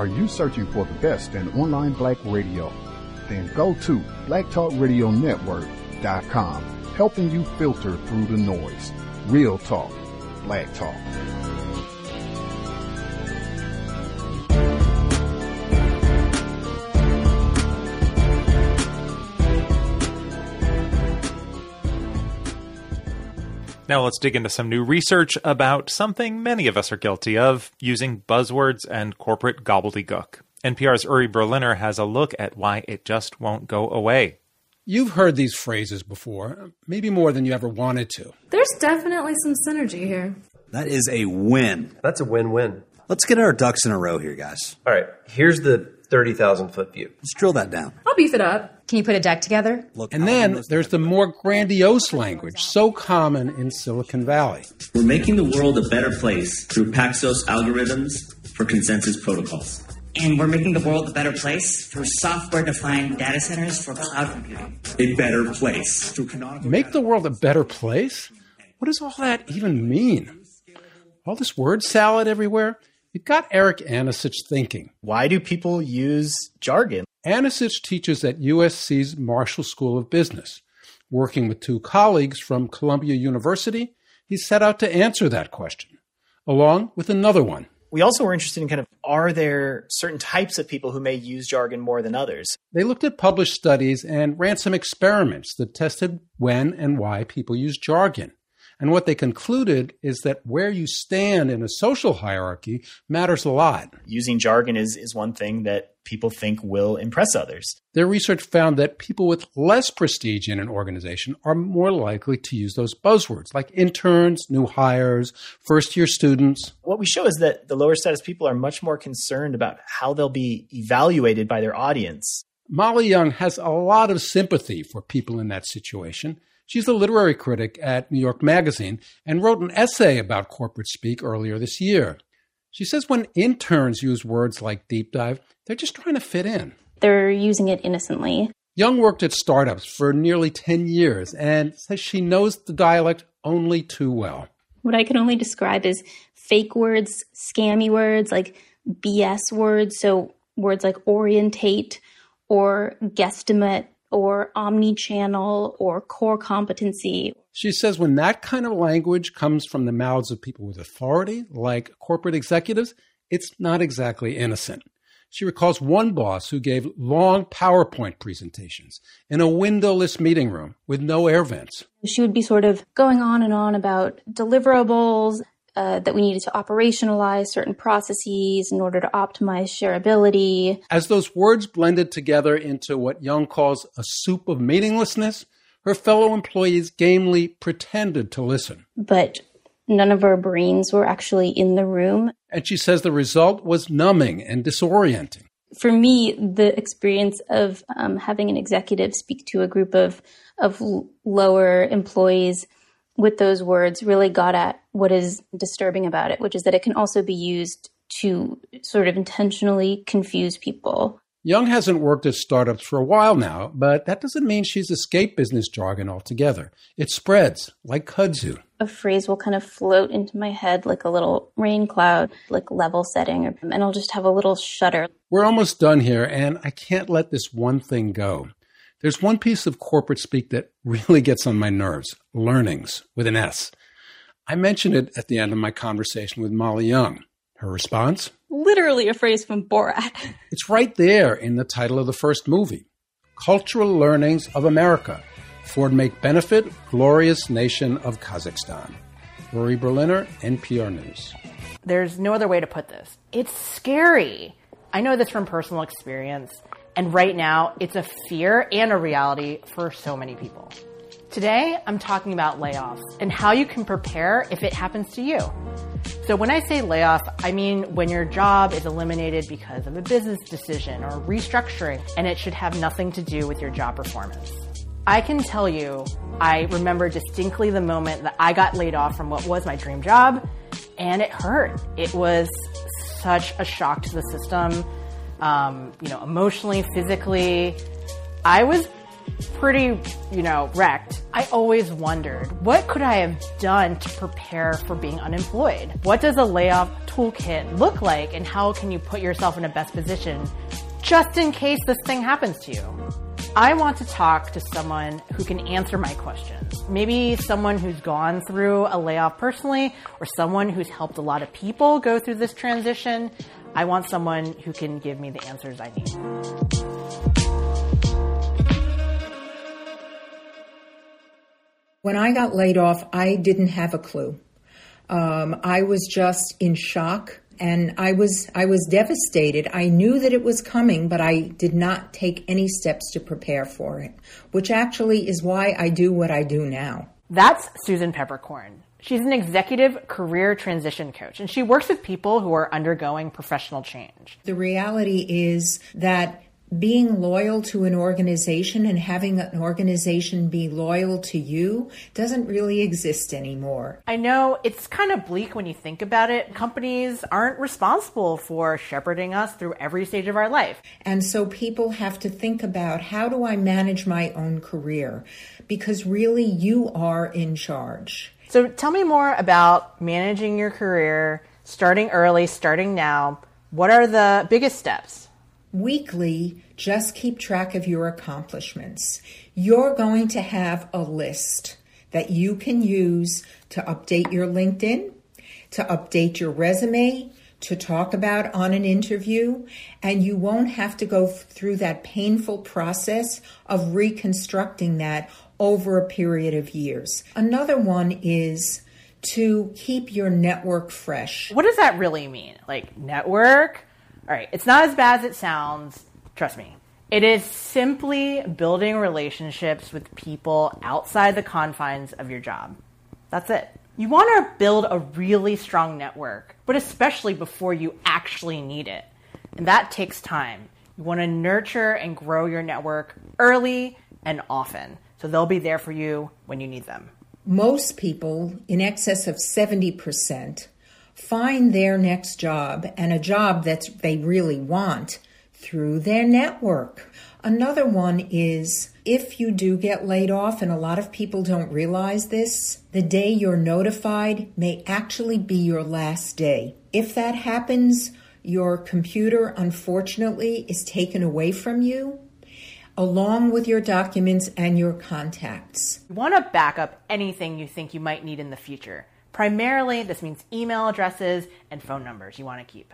Are you searching for the best in online black radio? Then go to blacktalkradionetwork.com, helping you filter through the noise. Real talk, black talk. Now let's dig into some new research about something many of us are guilty of using buzzwords and corporate gobbledygook. NPR's Uri Berliner has a look at why it just won't go away. You've heard these phrases before, maybe more than you ever wanted to. There's definitely some synergy here. That is a win. That's a win win. Let's get our ducks in a row here, guys. All right, here's the 30,000 foot view. Let's drill that down. I'll beef it up. Can you put a deck together? Look, And then there's the more grandiose language so common in Silicon Valley. We're making the world a better place through Paxos algorithms for consensus protocols. And we're making the world a better place through software defined data centers for cloud computing. A better place through canonical. Make the world a better place? What does all that even mean? All this word salad everywhere? It got Eric Anicich thinking. Why do people use jargon? Anicich teaches at USC's Marshall School of Business. Working with two colleagues from Columbia University, he set out to answer that question, along with another one. We also were interested in kind of are there certain types of people who may use jargon more than others? They looked at published studies and ran some experiments that tested when and why people use jargon. And what they concluded is that where you stand in a social hierarchy matters a lot. Using jargon is, is one thing that people think will impress others. Their research found that people with less prestige in an organization are more likely to use those buzzwords like interns, new hires, first year students. What we show is that the lower status people are much more concerned about how they'll be evaluated by their audience. Molly Young has a lot of sympathy for people in that situation. She's a literary critic at New York Magazine and wrote an essay about corporate speak earlier this year. She says when interns use words like deep dive, they're just trying to fit in. They're using it innocently. Young worked at startups for nearly 10 years and says she knows the dialect only too well. What I can only describe is fake words, scammy words, like BS words. So words like orientate or guesstimate or omni-channel or core competency. She says when that kind of language comes from the mouths of people with authority, like corporate executives, it's not exactly innocent. She recalls one boss who gave long PowerPoint presentations in a windowless meeting room with no air vents. She would be sort of going on and on about deliverables, uh, that we needed to operationalize certain processes in order to optimize shareability. As those words blended together into what Young calls a soup of meaninglessness, her fellow employees gamely pretended to listen. But none of our brains were actually in the room. And she says the result was numbing and disorienting. For me, the experience of um, having an executive speak to a group of of lower employees with those words really got at what is disturbing about it, which is that it can also be used to sort of intentionally confuse people. Young hasn't worked at startups for a while now, but that doesn't mean she's escaped business jargon altogether. It spreads like kudzu. A phrase will kind of float into my head like a little rain cloud, like level setting, and I'll just have a little shudder. We're almost done here, and I can't let this one thing go. There's one piece of corporate speak that really gets on my nerves learnings with an S. I mentioned it at the end of my conversation with Molly Young. Her response? Literally a phrase from Borat. It's right there in the title of the first movie Cultural Learnings of America for Make Benefit, Glorious Nation of Kazakhstan. Uri Berliner, NPR News. There's no other way to put this. It's scary. I know this from personal experience. And right now, it's a fear and a reality for so many people. Today, I'm talking about layoffs and how you can prepare if it happens to you. So when I say layoff, I mean when your job is eliminated because of a business decision or restructuring, and it should have nothing to do with your job performance. I can tell you, I remember distinctly the moment that I got laid off from what was my dream job, and it hurt. It was such a shock to the system, um, you know, emotionally, physically. I was pretty, you know, wrecked. I always wondered, what could I have done to prepare for being unemployed? What does a layoff toolkit look like, and how can you put yourself in a best position just in case this thing happens to you? I want to talk to someone who can answer my questions. Maybe someone who's gone through a layoff personally, or someone who's helped a lot of people go through this transition. I want someone who can give me the answers I need. When I got laid off, I didn't have a clue. Um, I was just in shock and I was I was devastated. I knew that it was coming, but I did not take any steps to prepare for it, which actually is why I do what I do now. That's Susan Peppercorn. She's an executive career transition coach, and she works with people who are undergoing professional change. The reality is that being loyal to an organization and having an organization be loyal to you doesn't really exist anymore. I know it's kind of bleak when you think about it. Companies aren't responsible for shepherding us through every stage of our life. And so people have to think about how do I manage my own career? Because really, you are in charge. So tell me more about managing your career, starting early, starting now. What are the biggest steps? Weekly, just keep track of your accomplishments. You're going to have a list that you can use to update your LinkedIn, to update your resume, to talk about on an interview, and you won't have to go through that painful process of reconstructing that over a period of years. Another one is to keep your network fresh. What does that really mean? Like, network? All right, it's not as bad as it sounds. Trust me. It is simply building relationships with people outside the confines of your job. That's it. You want to build a really strong network, but especially before you actually need it. And that takes time. You want to nurture and grow your network early and often, so they'll be there for you when you need them. Most people, in excess of 70%, find their next job and a job that they really want through their network. Another one is if you do get laid off, and a lot of people don't realize this, the day you're notified may actually be your last day. If that happens, your computer unfortunately is taken away from you along with your documents and your contacts. You want to back up anything you think you might need in the future. Primarily, this means email addresses and phone numbers you want to keep.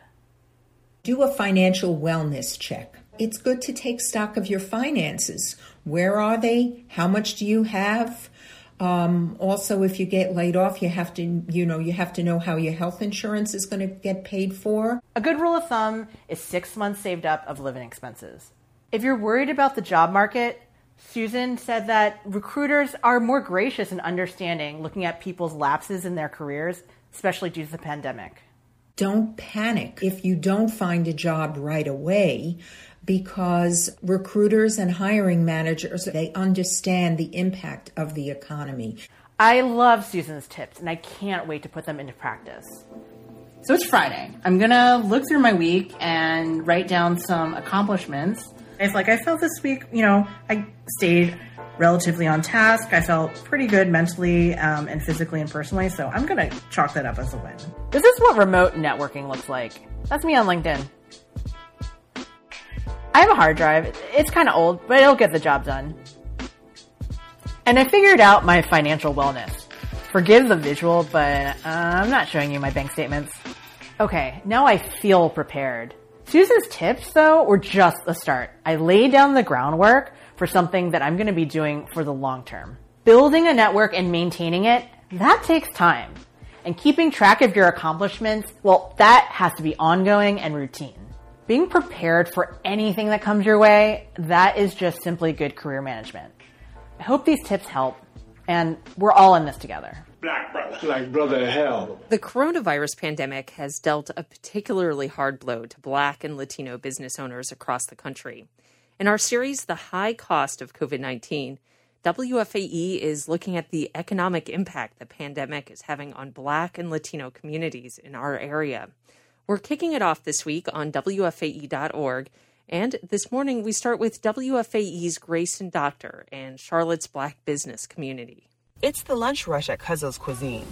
Do a financial wellness check. It's good to take stock of your finances. Where are they? How much do you have? Um, also, if you get laid off, you have to, you know, you have to know how your health insurance is going to get paid for. A good rule of thumb is six months saved up of living expenses. If you're worried about the job market, Susan said that recruiters are more gracious and understanding looking at people's lapses in their careers, especially due to the pandemic. Don't panic if you don't find a job right away because recruiters and hiring managers they understand the impact of the economy. I love Susan's tips and I can't wait to put them into practice. So it's Friday. I'm going to look through my week and write down some accomplishments it's like I felt this week, you know, I stayed relatively on task. I felt pretty good mentally um, and physically and personally, so I'm to chalk that up as a win. This is what remote networking looks like. That's me on LinkedIn. I have a hard drive. It's kind of old, but it'll get the job done. And I figured out my financial wellness. Forgive the visual, but uh, I'm not showing you my bank statements. Okay, now I feel prepared. Susan's tips, though, were just the start. I laid down the groundwork for something that I'm going to be doing for the long term. Building a network and maintaining it, that takes time. And keeping track of your accomplishments, well, that has to be ongoing and routine. Being prepared for anything that comes your way, that is just simply good career management. I hope these tips help. And we're all in this together. Black brother. Like brother hell. The coronavirus pandemic has dealt a particularly hard blow to Black and Latino business owners across the country. In our series, The High Cost of COVID 19, WFAE is looking at the economic impact the pandemic is having on Black and Latino communities in our area. We're kicking it off this week on WFAE.org. And this morning, we start with WFAE's Gracyn Doctor and Charlotte's Black business community. It's the lunch rush at Cuzzo's Cuisine.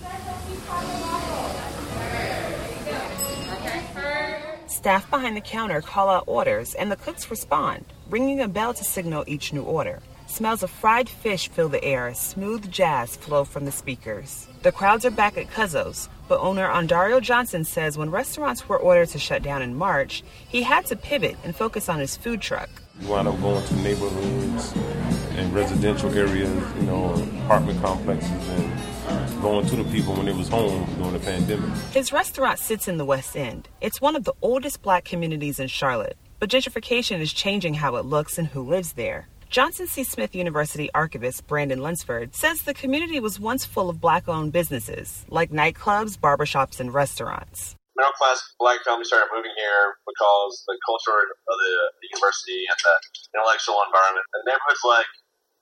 Staff behind the counter call out orders, and the cooks respond, ringing a bell to signal each new order. Smells of fried fish fill the air smooth jazz flow from the speakers. The crowds are back at Cuzzo's, but owner Andario Johnson says when restaurants were ordered to shut down in March, he had to pivot and focus on his food truck. We wound up going to neighborhoods and residential areas, you know, apartment complexes, and going to the people when they was home during the pandemic. His restaurant sits in the West End. It's one of the oldest black communities in Charlotte, but gentrification is changing how it looks and who lives there. Johnson C. Smith University archivist Brandon Lunsford says the community was once full of black owned businesses, like nightclubs, barbershops, and restaurants. Middle class black families started moving here because the culture of the, the university and the intellectual environment. And neighborhoods like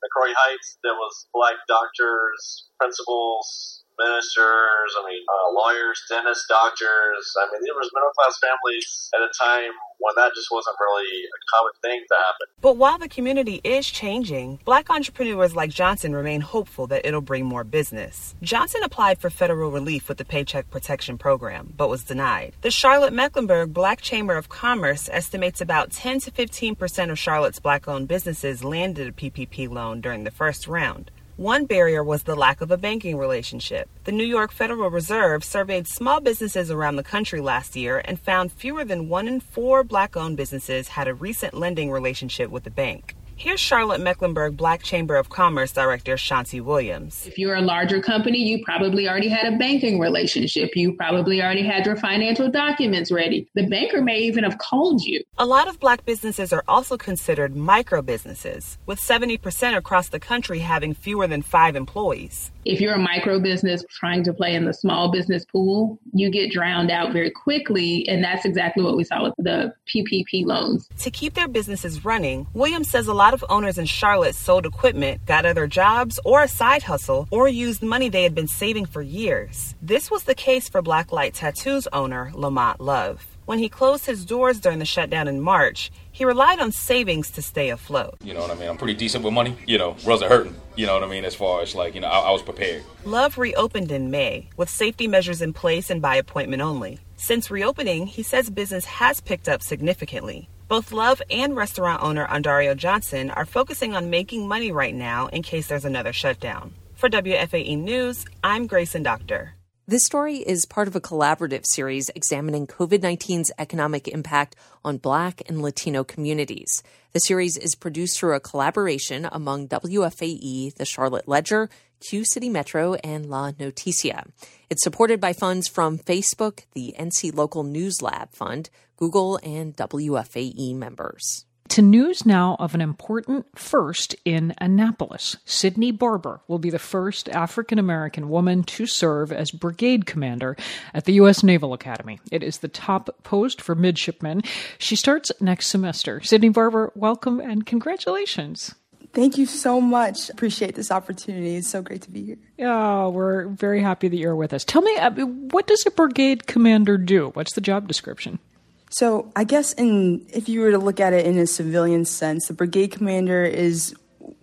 McCrorey Heights, there was black doctors, principals, ministers, I mean, uh, lawyers, dentists, doctors. I mean, there was middle class families at a time when that just wasn't really a common thing to happen. But while the community is changing, black entrepreneurs like Johnson remain hopeful that it'll bring more business. Johnson applied for federal relief with the Paycheck Protection Program, but was denied. The Charlotte Mecklenburg Black Chamber of Commerce estimates about 10 to 15 percent of Charlotte's black owned businesses landed a PPP loan during the first round. One barrier was the lack of a banking relationship. The New York Federal Reserve surveyed small businesses around the country last year and found fewer than one in four black owned businesses had a recent lending relationship with the bank. Here's Charlotte Mecklenburg Black Chamber of Commerce Director Shanti Williams. If you're a larger company, you probably already had a banking relationship. You probably already had your financial documents ready. The banker may even have called you. A lot of black businesses are also considered micro businesses, with 70% across the country having fewer than five employees. If you're a micro business trying to play in the small business pool, you get drowned out very quickly. And that's exactly what we saw with the PPP loans. To keep their businesses running, Williams says a lot of owners in Charlotte sold equipment, got other jobs or a side hustle, or used money they had been saving for years. This was the case for Blacklight Tattoos owner Lamont Love. When he closed his doors during the shutdown in March, he relied on savings to stay afloat. You know what I mean? I'm pretty decent with money. You know, wasn't hurting. You know what I mean? As far as like, you know, I, I was prepared. Love reopened in May with safety measures in place and by appointment only. Since reopening, he says business has picked up significantly. Both Love and restaurant owner Andario Johnson are focusing on making money right now in case there's another shutdown. For WFAE News, I'm Gracyn Doctor. This story is part of a collaborative series examining COVID 19's economic impact on Black and Latino communities. The series is produced through a collaboration among WFAE, the Charlotte Ledger, Q City Metro, and La Noticia. It's supported by funds from Facebook, the NC Local News Lab Fund, Google, and WFAE members. To news now of an important first in Annapolis. Sydney Barber will be the first African American woman to serve as brigade commander at the U.S. Naval Academy. It is the top post for midshipmen. She starts next semester. Sydney Barber, welcome and congratulations. Thank you so much. Appreciate this opportunity. It's so great to be here. Yeah, we're very happy that you're with us. Tell me, uh, what does a brigade commander do? What's the job description? So, I guess in if you were to look at it in a civilian sense, the brigade commander is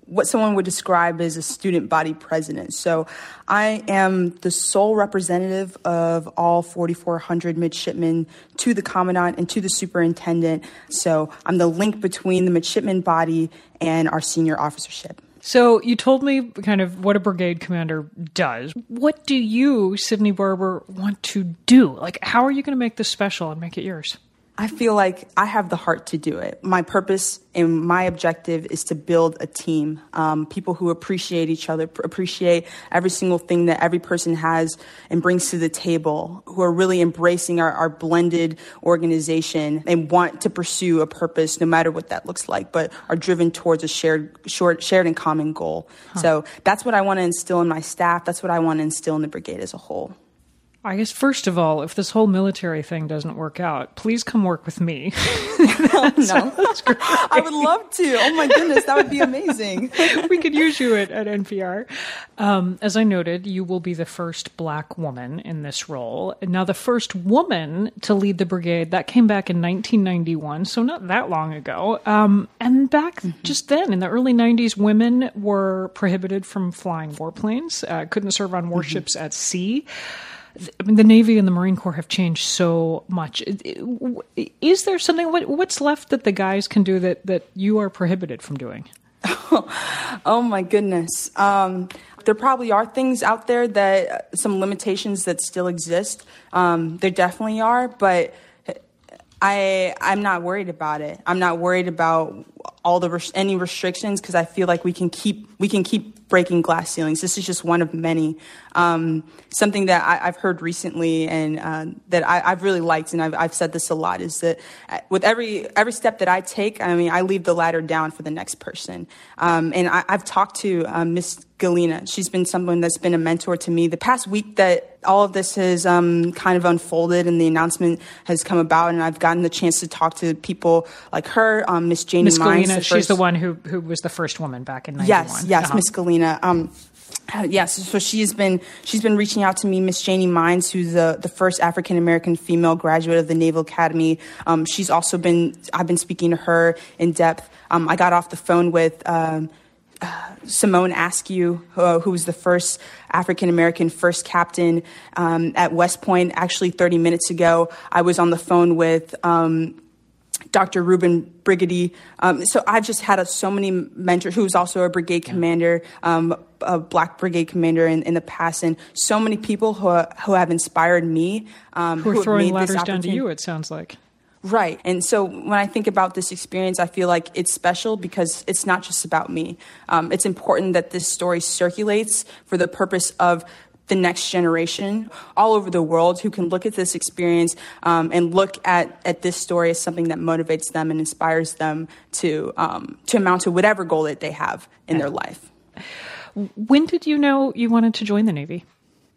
what someone would describe as a student body president. So, I am the sole representative of all 4,400 midshipmen to the commandant and to the superintendent. So, I'm the link between the midshipman body and our senior officership. So you told me kind of what a brigade commander does. What do you, Sydney Barber, want to do? Like, how are you going to make this special and make it yours? I feel like I have the heart to do it. My purpose and my objective is to build a team, um, people who appreciate each other, appreciate every single thing that every person has and brings to the table, who are really embracing our, our blended organization and want to pursue a purpose, no matter what that looks like, but are driven towards a shared, short, shared and common goal. Huh. So that's what I want to instill in my staff. That's what I want to instill in the brigade as a whole. I guess first of all, if this whole military thing doesn't work out, please come work with me. oh, no, I would love to. Oh my goodness, that would be amazing. we could use you at, at NPR. Um, as I noted, you will be the first black woman in this role. Now, the first woman to lead the brigade that came back in 1991, so not that long ago. Um, and back mm-hmm. just then, in the early 90s, women were prohibited from flying warplanes, uh, couldn't serve on warships mm-hmm. at sea. I mean, the Navy and the Marine Corps have changed so much. Is there something? What, what's left that the guys can do that that you are prohibited from doing? oh my goodness. Um, there probably are things out there that some limitations that still exist. Um, there definitely are, but I I'm not worried about it. I'm not worried about all the res- any restrictions because I feel like we can keep we can keep breaking glass ceilings. This is just one of many. Um, something that I, have heard recently and uh, that I, have really liked, and I've, I've, said this a lot, is that uh, with every every step that I take, I mean, I leave the ladder down for the next person. Um, and I, have talked to uh, Miss Gallina. She's been someone that's been a mentor to me. The past week that all of this has um, kind of unfolded and the announcement has come about, and I've gotten the chance to talk to people like her, um, Miss Janie Miss Gallina. The she's the one who who was the first woman back in '91. Yes, yes, uh-huh. Miss Gallina. Um, uh, yes, so she's been she's been reaching out to me, Miss Janie Mines, who's the the first African American female graduate of the Naval Academy. Um, she's also been I've been speaking to her in depth. Um, I got off the phone with. Um, uh, Simone Askew, uh, who was the first African American first captain um, at West Point. Actually, 30 minutes ago, I was on the phone with um, Dr. Reuben Brigety. Um, so I've just had a, so many mentors, who's also a brigade commander, um, a black brigade commander in, in, the past, and so many people who, who have inspired me. Um, who are throwing ladders down to you, it sounds like. Right. And so when I think about this experience, I feel like it's special because it's not just about me. Um, it's important that this story circulates for the purpose of the next generation all over the world who can look at this experience um, and look at, at this story as something that motivates them and inspires them to um, to amount to whatever goal that they have in their life. When did you know you wanted to join the Navy?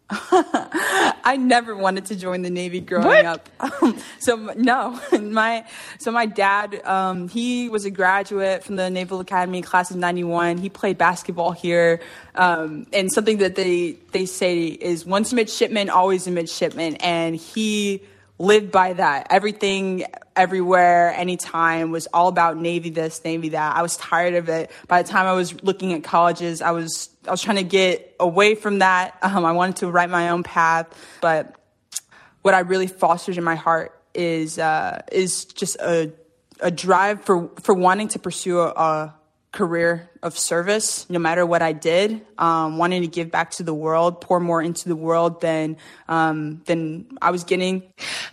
I never wanted to join the Navy growing what? up. Um, so no, my so my dad, um, he was a graduate from the Naval Academy class of '91. He played basketball here, um, and something that they they say is once a midshipman, always a midshipman, and he lived by that. Everything, everywhere, anytime was all about Navy this, Navy that. I was tired of it. By the time I was looking at colleges, I was I was trying to get away from that. Um, I wanted to write my own path, but what I really fostered in my heart is uh, is just a a drive for for wanting to pursue a, a career of service, no matter what I did, um, wanting to give back to the world, pour more into the world than um, than I was getting.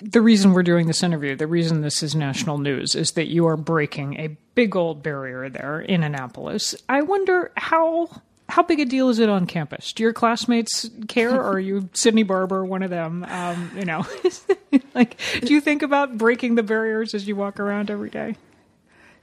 The reason we're doing this interview, the reason this is national news, is that you are breaking a big old barrier there in Annapolis. I wonder how how big a deal is it on campus? Do your classmates care, or are you Sydney Barber, one of them? Um, you know, like, do you think about breaking the barriers as you walk around every day?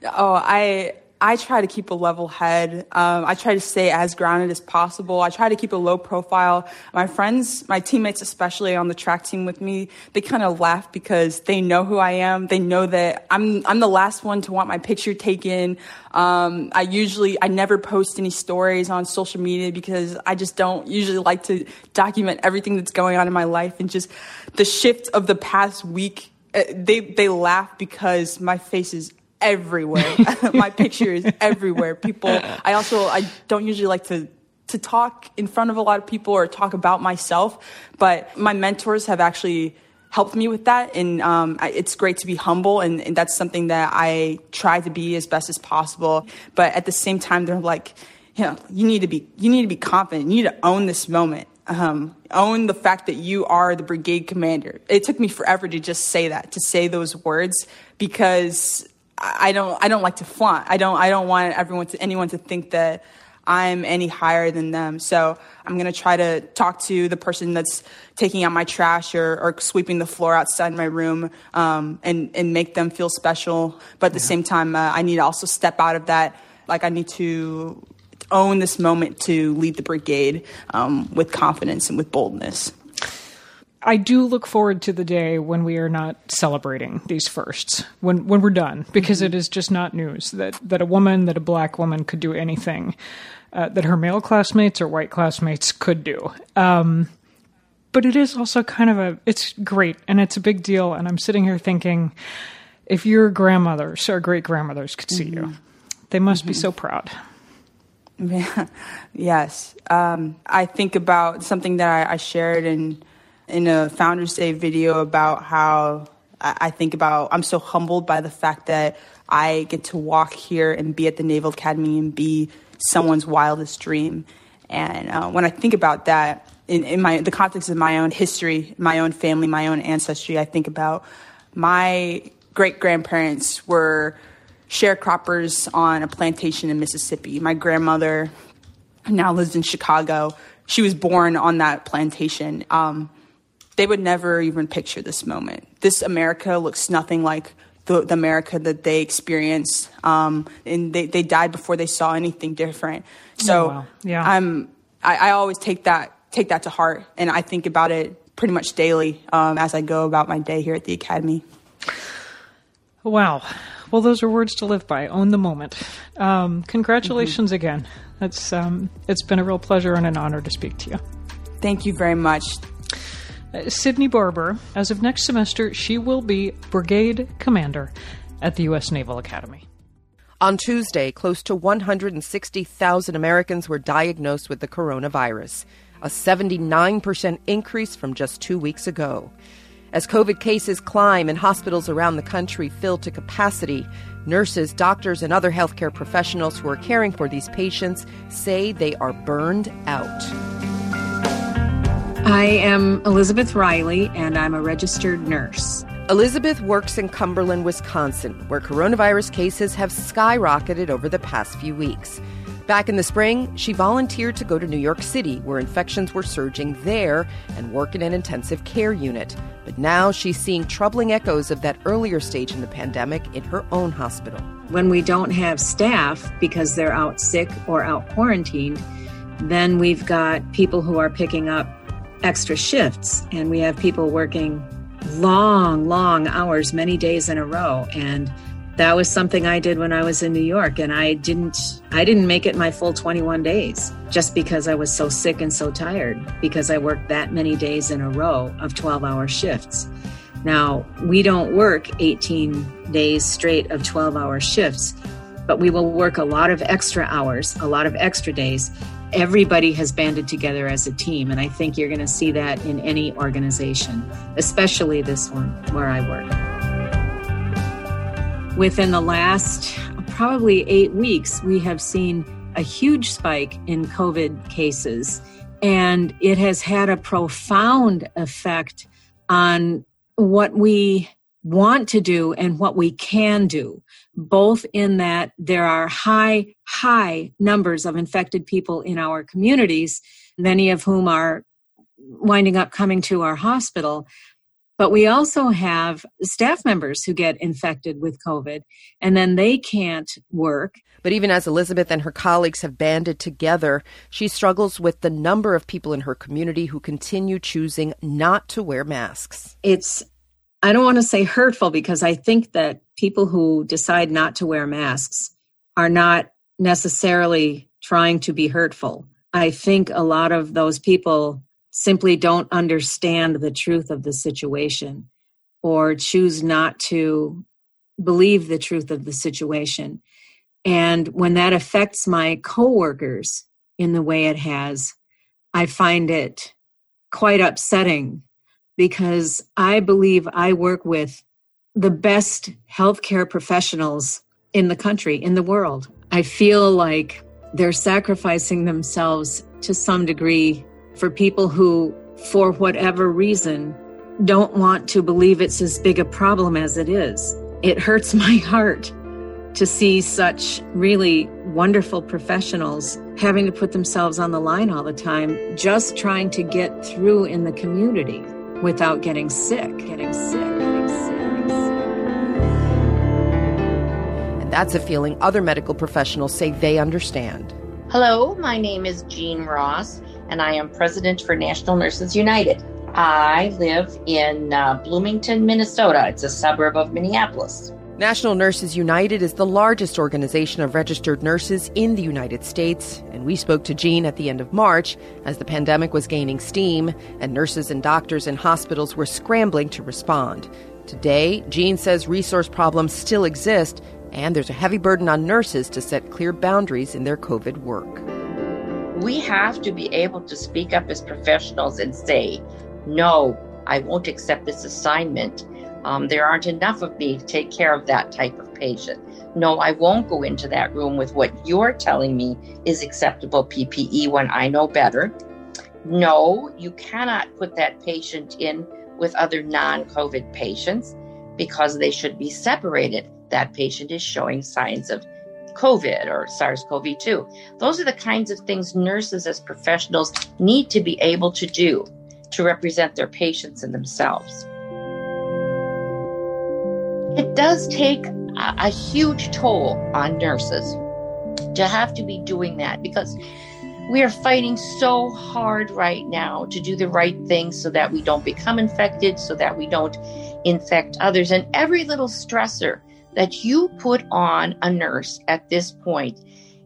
Oh, I I try to keep a level head. Um, I try to stay as grounded as possible. I try to keep a low profile. My friends, my teammates, especially on the track team with me, they kind of laugh because they know who I am. They know that I'm I'm the last one to want my picture taken. Um, I usually I never post any stories on social media because I just don't usually like to document everything that's going on in my life and just the shift of the past week. Uh, they they laugh because my face is everywhere. my picture is everywhere. People, I also, I don't usually like to to talk in front of a lot of people or talk about myself, but my mentors have actually helped me with that. And um, I, it's great to be humble, and, and, that's something that I try to be as best as possible. But at the same time, they're like, you know, you need to be, you need to be confident. You need to own this moment. Um, own the fact that you are the brigade commander. It took me forever to just say that, to say those words, because I don't, I don't like to flaunt. I don't, I don't want everyone to, anyone to think that I'm any higher than them. So I'm going to try to talk to the person that's taking out my trash or, or sweeping the floor outside my room um, and, and make them feel special. But at the same time, uh, I need to also step out of that. Like, I need to own this moment to lead the brigade um, with confidence and with boldness. I do look forward to the day when we are not celebrating these firsts, when when we're done, because it is just not news that that a woman, that a black woman could do anything uh, that her male classmates or white classmates could do. Um, but it is also kind of a it's great and it's a big deal. And I'm sitting here thinking, if your grandmothers or great grandmothers could see you, they must be so proud. Yeah. yes. Um, I think about something that I, I shared in in a Founders Day video about how I, think about I'm so humbled by the fact that I get to walk here and be at the Naval Academy and be someone's wildest dream. And uh, when I think about that in, in my the context of my own history, my own family, my own ancestry, I think about my great grandparents were sharecroppers on a plantation in Mississippi. My grandmother now lives in Chicago. She was born on that plantation. Um, they would never even picture this moment. This America looks nothing like the, the America that they experienced, um, and they, they died before they saw anything different. So Oh, wow. Yeah. I'm I, I always take that take that to heart, and I think about it pretty much daily um, as I go about my day here at the academy. Wow. Well, those are words to live by. Own the moment. Um, congratulations again. It's um, it's been a real pleasure and an honor to speak to you. Thank you very much. Uh, Sydney Barber, as of next semester, she will be brigade commander at the U.S. Naval Academy. On Tuesday, close to 160,000 Americans were diagnosed with the coronavirus, a 79% increase from just two weeks ago. As COVID cases climb and hospitals around the country fill to capacity, nurses, doctors, and other healthcare professionals who are caring for these patients say they are burned out. I am Elizabeth Riley, and I'm a registered nurse. Elizabeth works in Cumberland, Wisconsin, where coronavirus cases have skyrocketed over the past few weeks. Back in the spring, she volunteered to go to New York City, where infections were surging there, and work in an intensive care unit. But now she's seeing troubling echoes of that earlier stage in the pandemic in her own hospital. When we don't have staff because they're out sick or out quarantined, then we've got people who are picking up extra shifts, and we have people working long, long hours, many days in a row. And that was something I did when I was in New York, and I didn't I didn't make it my full 21 days just because I was so sick and so tired because I worked that many days in a row of 12-hour shifts. Now, we don't work 18 days straight of 12-hour shifts, but we will work a lot of extra hours, a lot of extra days. Everybody has banded together as a team, and I think you're going to see that in any organization, especially this one where I work. Within the last probably eight weeks, we have seen a huge spike in COVID cases, and it has had a profound effect on what we want to do and what we can do, both in that there are high, high numbers of infected people in our communities, many of whom are winding up coming to our hospital. But we also have staff members who get infected with COVID and then they can't work. But even as Elizabeth and her colleagues have banded together, she struggles with the number of people in her community who continue choosing not to wear masks. It's, I don't want to say hurtful because I think that people who decide not to wear masks are not necessarily trying to be hurtful. I think a lot of those people simply don't understand the truth of the situation or choose not to believe the truth of the situation. And when that affects my coworkers in the way it has, I find it quite upsetting because I believe I work with the best healthcare professionals in the country, in the world. I feel like they're sacrificing themselves to some degree for people who, for whatever reason, don't want to believe it's as big a problem as it is. It hurts my heart to see such really wonderful professionals having to put themselves on the line all the time, just trying to get through in the community without getting sick, getting sick, getting sick. And that's a feeling other medical professionals say they understand. Hello, my name is Jean Ross, and I am president for National Nurses United. I live in uh, Bloomington, Minnesota. It's a suburb of Minneapolis. National Nurses United is the largest organization of registered nurses in the United States, and we spoke to Jean at the end of March as the pandemic was gaining steam and nurses and doctors in hospitals were scrambling to respond. Today, Jean says resource problems still exist, and there's a heavy burden on nurses to set clear boundaries in their COVID work. We have to be able to speak up as professionals and say, no, I won't accept this assignment um, there aren't enough of me to take care of that type of patient. No, I won't go into that room with what you're telling me is acceptable PPE when I know better. No, you cannot put that patient in with other non COVID patients because they should be separated. That patient is showing signs of COVID or SARS CoV 2. Those are the kinds of things nurses, as professionals, need to be able to do to represent their patients and themselves it does take a, a huge toll on nurses to have to be doing that because we are fighting so hard right now to do the right thing so that we don't become infected, so that we don't infect others. And every little stressor that you put on a nurse at this point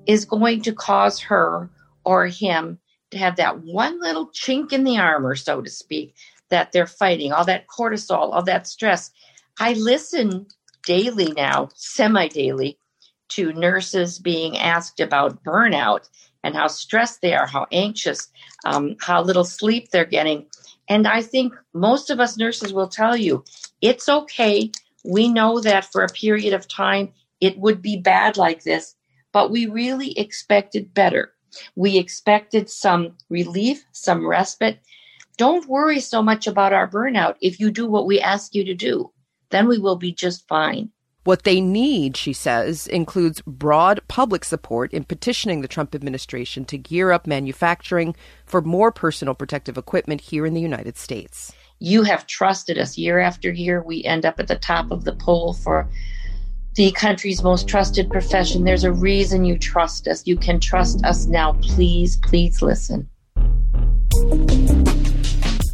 is going to cause her or him to have that one little chink in the armor, so to speak, that they're fighting, all that cortisol, all that stress. I listen daily now, semi daily, to nurses being asked about burnout and how stressed they are, how anxious, um, how little sleep they're getting. And I think most of us nurses will tell you it's okay. We know that for a period of time it would be bad like this, but we really expected better. We expected some relief, some respite. Don't worry so much about our burnout if you do what we ask you to do then we will be just fine. What they need, she says, includes broad public support in petitioning the Trump administration to gear up manufacturing for more personal protective equipment here in the United States. You have trusted us year after year. We end up at the top of the poll for the country's most trusted profession. There's a reason you trust us. You can trust us now. Please, please listen.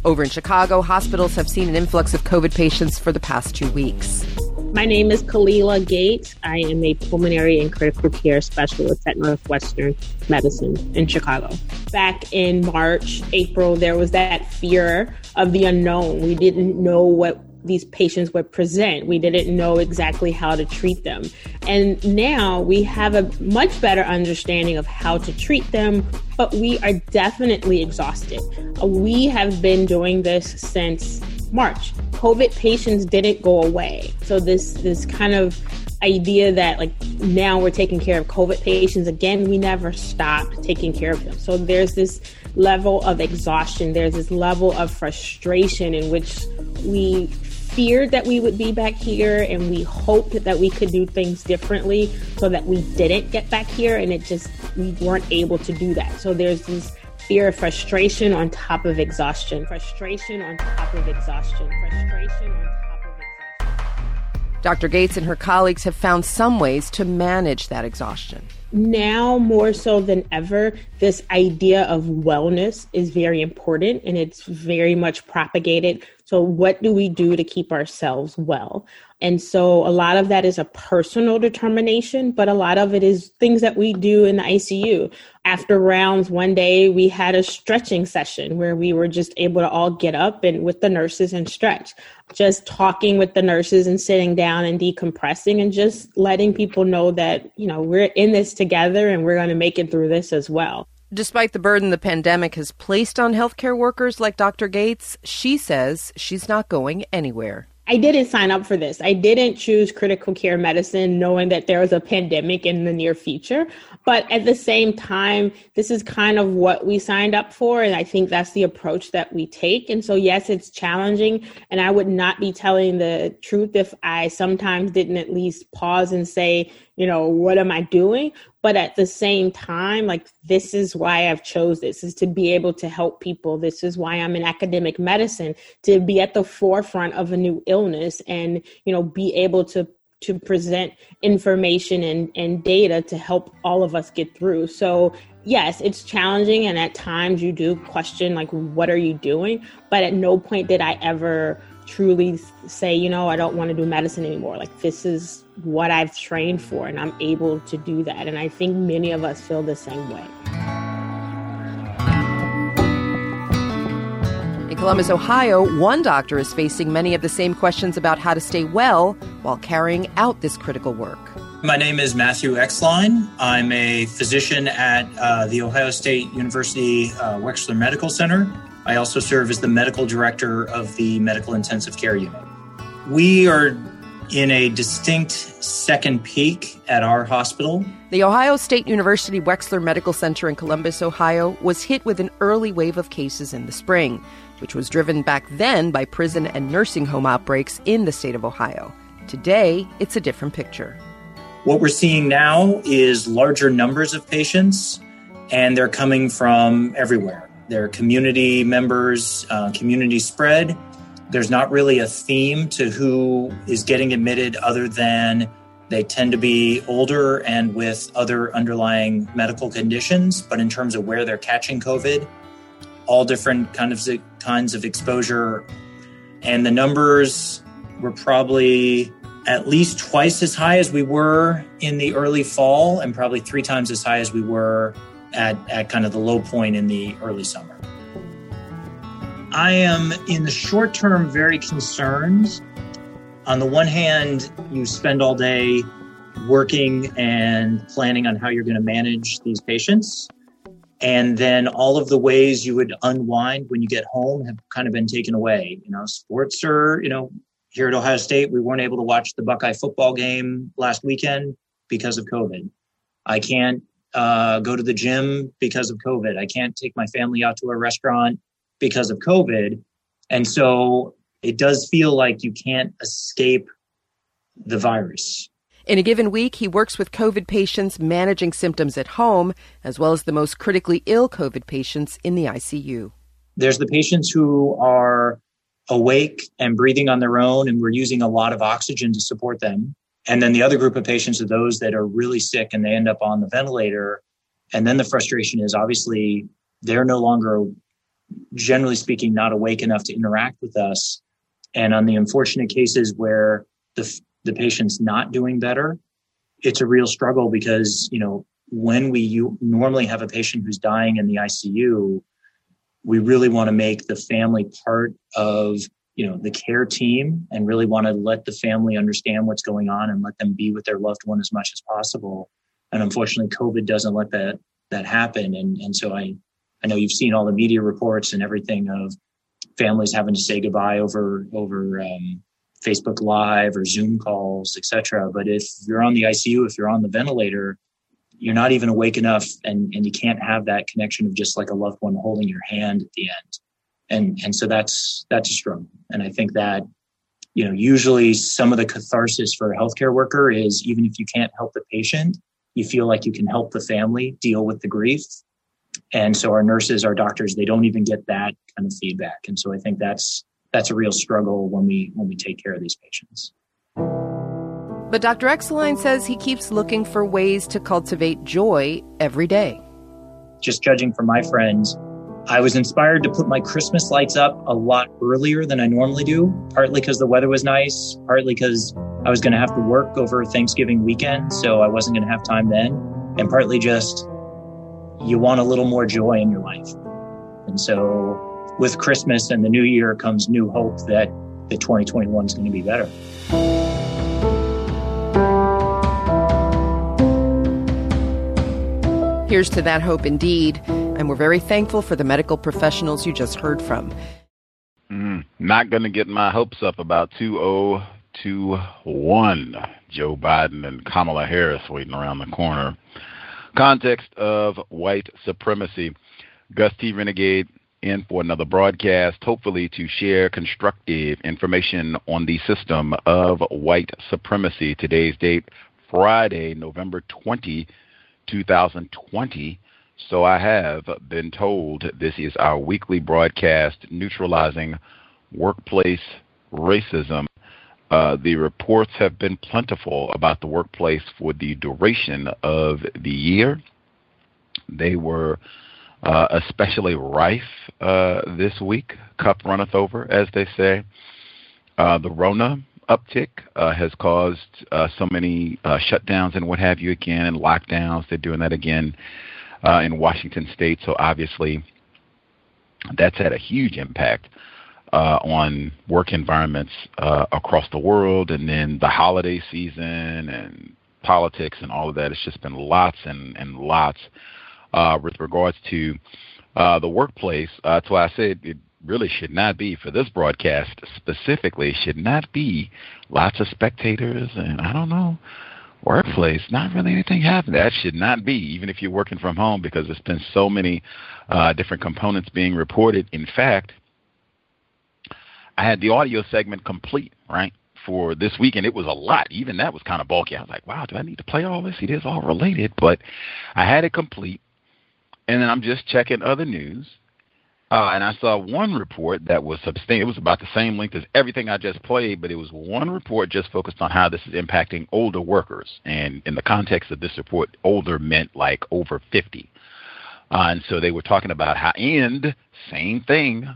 Over in Chicago, hospitals have seen an influx of COVID patients for the past two weeks. My name is Khalilah Gates. I am a pulmonary and critical care specialist at Northwestern Medicine in Chicago. Back in March, April, there was that fear of the unknown. We didn't know what these patients would present. We didn't know exactly how to treat them. And now we have a much better understanding of how to treat them, but we are definitely exhausted. Uh, we have been doing this since March. COVID patients didn't go away. So this this kind of idea that like now we're taking care of COVID patients again, we never stopped taking care of them. So there's this level of exhaustion, there's this level of frustration in which we feared that we would be back here and we hoped that we could do things differently so that we didn't get back here and it just we weren't able to do that. So there's this fear of frustration on top of exhaustion, frustration on top of exhaustion, frustration on top of exhaustion. Dr. Gates and her colleagues have found some ways to manage that exhaustion now more so than ever, this idea of wellness is very important and it's very much propagated. So, what do we do to keep ourselves well? And so, a lot of that is a personal determination, but a lot of it is things that we do in the ICU. After rounds, one day we had a stretching session where we were just able to all get up and with the nurses and stretch just talking with the nurses and sitting down and decompressing and just letting people know that, you know, we're in this together and we're going to make it through this as well. Despite the burden the pandemic has placed on healthcare workers like Dr. Gates, she says she's not going anywhere. I didn't sign up for this. I didn't choose critical care medicine knowing that there was a pandemic in the near future. But at the same time, this is kind of what we signed up for. And I think that's the approach that we take. And so, yes, it's challenging. And I would not be telling the truth if I sometimes didn't at least pause and say, you know, what am I doing? But at the same time, like this is why I've chose this is to be able to help people. This is why I'm in academic medicine to be at the forefront of a new illness and, you know, be able to to present information and, and data to help all of us get through. So yes, it's challenging and at times you do question like what are you doing? But at no point did I ever truly say, you know, I don't want to do medicine anymore. Like this is what I've trained for and I'm able to do that. And I think many of us feel the same way. Columbus, Ohio, one doctor is facing many of the same questions about how to stay well while carrying out this critical work. My name is Matthew Exline. I'm a physician at uh, the Ohio State University uh, Wexner Medical Center. I also serve as the medical director of the medical intensive care unit. We are in a distinct second peak at our hospital. The Ohio State University Wexner Medical Center in Columbus, Ohio, was hit with an early wave of cases in the spring, which was driven back then by prison and nursing home outbreaks in the state of Ohio. Today, it's a different picture. What we're seeing now is larger numbers of patients, and they're coming from everywhere. They're community members, uh, community spread. There's not really a theme to who is getting admitted other than they tend to be older and with other underlying medical conditions. But in terms of where they're catching COVID, all different kind of kinds of exposure. And the numbers were probably at least twice as high as we were in the early fall, and probably three times as high as we were at, at kind of the low point in the early summer. I am in the short term very concerned. On the one hand, you spend all day working and planning on how you're going to manage these patients. And then all of the ways you would unwind when you get home have kind of been taken away. You know, sports are, you know, here at Ohio State, we weren't able to watch the Buckeye football game last weekend because of COVID. I can't uh, go to the gym because of COVID. I can't take my family out to a restaurant because of COVID. And so it does feel like you can't escape the virus. In a given week, he works with COVID patients managing symptoms at home, as well as the most critically ill COVID patients in the ICU. There's the patients who are awake and breathing on their own, and we're using a lot of oxygen to support them. And then the other group of patients are those that are really sick and they end up on the ventilator. And then the frustration is obviously they're no longer, generally speaking, not awake enough to interact with us. And on the unfortunate cases where the, the patient's not doing better, it's a real struggle because, you know, when we normally have a patient who's dying in the ICU, we really want to make the family part of you know the care team and really want to let the family understand what's going on and let them be with their loved one as much as possible. And unfortunately covid doesn't let that that happen. And and so i i know you've seen all the media reports and everything of families having to say goodbye over over um, facebook live or zoom calls etc but if you're on the icu if you're on the ventilator you're not even awake enough and and you can't have that connection of just like a loved one holding your hand at the end. And and so that's that's a struggle. And i think that you know usually some of the catharsis for a healthcare worker is even if you can't help the patient you feel like you can help the family deal with the grief. And so our nurses our doctors they don't even get that kind of feedback. And so i think that's that's a real struggle when we when we take care of these patients but Dr. Exline says he keeps looking for ways to cultivate joy every day. Just judging from my friends, I was inspired to put my Christmas lights up a lot earlier than I normally do, partly because the weather was nice, partly because I was going to have to work over Thanksgiving weekend, so I wasn't going to have time then, and partly just you want a little more joy in your life. And so with Christmas and the new year comes new hope that the 2021 is going to be better. Here's to that hope indeed and we're very thankful for the medical professionals you just heard from. Mm, not going to get my hopes up about 2021. Joe Biden and Kamala Harris waiting around the corner. Context of white supremacy. Gus T. Renegade in for another broadcast, hopefully to share constructive information on the system of white supremacy. Today's date, Friday, November 20, 2020. So I have been told this is our weekly broadcast neutralizing workplace racism. Uh, the reports have been plentiful about the workplace for the duration of the year. They were uh, especially rife uh, this week. Cup runneth over, as they say. Uh, the Rona uptick uh, has caused uh, so many uh, shutdowns and what have you again, and lockdowns. They're doing that again in Washington State. So obviously, that's had a huge impact on work environments across the world. And then the holiday season and politics and all of that. It's just been lots and, and lots uh, with regards to uh, the workplace. Uh, that's why I said it really should not be for this broadcast specifically. Should not be lots of spectators and I don't know workplace. Not really anything happening. That should not be even if you're working from home because there's been so many uh, different components being reported. In fact, I had the audio segment complete right for this week, and it was a lot. Even that was kind of bulky. I was like, wow, do I need to play all this? It is all related, but I had it complete and then I'm just checking other news. Uh, and I saw one report that was substantial. It was about the same length as everything I just played, but it was one report just focused on how this is impacting older workers. And in the context of this report, older meant like over 50. Uh, and so they were talking about how, and same thing,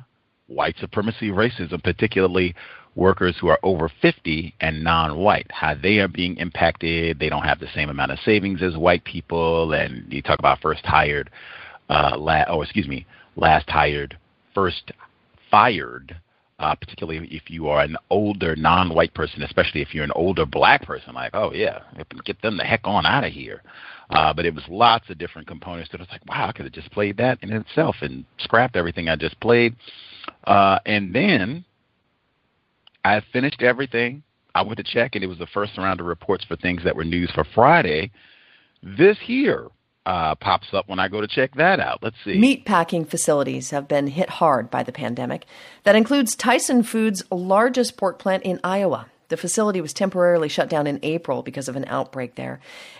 white supremacy racism, particularly workers who are over 50 and non-white, how they are being impacted. They don't have the same amount of savings as white people. And you talk about first hired uh, la- oh, excuse me, last hired, first fired, uh, particularly if you are an older non-white person, especially if you're an older black person, like, oh yeah, get them the heck on out of here. Uh, but it was lots of different components that was like, wow, I could have just played that in itself and scrapped everything I just played. Uh, and then I finished everything. I went to check, and it was the first round of reports for things that were news for Friday. This year, uh, pops up when I go to check that out. Let's see. Meat packing facilities have been hit hard by the pandemic. That includes Tyson Foods' largest pork plant in Iowa. The facility was temporarily shut down in April because of an outbreak there.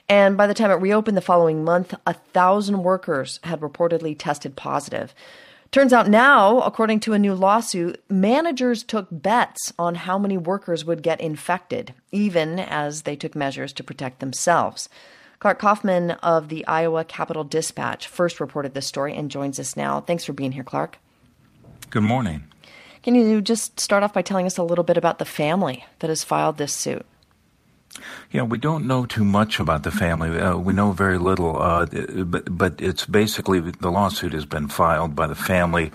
And by the time it reopened the following month, a thousand workers had reportedly tested positive. Turns out now, according to a new lawsuit, managers took bets on how many workers would get infected, even as they took measures to protect themselves. Clark Kauffman of the Iowa Capital Dispatch first reported this story and joins us now. Thanks for being here, Clark. Good morning. Can you just start off by telling us a little bit about the family that has filed this suit? Yeah, we don't know too much about the family. Uh, we know very little, uh, but, but it's basically the lawsuit has been filed by the family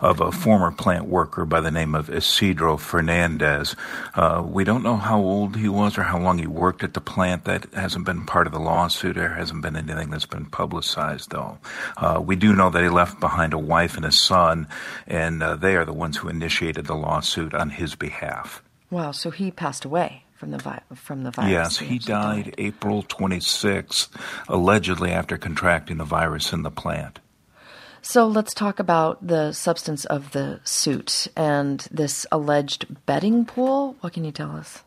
of a former plant worker by the name of Isidro Fernandez. Uh, we don't know how old he was or how long he worked at the plant. That hasn't been part of the lawsuit. There hasn't been anything that's been publicized, though. Uh, we do know that he left behind a wife and a son, and uh, they are the ones who initiated the lawsuit on his behalf. Wow, so he passed away from the vi- from the virus. Yes, he died, died April 26th, allegedly after contracting the virus in the plant. So let's talk about the substance of the suit and this alleged betting pool. What can you tell us?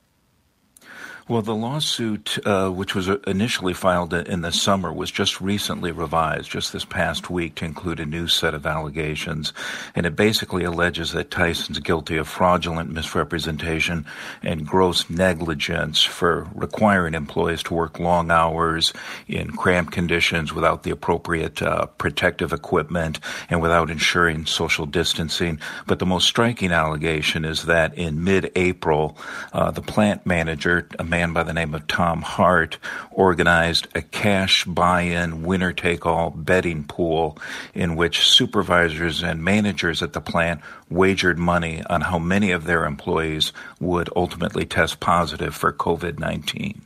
Well, the lawsuit, uh, which was initially filed in the summer, was just recently revised, just this past week, to include a new set of allegations. And it basically alleges that Tyson's guilty of fraudulent misrepresentation and gross negligence for requiring employees to work long hours in cramped conditions without the appropriate uh, protective equipment and without ensuring social distancing. But the most striking allegation is that in mid April, uh, the plant manager, man by the name of Tom Hart organized a cash buy-in winner-take-all betting pool in which supervisors and managers at the plant wagered money on how many of their employees would ultimately test positive for COVID-19.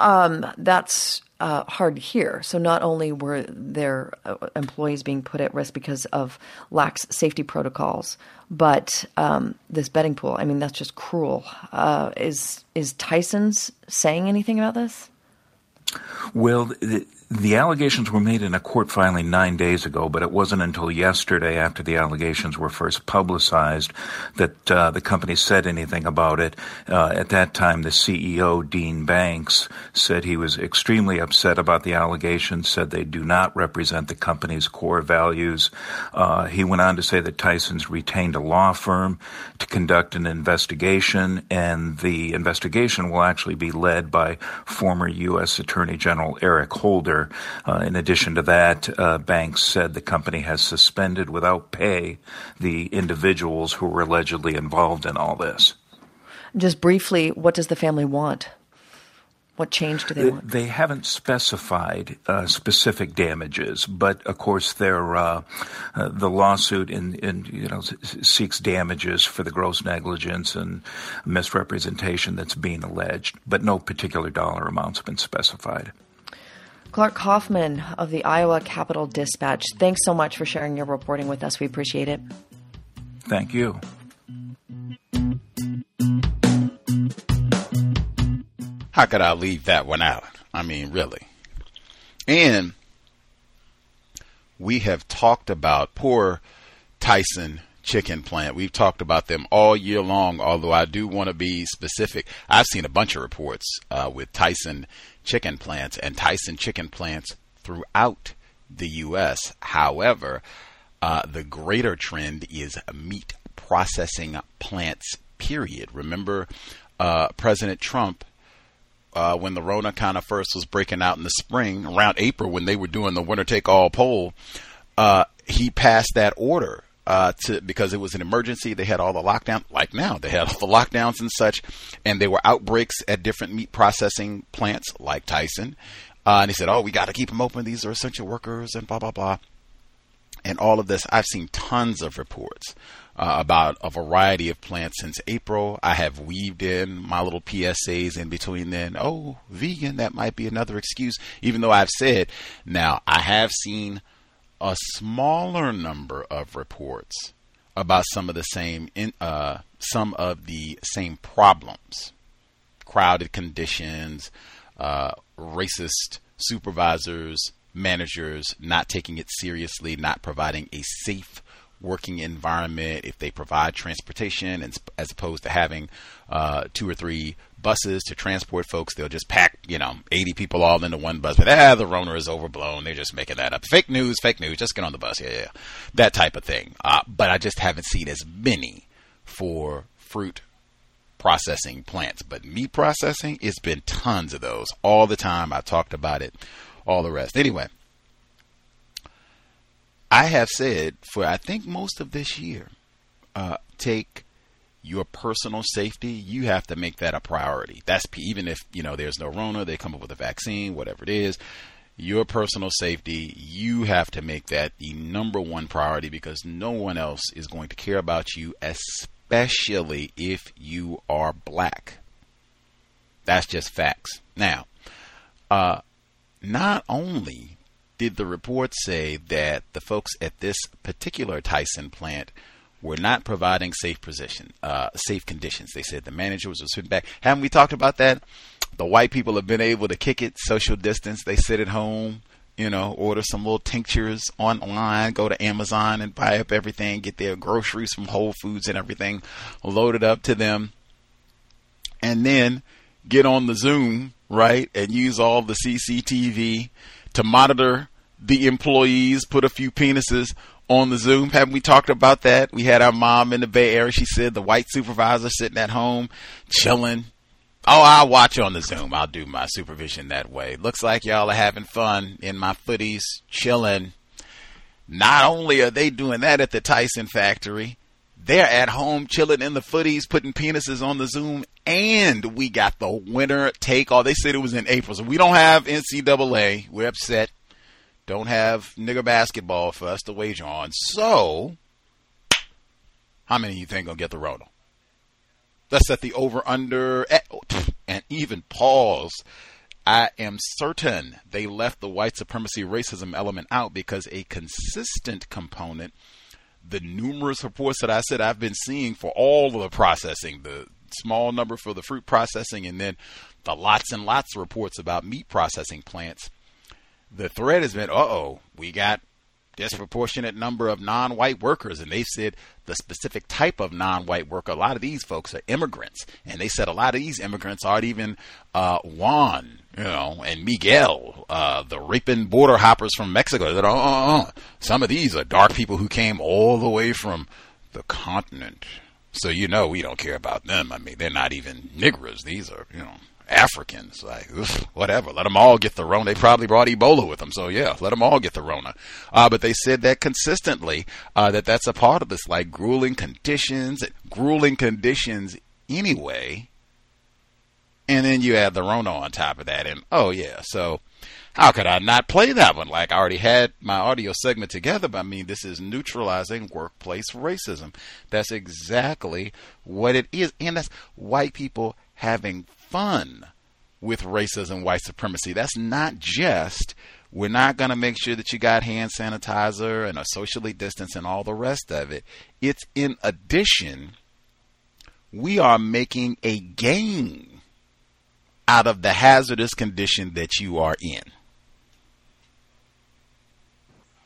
Um, that's uh, hard to hear. So not only were their uh, employees being put at risk because of lax safety protocols, but um, this betting pool. I mean, that's just cruel. Uh, is is Tyson's saying anything about this? Well, the allegations were made in a court filing nine days ago, but it wasn't until yesterday, after the allegations were first publicized, that uh, the company said anything about it. Uh, at that time, the CEO, Dean Banks, said he was extremely upset about the allegations, said they do not represent the company's core values. Uh, he went on to say that Tyson's retained a law firm to conduct an investigation, and the investigation will actually be led by former U.S. Attorney General Eric Holder uh, in addition to that, uh, Banks said the company has suspended without pay the individuals who were allegedly involved in all this. Just briefly, what does the family want? What change do they want? They haven't specified uh, specific damages, but of course, their uh, uh, the lawsuit in, in you know seeks damages for the gross negligence and misrepresentation that's being alleged, but no particular dollar amounts have been specified. Clark Kauffman of the Iowa Capital Dispatch, thanks so much for sharing your reporting with us. We appreciate it. Thank you. How could I leave that one out? I mean, really. And we have talked about poor Tyson chicken plant. We've talked about them all year long, although I do want to be specific. I've seen a bunch of reports uh, with Tyson chicken plants and Tyson chicken plants throughout the U.S. However, uh, the greater trend is meat processing plants, period. Remember, uh, President Trump, uh, when the Rona kind of first was breaking out in the spring, around April, when they were doing the winner take all poll, uh, he passed that order uh, to because it was an emergency. They had all the lockdown, like now they had all the lockdowns and such, and there were outbreaks at different meat processing plants like Tyson. Uh, and he said, "Oh, we got to keep them open. These are essential workers," and blah blah blah. And all of this, I've seen tons of reports uh, about a variety of plants since April. I have weaved in my little PSAs in between then. Oh, vegan, that might be another excuse. Even though I've said, now I have seen a smaller number of reports about some of the same in, uh, some of the same problems, crowded conditions, uh, racist supervisors, managers not taking it seriously, not providing a safe working environment, if they provide transportation and, as opposed to having uh, two or three buses to transport folks, they'll just pack, you know, 80 people all into one bus. But ah, the Rona is overblown. They're just making that up. Fake news, fake news. Just get on the bus. Yeah, yeah. That type of thing. Uh, but I just haven't seen as many for fruit processing plants. But meat processing, it's been tons of those all the time. I talked about it, all the rest. Anyway, I have said for I think most of this year, uh, take your personal safety. You have to make that a priority. That's even if you know there's no Rona, they come up with a vaccine, whatever it is. Your personal safety, you have to make that the number one priority because no one else is going to care about you, especially if you are black. That's just facts. Now, uh, not only did the report say that the folks at this particular Tyson plant were not providing safe position, uh, safe conditions? They said the manager was sitting back. Haven't we talked about that? The white people have been able to kick it, social distance. They sit at home, you know, order some little tinctures online, go to Amazon and buy up everything, get their groceries from Whole Foods and everything loaded up to them, and then get on the Zoom, right, and use all the CCTV to monitor the employees, put a few penises on the Zoom. Haven't we talked about that? We had our mom in the Bay Area. She said the white supervisor sitting at home, chilling. Oh, I'll watch on the Zoom. I'll do my supervision that way. Looks like y'all are having fun in my footies, chilling. Not only are they doing that at the Tyson factory, they're at home chilling in the footies, putting penises on the Zoom, and we got the winner take all. They said it was in April, so we don't have NCAA. We're upset. Don't have nigger basketball for us to wager on. So, how many of you think gonna get the Rona? Let's set the over under and even pause. I am certain they left the white supremacy racism element out because a consistent component, the numerous reports that I said I've been seeing for all of the processing, the small number for the fruit processing, and then the lots and lots of reports about meat processing plants, the thread has been, uh oh, we got disproportionate number of non-white workers. And they said the specific type of non-white worker a lot of these folks are immigrants. And they said a lot of these immigrants aren't even uh, juan you know and miguel uh, the raping border hoppers from mexico. That oh, oh, oh, some of these are dark people who came all the way from the continent. So you know we don't care about them. I mean they're not even niggers. These are you know Africans. Like, whatever. Let them all get the Rona. They probably brought Ebola with them. So, yeah, let them all get the Rona. Uh, but they said that consistently, uh, that that's a part of this, like grueling conditions, grueling conditions anyway. And then you add the Rona on top of that. And, oh, yeah. So, how could I not play that one? Like, I already had my audio segment together, but I mean, this is neutralizing workplace racism. That's exactly what it is. And that's white people having fun with racism, white supremacy. That's not just we're not going to make sure that you got hand sanitizer and are socially distanced and all the rest of it. It's in addition, we are making a game out of the hazardous condition that you are in.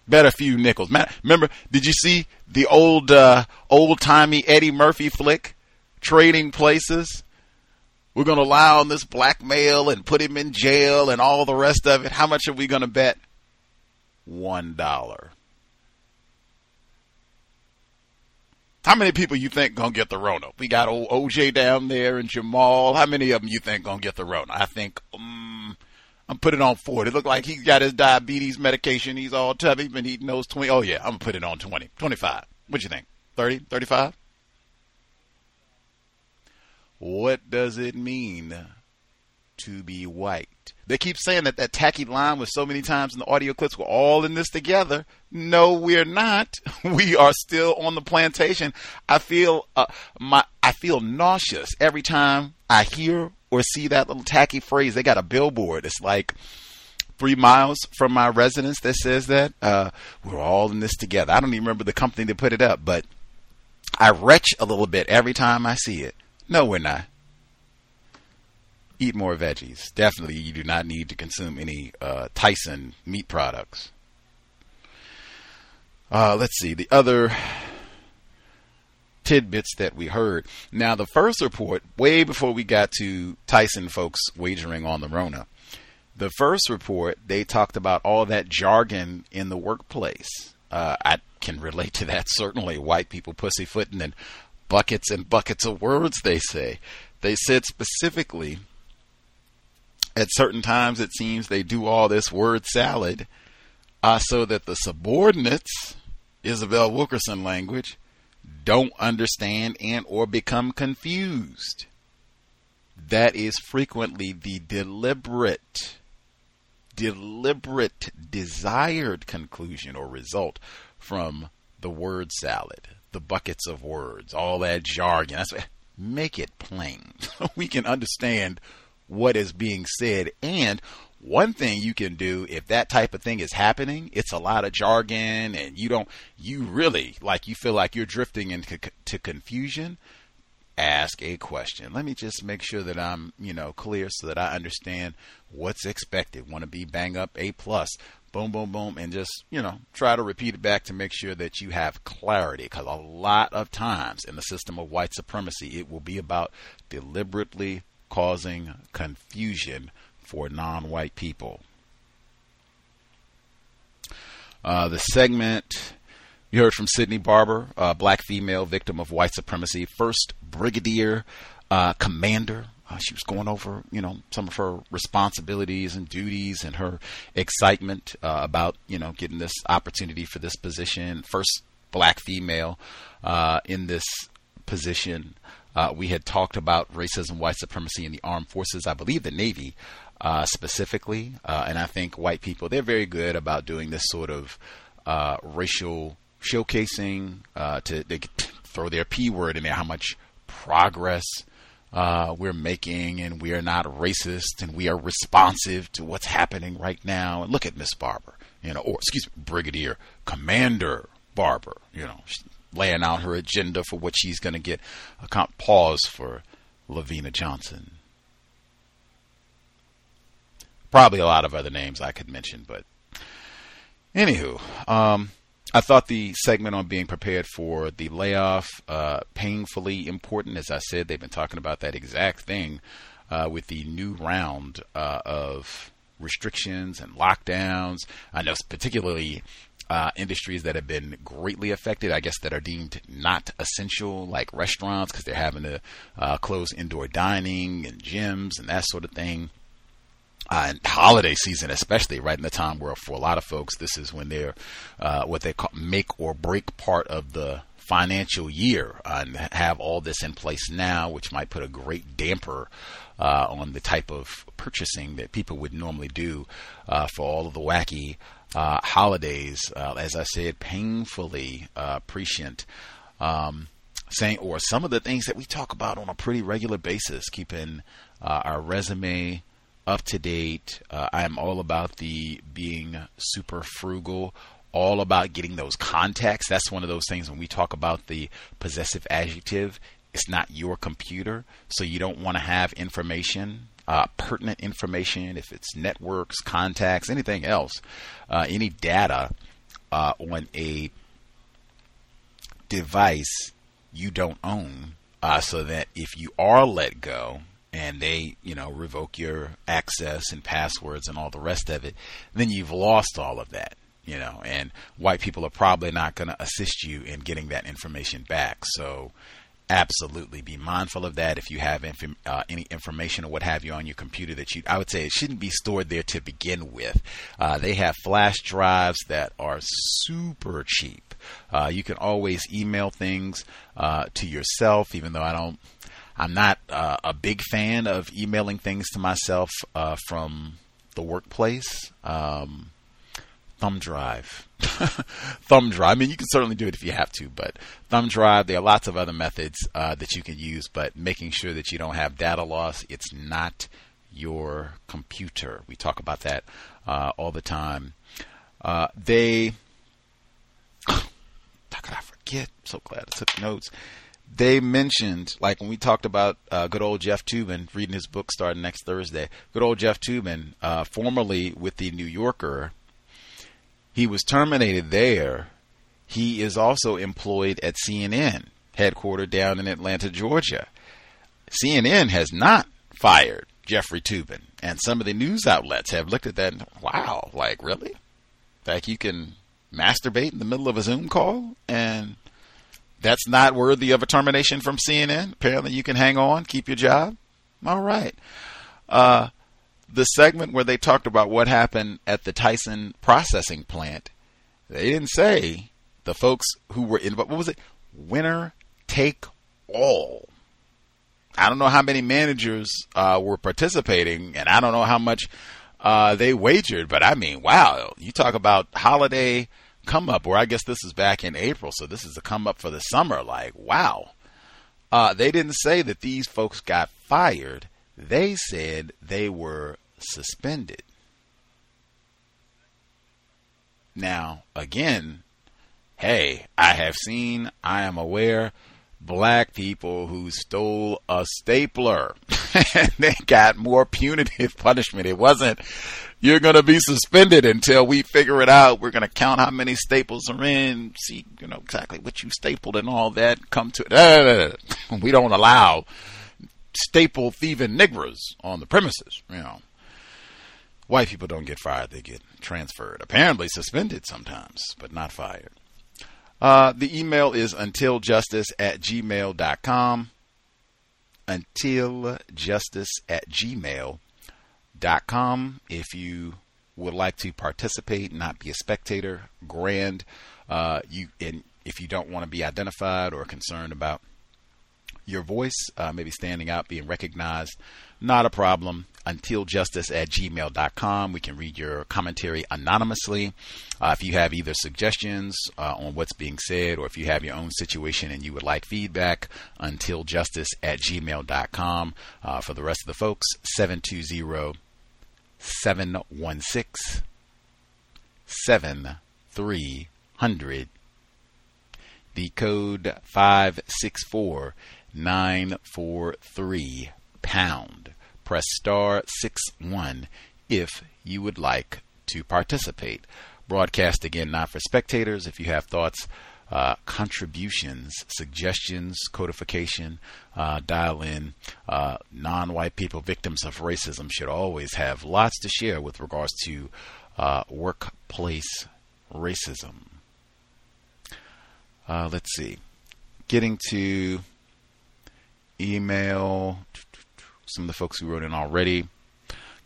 Bet a few nickels. Man, remember, did you see the old, uh, old timey Eddie Murphy flick, Trading Places? We're going to allow on this blackmail and put him in jail and all the rest of it. How much are we going to bet? One dollar. How many people you think gonna get the Rona? We got old OJ down there and Jamal. How many of them you think gonna get the Rona? I think um, I'm putting on 40. It look like he's got his diabetes medication. He's all tubby, been eating those 20. Oh yeah, I'm gonna put it on 20, 25. What you think? 30, 35? What does it mean to be white? They keep saying that that tacky line was so many times in the audio clips. We're all in this together. No, we're not. We are still on the plantation. I feel uh, my I feel nauseous every time I hear or see that little tacky phrase. They got a billboard. It's like three miles from my residence that says that uh, we're all in this together. I don't even remember the company that put it up, but I retch a little bit every time I see it. No, we're not. Eat more veggies. Definitely, you do not need to consume any uh, Tyson meat products. Uh, let's see. The other tidbits that we heard. Now, the first report, way before we got to Tyson folks wagering on the Rona, the first report, they talked about all that jargon in the workplace. Uh, I can relate to that certainly. White people pussyfooting and buckets and buckets of words, they say. They said specifically, at certain times it seems they do all this word salad uh, so that the subordinates, Isabel Wilkerson language, don't understand and or become confused. That is frequently the deliberate, deliberate, desired conclusion or result from the word salad the buckets of words, all that jargon. That's what, make it plain. we can understand what is being said. And one thing you can do if that type of thing is happening, it's a lot of jargon and you don't, you really, like you feel like you're drifting into to confusion. Ask a question. Let me just make sure that I'm, you know, clear so that I understand what's expected. Want to be bang up A plus boom, boom, boom, and just, you know, try to repeat it back to make sure that you have clarity. Because a lot of times in the system of white supremacy, it will be about deliberately causing confusion for non white people. Uh, the segment you heard from Sydney Barber, a black female victim of white supremacy, first brigadier uh, commander uh, she was going over, you know, some of her responsibilities and duties and her excitement uh, about, you know, getting this opportunity for this position. First black female uh, in this position. Uh, we had talked about racism, white supremacy in the armed forces. I believe the Navy uh, specifically, uh, and I think white people they're very good about doing this sort of racial showcasing to they throw their p word in there. How much progress uh, we're making and we are not racist and we are responsive to what's happening right now. And look at Miss Barber, you know, or excuse me, Brigadier Commander Barber, you know, laying out her agenda for what she's going to get. I can't pause for LaVena Johnson. Probably a lot of other names I could mention, but anywho, um, I thought the segment on being prepared for the layoff uh, painfully important. As I said, they've been talking about that exact thing uh, with the new round uh, of restrictions and lockdowns. I know particularly uh, industries that have been greatly affected, I guess, that are deemed not essential, like restaurants, because they're having to uh, close indoor dining and gyms and that sort of thing uh, and holiday season, especially right in the time where for a lot of folks, this is when they're uh, what they call make or break part of the financial year uh, and have all this in place now, which might put a great damper uh, on the type of purchasing that people would normally do uh, for all of the wacky uh, holidays. as I said, painfully prescient. Um, saying or some of the things that we talk about on a pretty regular basis, keeping our resume up to date. Uh, I am all about the being super frugal, all about getting those contacts. That's one of those things when we talk about the possessive adjective. It's not your computer, so you don't want to have information, uh, pertinent information, if it's networks, contacts, anything else, uh, any data uh, on a device you don't own, uh, so that if you are let go, and they, you know, revoke your access and passwords and all the rest of it, then you've lost all of that, you know, and white people are probably not going to assist you in getting that information back. So, absolutely be mindful of that. If you have inf- uh, any information or what have you on your computer that you, I would say it shouldn't be stored there to begin with. Uh, they have flash drives that are super cheap. Uh, you can always email things uh, to yourself, even though I don't I'm not uh, a big fan of emailing things to myself uh, from the workplace. Um, thumb drive. thumb drive. I mean, you can certainly do it if you have to, but thumb drive, there are lots of other methods uh, that you can use, but making sure that you don't have data loss, it's not your computer. We talk about that uh, all the time. Uh, they, how could I forget? I'm so glad I took notes they mentioned, like when we talked about uh, good old Jeff Toobin reading his book starting next Thursday, good old Jeff Toobin, uh, formerly with the New Yorker, he was terminated there. He is also employed at CNN, headquartered down in Atlanta, Georgia. CNN has not fired Jeffrey Toobin, and some of the news outlets have looked at that and, wow, like really? Like you can masturbate in the middle of a Zoom call and that's not worthy of a termination from CNN. Apparently, you can hang on, keep your job. All right. Uh, the segment where they talked about what happened at the Tyson processing plant, they didn't say the folks who were in, what was it? Winner take all. I don't know how many managers uh, were participating, and I don't know how much uh, they wagered, but I mean, wow, you talk about holiday come up, or I guess this is back in April, so this is a come up for the summer. Like, wow. Uh, they didn't say that these folks got fired. They said they were suspended. Now, again, hey, I have seen, I am aware, black people who stole a stapler. and they got more punitive punishment. It wasn't you're going to be suspended until we figure it out. We're going to count how many staples are in, see, you know, exactly what you stapled and all that. Come to it. We don't allow staple thieving niggers on the premises, you know. White people don't get fired, they get transferred. Apparently suspended sometimes, but not fired. Uh, the email is untiljustice at gmail.com. Untiljustice at gmail.com com. If you would like to participate, not be a spectator, grand. Uh, you and if you don't want to be identified or concerned about your voice, uh, maybe standing out, being recognized, not a problem. Untiljustice at gmail.com. We can read your commentary anonymously. Uh, if you have either suggestions uh, on what's being said or if you have your own situation and you would like feedback, untiljustice at gmail.com. Uh, for the rest of the folks, 720 716 7300. The code 564 943 pound. Press star 6 1 if you would like to participate. Broadcast again not for spectators. If you have thoughts, uh, contributions, suggestions, codification, uh, dial in. Uh, non white people, victims of racism, should always have lots to share with regards to uh, workplace racism. Uh, let's see. Getting to email some of the folks who wrote in already.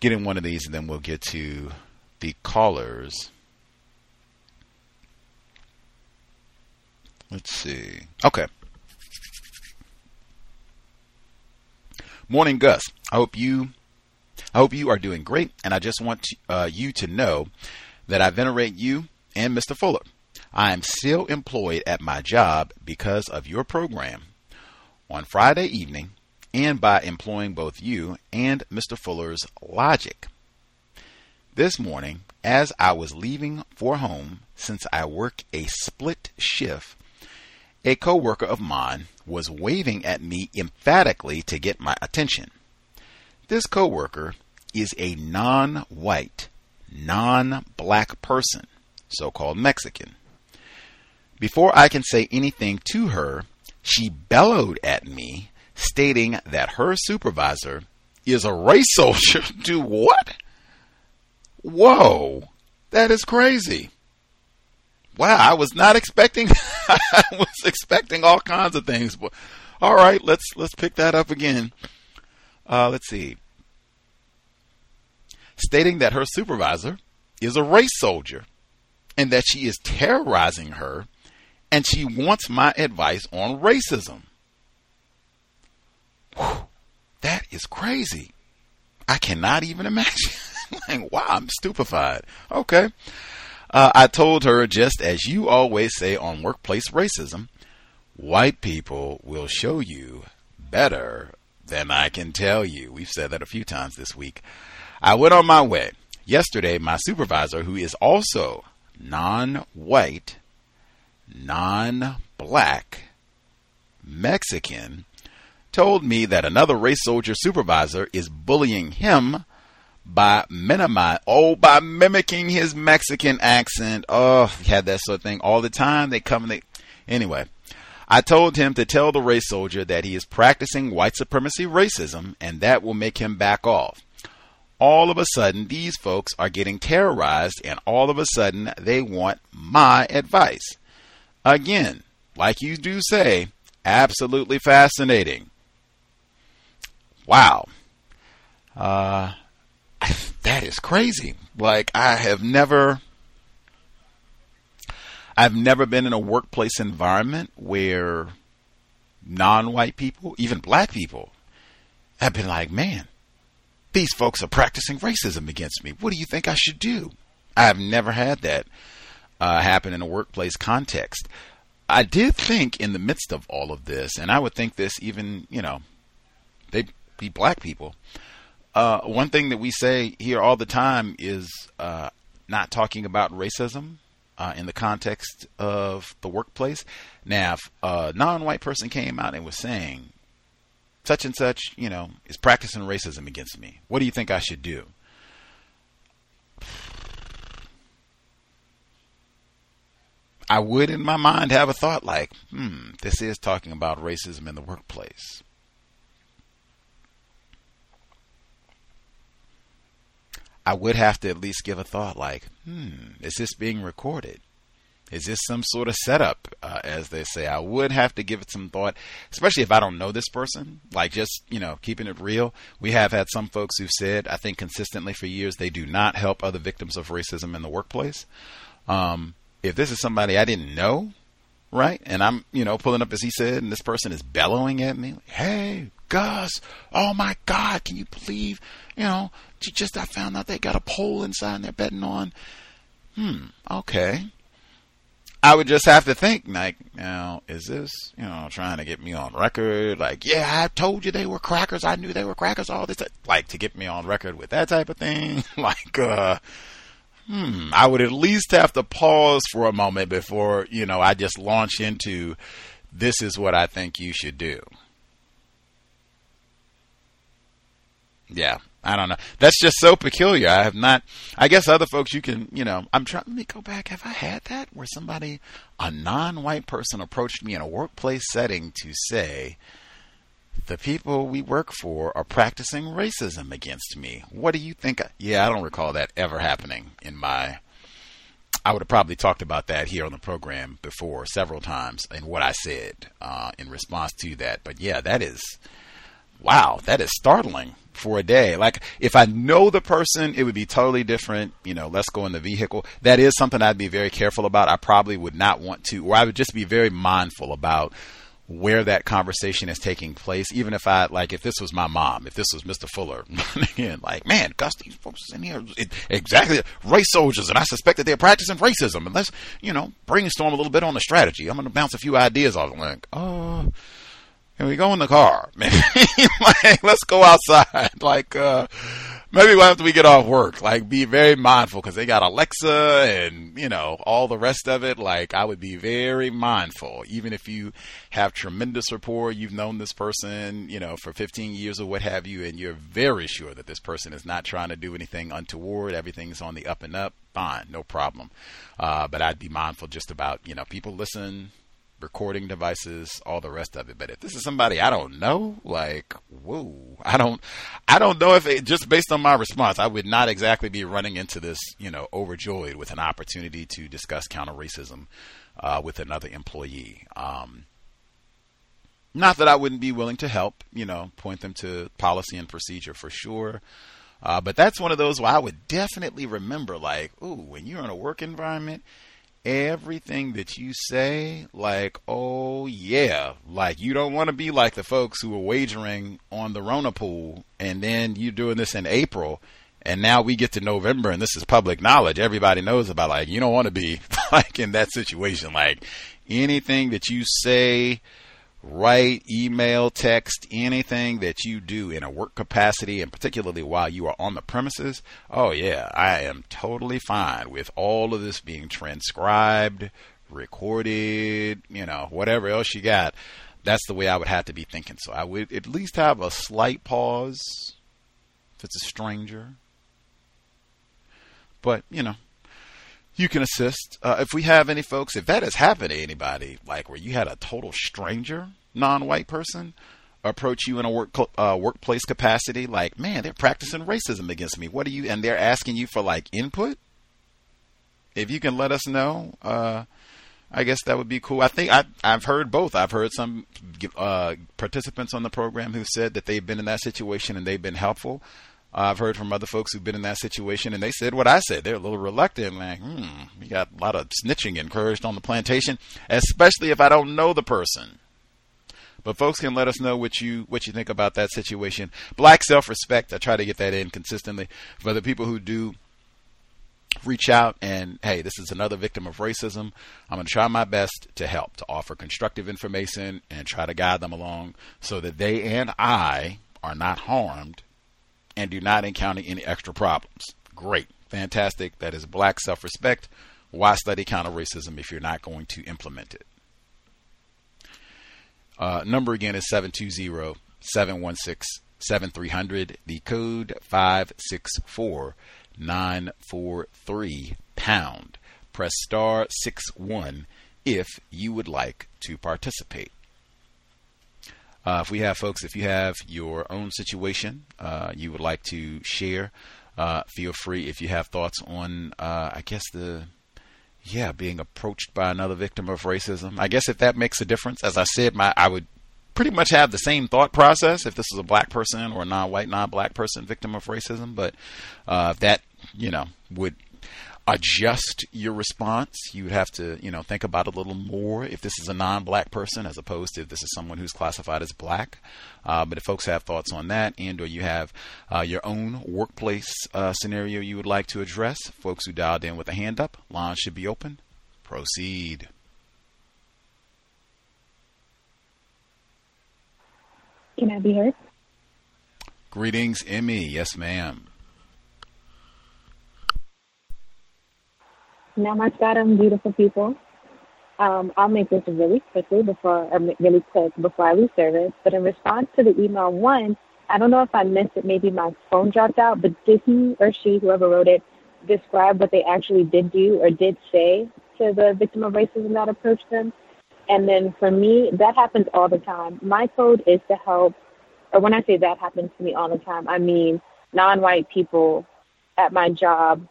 Get in one of these, and then we'll get to the callers. Let's see. Okay. Morning, Gus. I hope you, I hope you are doing great, and I just want to, uh, you to know that I venerate you and Mr. Fuller. I am still employed at my job because of your program. On Friday evening, and by employing both you and Mr. Fuller's logic. This morning, as I was leaving for home, since I work a split shift, a coworker of mine was waving at me emphatically to get my attention. This coworker is a non-white, non-black person, so-called Mexican. Before I can say anything to her, she bellowed at me stating that her supervisor is a race soldier. Do what? Whoa, that is crazy. Wow, I was not expecting. I was expecting all kinds of things, but all right, let's let's pick that up again. Uh, let's see. Stating that her supervisor is a race soldier, and that she is terrorizing her, and she wants my advice on racism. Whew, that is crazy. I cannot even imagine. like, wow, I'm stupefied. Okay. Uh, I told her, just as you always say on workplace racism, white people will show you better than I can tell you. We've said that a few times this week. I went on my way. Yesterday, my supervisor, who is also non white, non black, Mexican, told me that another race soldier supervisor is bullying him by minimize oh by mimicking his Mexican accent. Oh, he had that sort of thing all the time. They come and they anyway. I told him to tell the race soldier that he is practicing white supremacy racism and that will make him back off. All of a sudden, these folks are getting terrorized, and all of a sudden, they want my advice. Again, like you do say, absolutely fascinating wow. Uh, that is crazy. Like I have never, I've never been in a workplace environment where non-white people, even black people, have been like, man, these folks are practicing racism against me. What do you think I should do? I've never had that uh, happen in a workplace context. I did think in the midst of all of this, and I would think this even, you know, they be black people. Uh, one thing that we say here all the time is uh, not talking about racism uh, in the context of the workplace. Now, if a non-white person came out and was saying such and such, you know, is practicing racism against me, what do you think I should do? I would, in my mind, have a thought like, hmm, this is talking about racism in the workplace. I would have to at least give a thought like, hmm, is this being recorded? Is this some sort of setup, uh, as they say? I would have to give it some thought, especially if I don't know this person. Like just, you know, keeping it real. We have had some folks who've said, I think consistently for years, they do not help other victims of racism in the workplace. Um, if this is somebody I didn't know, right? And I'm, you know, pulling up as he said, and this person is bellowing at me, "Hey, Gus! Oh my God! Can you believe? You know, just I found out they got a poll inside and they're betting on. Hmm. Okay. I would just have to think, like, now, is this, you know, trying to get me on record? Like, yeah, I told you they were crackers. I knew they were crackers. All this, like, to get me on record with that type of thing. like, uh, hmm, I would at least have to pause for a moment before, you know, I just launch into this is what I think you should do. Yeah, I don't know. That's just so peculiar. I have not. I guess other folks, you can, you know. I'm trying. Let me go back. Have I had that where somebody, a non-white person, approached me in a workplace setting to say, the people we work for are practicing racism against me. What do you think? Yeah, I don't recall that ever happening in my. I would have probably talked about that here on the program before several times and what I said uh, in response to that. But yeah, that is wow, that is startling for a day. Like if I know the person, it would be totally different. You know, let's go in the vehicle. That is something I'd be very careful about. I probably would not want to, or I would just be very mindful about where that conversation is taking place. Even if I like, if this was my mom, if this was Mr. Fuller, again, like, man, Gus, these folks in here, it, exactly, race soldiers, and I suspect that they're practicing racism. And let's, you know, brainstorm a little bit on the strategy. I'm going to bounce a few ideas off. Like, oh. Can we go in the car? like, let's go outside. Like, uh, maybe after we get off work, like, be very mindful because they got Alexa and, you know, all the rest of it. Like, I would be very mindful. Even if you have tremendous rapport, you've known this person, you know, for 15 years or what have you, and you're very sure that this person is not trying to do anything untoward, everything's on the up and up, fine, no problem. Uh, but I'd be mindful just about, you know, people listen, recording devices, all the rest of it. But if this is somebody I don't know, like, whoa, I don't, I don't know if it, just based on my response, I would not exactly be running into this, you know, overjoyed with an opportunity to discuss counter racism uh, with another employee. Um, not that I wouldn't be willing to help, you know, point them to policy and procedure for sure. Uh, but that's one of those where I would definitely remember, like, ooh, when you're in a work environment everything that you say like oh yeah. Like you don't want to be like the folks who are wagering on the rona pool and then you're doing this in april and now we get to november and this is public knowledge. Everybody knows about like you don't want to be like in that situation. Like anything that you say write, email, text, anything that you do in a work capacity, and particularly while you are on the premises, oh yeah, I am totally fine with all of this being transcribed, recorded, you know, whatever else you got. That's the way I would have to be thinking. So I would at least have a slight pause if it's a stranger. But, you know, you can assist. Uh, if we have any folks, if that has happened to anybody, like where you had a total stranger, non-white person, approach you in a work uh, workplace capacity, like, man, they're practicing racism against me. What are you? And they're asking you for like input. If you can let us know, uh, I guess that would be cool. I think I, have heard both. I've heard some uh, participants on the program who said that they've been in that situation and they've been helpful. I've heard from other folks who've been in that situation, and they said what I said. They're a little reluctant, like, hmm, we got a lot of snitching encouraged on the plantation, especially if I don't know the person. But folks can let us know what you what you think about that situation. Black self respect. I try to get that in consistently for the people who do reach out and hey, this is another victim of racism. I'm going to try my best to help, to offer constructive information and try to guide them along so that they and I are not harmed and do not encounter any extra problems. Great. Fantastic. That is black self respect. Why study counter racism if you're not going to implement it? Uh, number again is 720 716 7300. The code 564 943 pound. Press star 6 1 if you would like to participate. Uh, if we have folks, if you have your own situation uh, you would like to share, uh, feel free. If you have thoughts on, uh, I guess the yeah, being approached by another victim of racism. I guess if that makes a difference, as I said, my I would pretty much have the same thought process if this is a black person or a non-white, non-black person victim of racism. But uh, that you know would adjust your response. You would have to, you know, think about a little more if this is a non-black person as opposed to if this is someone who's classified as black. Uh, but if folks have thoughts on that, and or you have uh, your own workplace uh, scenario you would like to address, folks who dialed in with a hand up, line should be open. Proceed. Can I be heard? Greetings, Emmy. Yes, ma'am. Namaskaram, beautiful people. Um, I'll make this really quickly before, or really quick before I leave service. But in response to the email one, I don't know if I missed it. Maybe my phone dropped out. But did he or she, whoever wrote it, describe what they actually did do or did say to the victim of racism that approached them? And then for me, that happens all the time. My code is to help, or when I say that happens to me all the time, I mean non-white people at my job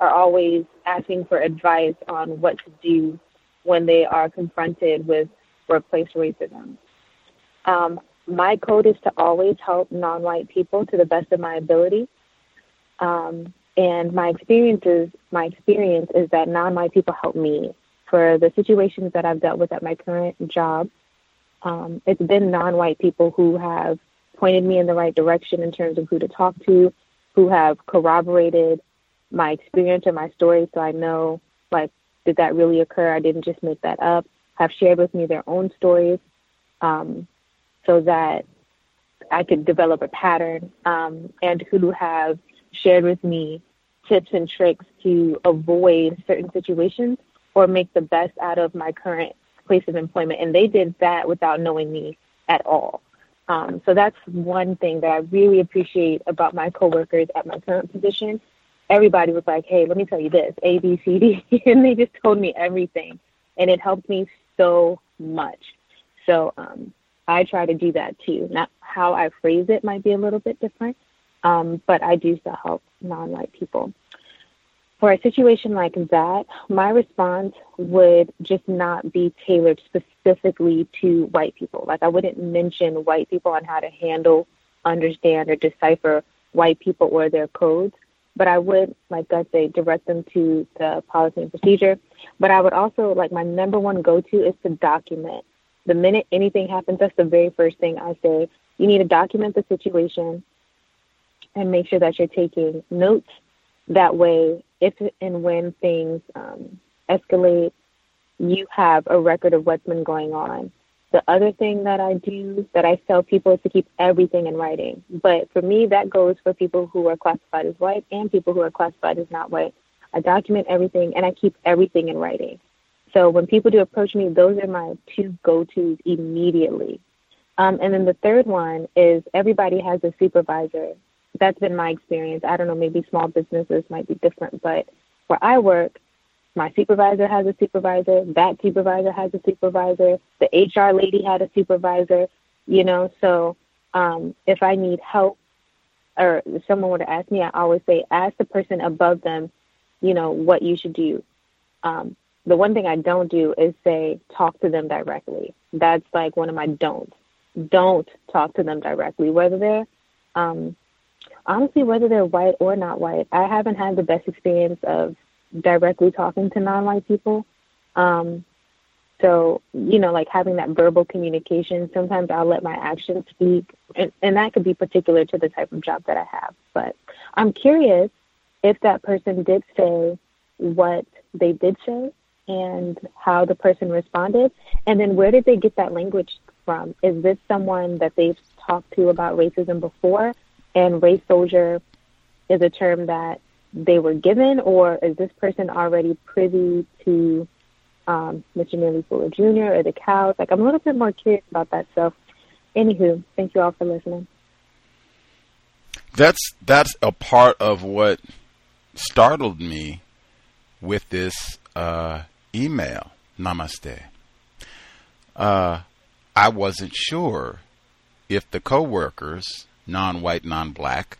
are always asking for advice on what to do when they are confronted with workplace racism. Um, my code is to always help non-white people to the best of my ability. Um, and my experience is my experience is that non-white people help me for the situations that I've dealt with at my current job, um, it's been non-white people who have pointed me in the right direction in terms of who to talk to, who have corroborated my experience or my story, so I know like did that really occur? I didn't just make that up. Have shared with me their own stories, um, so that I could develop a pattern, um, and who have shared with me tips and tricks to avoid certain situations or make the best out of my current place of employment. And they did that without knowing me at all. Um, so that's one thing that I really appreciate about my coworkers at my current position. Everybody was like, "Hey, let me tell you this, A, B, C, D," and they just told me everything, and it helped me so much. So um, I try to do that too. Not how I phrase it might be a little bit different, um, but I do still help non-white people for a situation like that, my response would just not be tailored specifically to white people. Like I wouldn't mention white people on how to handle, understand, or decipher white people or their codes. But I would, like I say, direct them to the policy and procedure. But I would also, like, my number one go to is to document. The minute anything happens, that's the very first thing I say. You need to document the situation and make sure that you're taking notes that way, if and when things um, escalate, you have a record of what's been going on. The other thing that I do that I tell people is to keep everything in writing. But for me, that goes for people who are classified as white and people who are classified as not white. I document everything and I keep everything in writing. So when people do approach me, those are my two go-tos immediately. Um, and then the third one is everybody has a supervisor that's been my experience. I don't know, maybe small businesses might be different, but where I work, my supervisor has a supervisor, that supervisor has a supervisor, the HR lady had a supervisor, you know, so um, if I need help or if someone were to ask me, I always say, ask the person above them, you know, what you should do. Um, the one thing I don't do is say, talk to them directly. That's like one of my don'ts. Don't talk to them directly, whether they're um, honestly, whether they're white or not white, I haven't had the best experience of directly talking to non-white people. Um, so, you know, like having that verbal communication, sometimes I'll let my actions speak, and, and that could be particular to the type of job that I have. But I'm curious if that person did say what they did say and how the person responded, and then where did they get that language from? Is this someone that they've talked to about racism before? and race soldier is a term that they were given, or is this person already privy to um, Mr. Neely Fuller Jr. or the cows? Like, I'm a little bit more curious about that. So, anywho, thank you all for listening. That's that's a part of what startled me with this uh, email. Namaste. Uh, I wasn't sure if the coworkers non-white, non-black,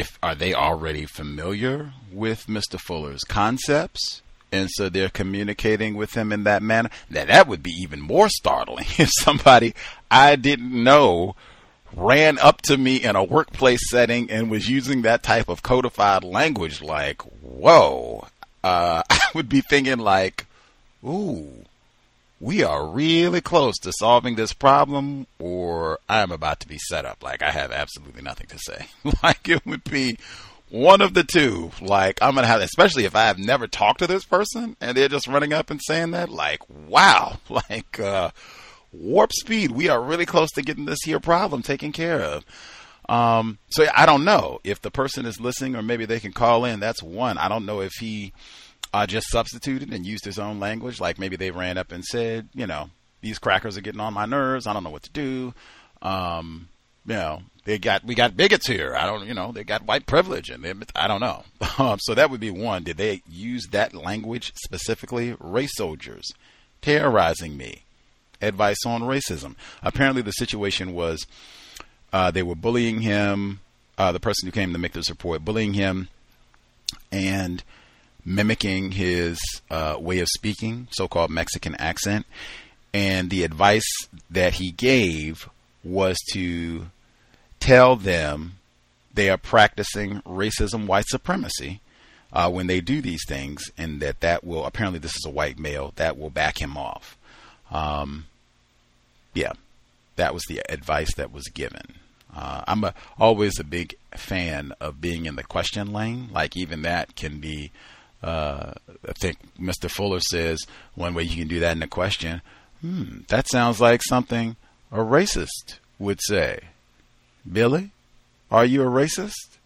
if are they already familiar with Mr. Fuller's concepts? And so they're communicating with him in that manner. Now that would be even more startling if somebody I didn't know ran up to me in a workplace setting and was using that type of codified language like, whoa, uh, I would be thinking like, ooh, we are really close to solving this problem, or I'm about to be set up. Like I have absolutely nothing to say. like it would be one of the two. Like I'm gonna have, especially if I have never talked to this person and they're just running up and saying that. Like wow, like uh, warp speed. We are really close to getting this here problem taken care of. Um, so I don't know if the person is listening, or maybe they can call in. That's one. I don't know if he uh, just substituted and used his own language. Like maybe they ran up and said, you know, these crackers are getting on my nerves. I don't know what to do. Um, you know, they got we got bigots here. I don't, you know, they got white privilege, and they, I don't know. Um, so that would be one. Did they use that language specifically? Race soldiers terrorizing me. Advice on racism. Apparently, the situation was uh, they were bullying him. Uh, the person who came to make this report bullying him, and mimicking his uh, way of speaking, so called Mexican accent. And the advice that he gave was to tell them they are practicing racism, white supremacy uh, when they do these things, and that that will apparently this is a white male that will back him off. Um, yeah, that was the advice that was given. Uh, I'm a, always a big fan of being in the question lane. Like even that can be uh, I think Mr. Fuller says one way you can do that in a question. Hmm, that sounds like something a racist would say. Billy, are you a racist?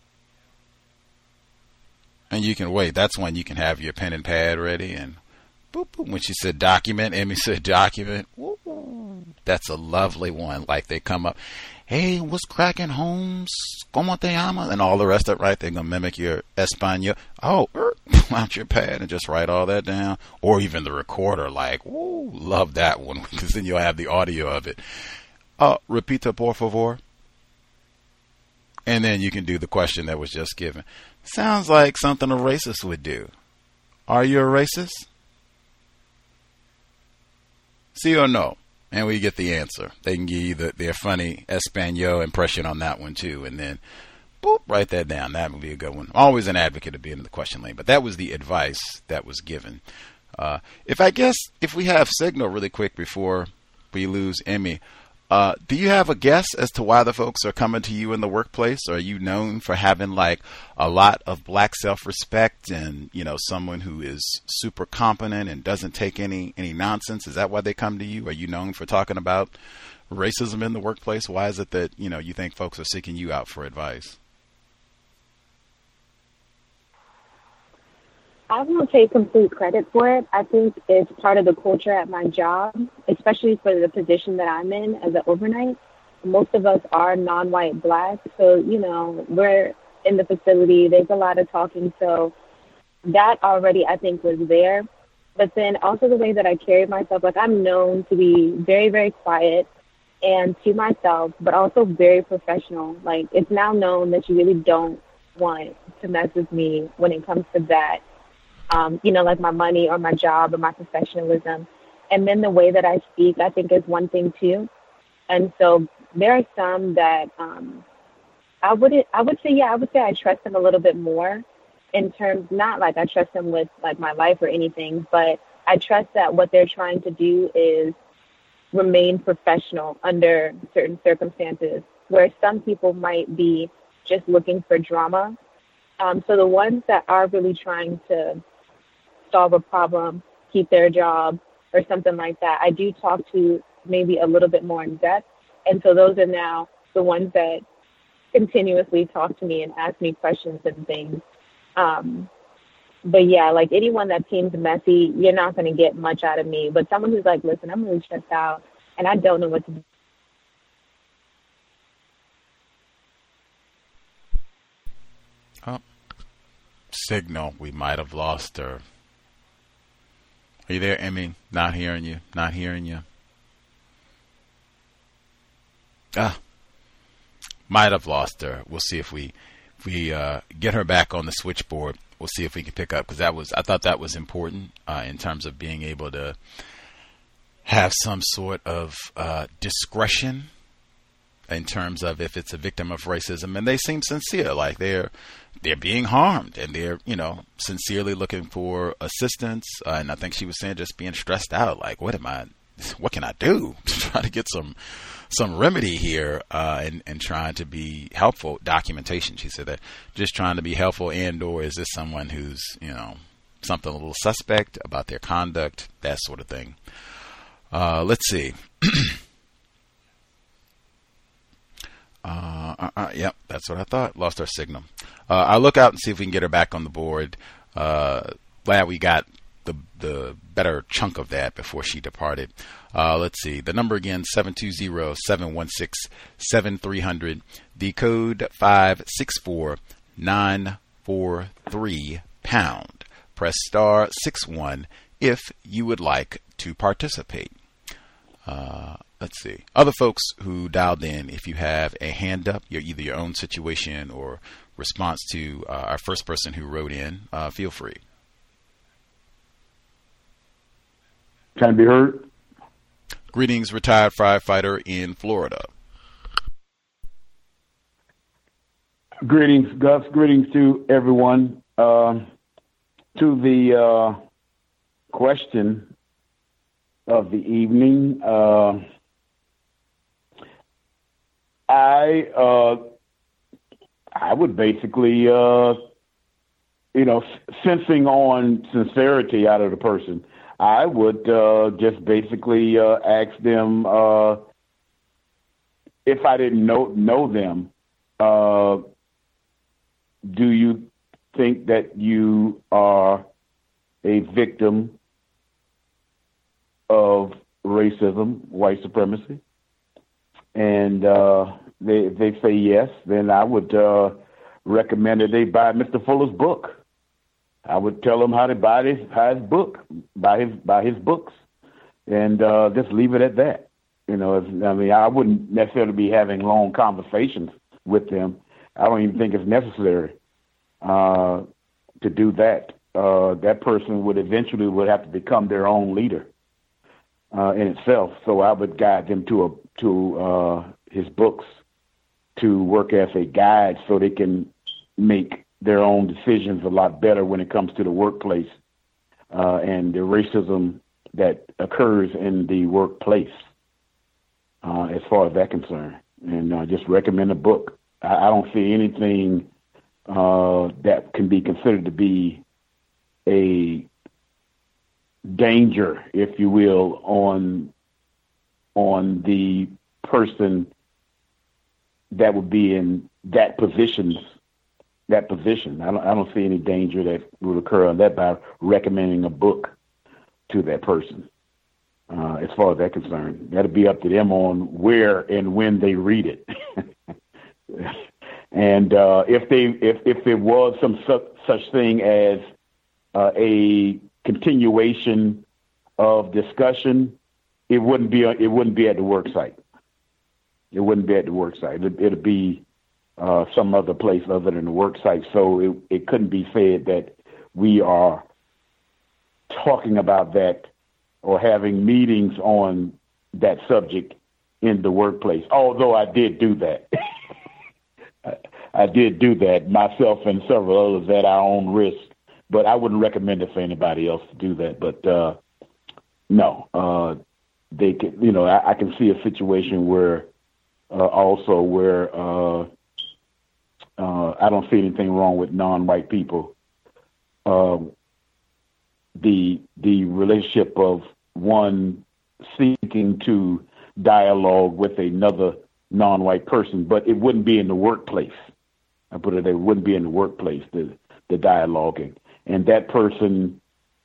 And you can wait. That's when you can have your pen and pad ready. And boop, boop. when she said document, Emmy said document. That's a lovely one. Like they come up hey, what's cracking, Holmes? ¿Cómo te llamas? And all the rest of it, right? They're going to mimic your Espanol. Oh, er, out your pad and just write all that down. Or even the recorder, like, woo, love that one, because then you'll have the audio of it. Uh, repita, por favor. And then you can do the question that was just given. Sounds like something a racist would do. Are you a racist? See or no? And we get the answer. They can give you the, their funny Espanol impression on that one too, and then boop, write that down. That would be a good one. Always an advocate of being in the question lane, but that was the advice that was given. Uh, if I guess if we have signal really quick before we lose Emmy, uh, do you have a guess as to why the folks are coming to you in the workplace? Are you known for having like a lot of black self-respect and you know someone who is super competent and doesn't take any any nonsense? Is that why they come to you? Are you known for talking about racism in the workplace? Why is it that you know you think folks are seeking you out for advice? I won't take complete credit for it. I think it's part of the culture at my job, especially for the position that I'm in as an overnight. Most of us are non-white black, so you know we're in the facility. There's a lot of talking, so that already I think was there. But then also the way that I carry myself, like I'm known to be very, very quiet and to myself, but also very professional. Like it's now known that you really don't want to mess with me when it comes to that um, you know, like my money or my job or my professionalism. And then the way that I speak, I think is one thing too. And so there are some that um, I wouldn't, I would say, yeah, I would say I trust them a little bit more in terms, not like I trust them with like my life or anything, but I trust that what they're trying to do is remain professional under certain circumstances, where some people might be just looking for drama. Um, so the ones that are really trying to solve a problem, keep their job, or something like that. I do talk to maybe a little bit more in depth. And so those are now the ones that continuously talk to me and ask me questions and things. Um, but yeah, like anyone that seems messy, you're not going to get much out of me. But someone who's like, listen, I'm really stressed out and I don't know what to do. Oh, signal. We might have lost her. Are you there, Emmy? Not hearing you. Not hearing you. Ah, might have lost her. We'll see if we if we uh, get her back on the switchboard. We'll see if we can pick up because that was I thought that was important uh, in terms of being able to have some sort of uh, discretion in terms of if it's a victim of racism, and they seem sincere, like they're they're being harmed and they're you know sincerely looking for assistance. Uh, and I think she was saying just being stressed out, like what am I, what can I do to try to get some some remedy here uh, and and trying to be helpful. Documentation, she said that just trying to be helpful, and or is this someone who's you know something a little suspect about their conduct, that sort of thing. Uh, let's see. Uh, uh, uh, yep, that's what I thought. Lost our signal. Uh, I'll look out and see if we can get her back on the board. Uh, glad we got the the better chunk of that before she departed. Uh, let's see. The number again, 720-716-7300. The code 564943 pound. Press star 61 if you would like to participate. Let's see. Other folks who dialed in, if you have a hand up, you're either your own situation or response to uh, our first person who wrote in, uh, feel free. Can I be heard? Greetings, retired firefighter in Florida. Greetings, Gus. Greetings to everyone. Uh, to the uh, question of the evening, uh, I uh, I would basically, uh, you know, sensing on sincerity out of the person, I would uh, just basically uh, ask them uh, if I didn't know know them. Uh, do you think that you are a victim of racism, white supremacy? And uh, they if they say yes, then I would uh, recommend that they buy Mr. Fuller's book. I would tell them how to buy his, buy his book, buy his buy his books, and uh, just leave it at that. You know, I mean, I wouldn't necessarily be having long conversations with them. I don't even think it's necessary uh, to do that. Uh, that person would eventually would have to become their own leader uh, in itself. So I would guide them to a to uh, his books to work as a guide, so they can make their own decisions a lot better when it comes to the workplace uh, and the racism that occurs in the workplace, uh, as far as that concerned. And uh, just recommend a book. I, I don't see anything uh, that can be considered to be a danger, if you will, on on the person that would be in that position that position. I don't, I don't see any danger that would occur on that by recommending a book to that person. Uh, as far as that concerned, that'll be up to them on where and when they read it. and uh, if they if if there was some su- such thing as uh, a continuation of discussion, it wouldn't be it wouldn't be at the work site. It wouldn't be at the work site. It, it'd be uh, some other place other than the work site. So it, it couldn't be said that we are talking about that or having meetings on that subject in the workplace. Although I did do that. I did do that myself and several others at our own risk, but I wouldn't recommend it for anybody else to do that. But uh, no, uh, they can. You know, I, I can see a situation where uh, also where uh, uh, I don't see anything wrong with non-white people. Uh, the the relationship of one seeking to dialogue with another non-white person, but it wouldn't be in the workplace. I put it, it wouldn't be in the workplace the the dialoguing, and that person,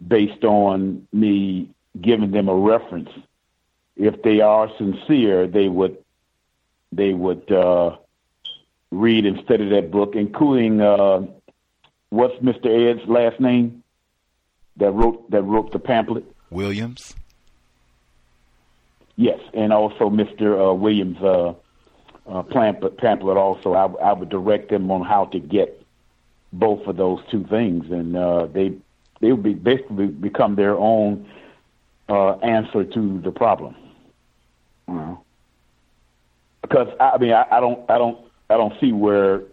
based on me giving them a reference, if they are sincere, they would they would uh, read and study that book, including uh, what's Mr. Ed's last name that wrote that wrote the pamphlet? Williams. Yes, and also Mr. Uh, Williams' uh, uh, pamphlet, pamphlet. Also, I, I would direct them on how to get both of those two things, and uh, they they would be basically become their own uh, answer to the problem. Know? because I mean I, I don't I don't I don't see where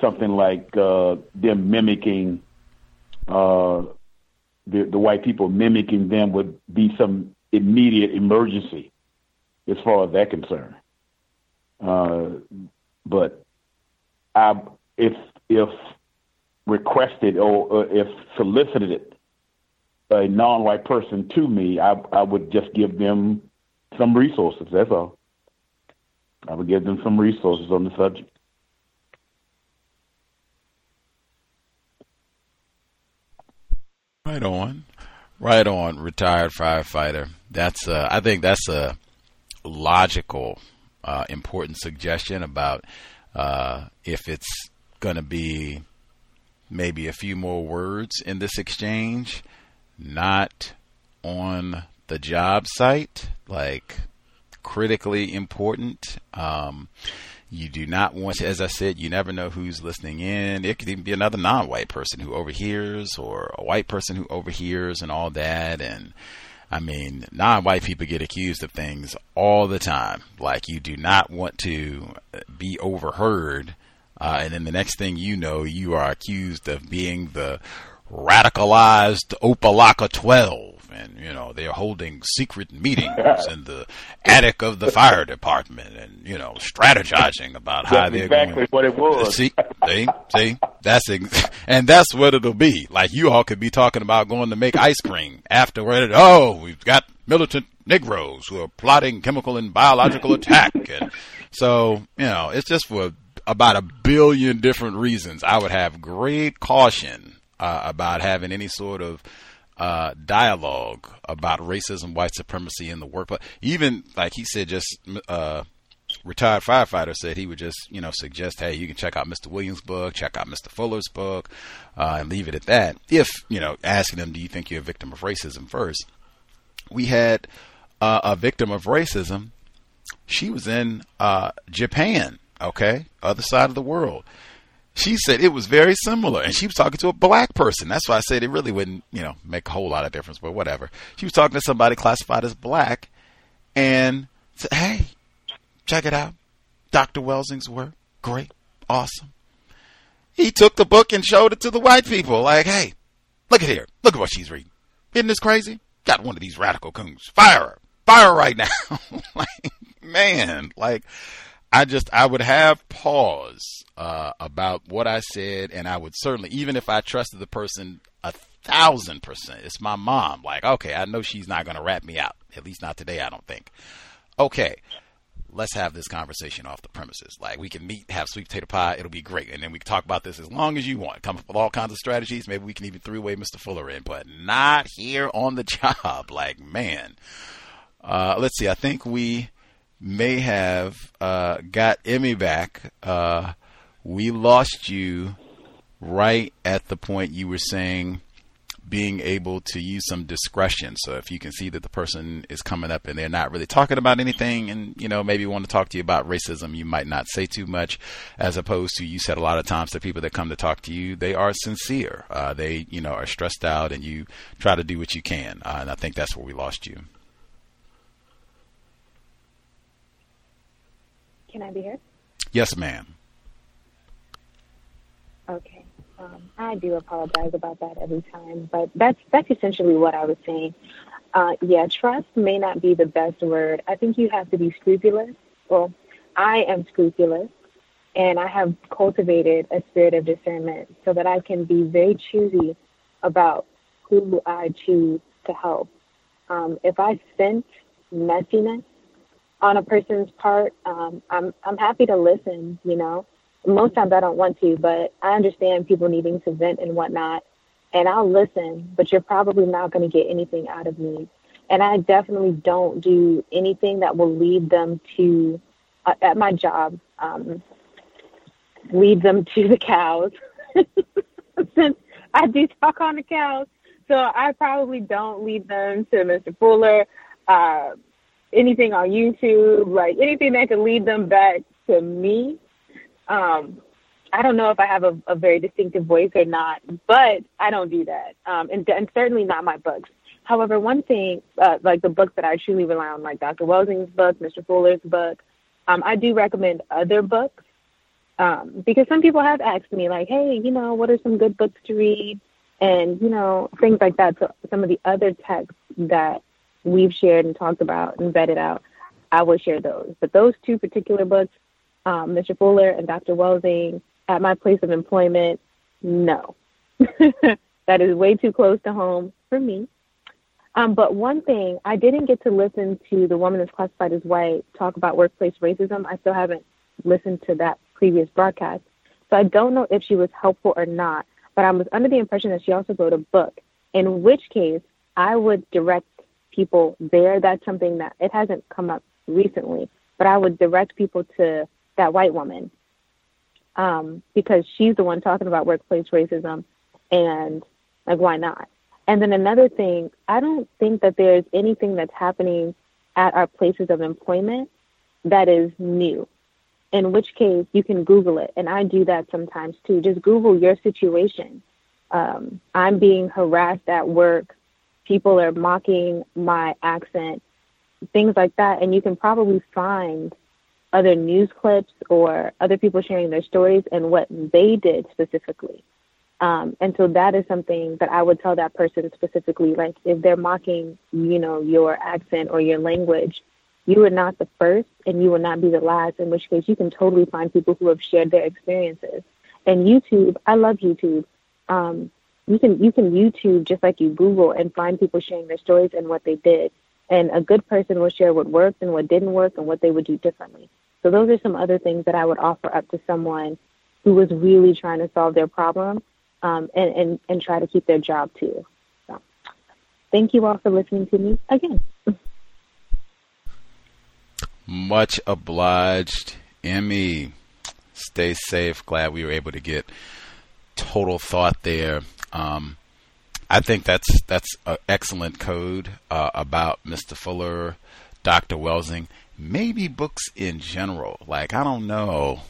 something like uh, them mimicking uh, the the white people mimicking them would be some immediate emergency as far as that concerned. Uh, but I, if if requested or if solicited a non-white person to me, I I would just give them some resources. That's all. I would give them some resources on the subject. Right on, right on. Retired firefighter. That's uh, I think that's a logical, uh, important suggestion about uh, if it's going to be maybe a few more words in this exchange, not on the job site, like critically important. Um, you do not want as I said, you never know who's listening in. It could even be another non white person who overhears or a white person who overhears and all that. And I mean, non white people get accused of things all the time. Like you do not want to be overheard. Uh, and then the next thing you know, you are accused of being the radicalized Opalaka 12 and you know they're holding secret meetings in the attic of the fire department, and you know strategizing about how they're exactly going. what it was. Uh, see, see, see, that's ex- and that's what it'll be. Like you all could be talking about going to make ice cream afterward. Oh, we've got militant Negroes who are plotting chemical and biological attack, and so you know it's just for about a billion different reasons. I would have great caution uh, about having any sort of uh, dialogue about racism, white supremacy in the workplace. Even like he said, just uh, retired firefighter said he would just you know suggest, hey, you can check out Mr. Williams' book, check out Mr. Fuller's book, uh, and leave it at that. If you know, asking them, do you think you're a victim of racism first? We had uh, a victim of racism. She was in uh, Japan, okay, other side of the world she said it was very similar and she was talking to a black person. That's why i said it really wouldn't you know make a whole lot of difference but whatever. She was talking to somebody classified as black and said hey check it out. Dr Welsing's work. Great. Awesome. He took the book and showed it to the white people like hey look at here. Look at what she's reading. Isn't this crazy? Got one of these radical coons. Fire her. Fire her right now. Like man like I just I would have pause uh, about what I said, and I would certainly, even if I trusted the person a thousand percent, it's my mom. Like, okay, I know she's not going to rat me out. At least not today. I don't think. Okay, let's have this conversation off the premises. Like, we can meet, have sweet potato pie. It'll be great, and then we can talk about this as long as you want. Come up with all kinds of strategies. Maybe we can even three way Mr. Fuller in, but not here on the job. Like, man. Uh, let's see. I think we may have uh, got Emmy back. Uh, we lost you right at the point you were saying being able to use some discretion. So if you can see that the person is coming up and they're not really talking about anything and, you know, maybe want to talk to you about racism, you might not say too much as opposed to you said a lot of times to people that come to talk to you, they are sincere. Uh, they, you know, are stressed out and you try to do what you can. Uh, and I think that's where we lost you. Can I be heard? Yes, ma'am. Okay. Um, I do apologize about that every time, but that's that's essentially what I was saying. Uh, yeah, trust may not be the best word. I think you have to be scrupulous. Well, I am scrupulous, and I have cultivated a spirit of discernment so that I can be very choosy about who I choose to help. Um, if I sense messiness on a person's part, um, I'm I'm happy to listen. You know, most times I don't want to, but I understand people needing to vent and whatnot, and I'll listen. But you're probably not going to get anything out of me, and I definitely don't do anything that will lead them to uh, at my job. Um, lead them to the cows, since I do talk on the cows. So I probably don't lead them to Mr. Fuller. Uh, anything on YouTube, like anything that can lead them back to me. Um, I don't know if I have a, a very distinctive voice or not, but I don't do that, um, and, and certainly not my books. However, one thing, uh, like the books that I truly rely on, like Dr. Welsing's book, Mr. Fuller's book, Um, I do recommend other books um, because some people have asked me, like, hey, you know, what are some good books to read? And, you know, things like that. So some of the other texts that we've shared and talked about and vetted out, I will share those. But those two particular books, um, Mr. Fuller and Dr. Welsing, at my place of employment, no. that is way too close to home for me. Um, but one thing, I didn't get to listen to the woman that's classified as white talk about workplace racism. I still haven't listened to that previous broadcast. So I don't know if she was helpful or not, but I was under the impression that she also wrote a book, in which case I would direct people there. That's something that it hasn't come up recently, but I would direct people to that white woman um, because she's the one talking about workplace racism and like, why not? And then another thing, I don't think that there's anything that's happening at our places of employment that is new. In which case, you can Google it. And I do that sometimes too. Just Google your situation. Um, I'm being harassed at work. People are mocking my accent, things like that. And you can probably find other news clips or other people sharing their stories and what they did specifically. Um, and so that is something that I would tell that person specifically, like if they're mocking, you know, your accent or your language, you are not the first and you will not be the last, in which case you can totally find people who have shared their experiences. And YouTube, I love YouTube. Um, you can you can YouTube just like you Google and find people sharing their stories and what they did. And a good person will share what worked and what didn't work and what they would do differently. So those are some other things that I would offer up to someone who was really trying to solve their problem um, and, and, and try to keep their job too. So, thank you all for listening to me again. Much obliged, Emmy. Stay safe. Glad we were able to get total thought there. Um, I think that's that's excellent code uh, about Mr. Fuller, Dr. Welsing, maybe books in general. Like I don't know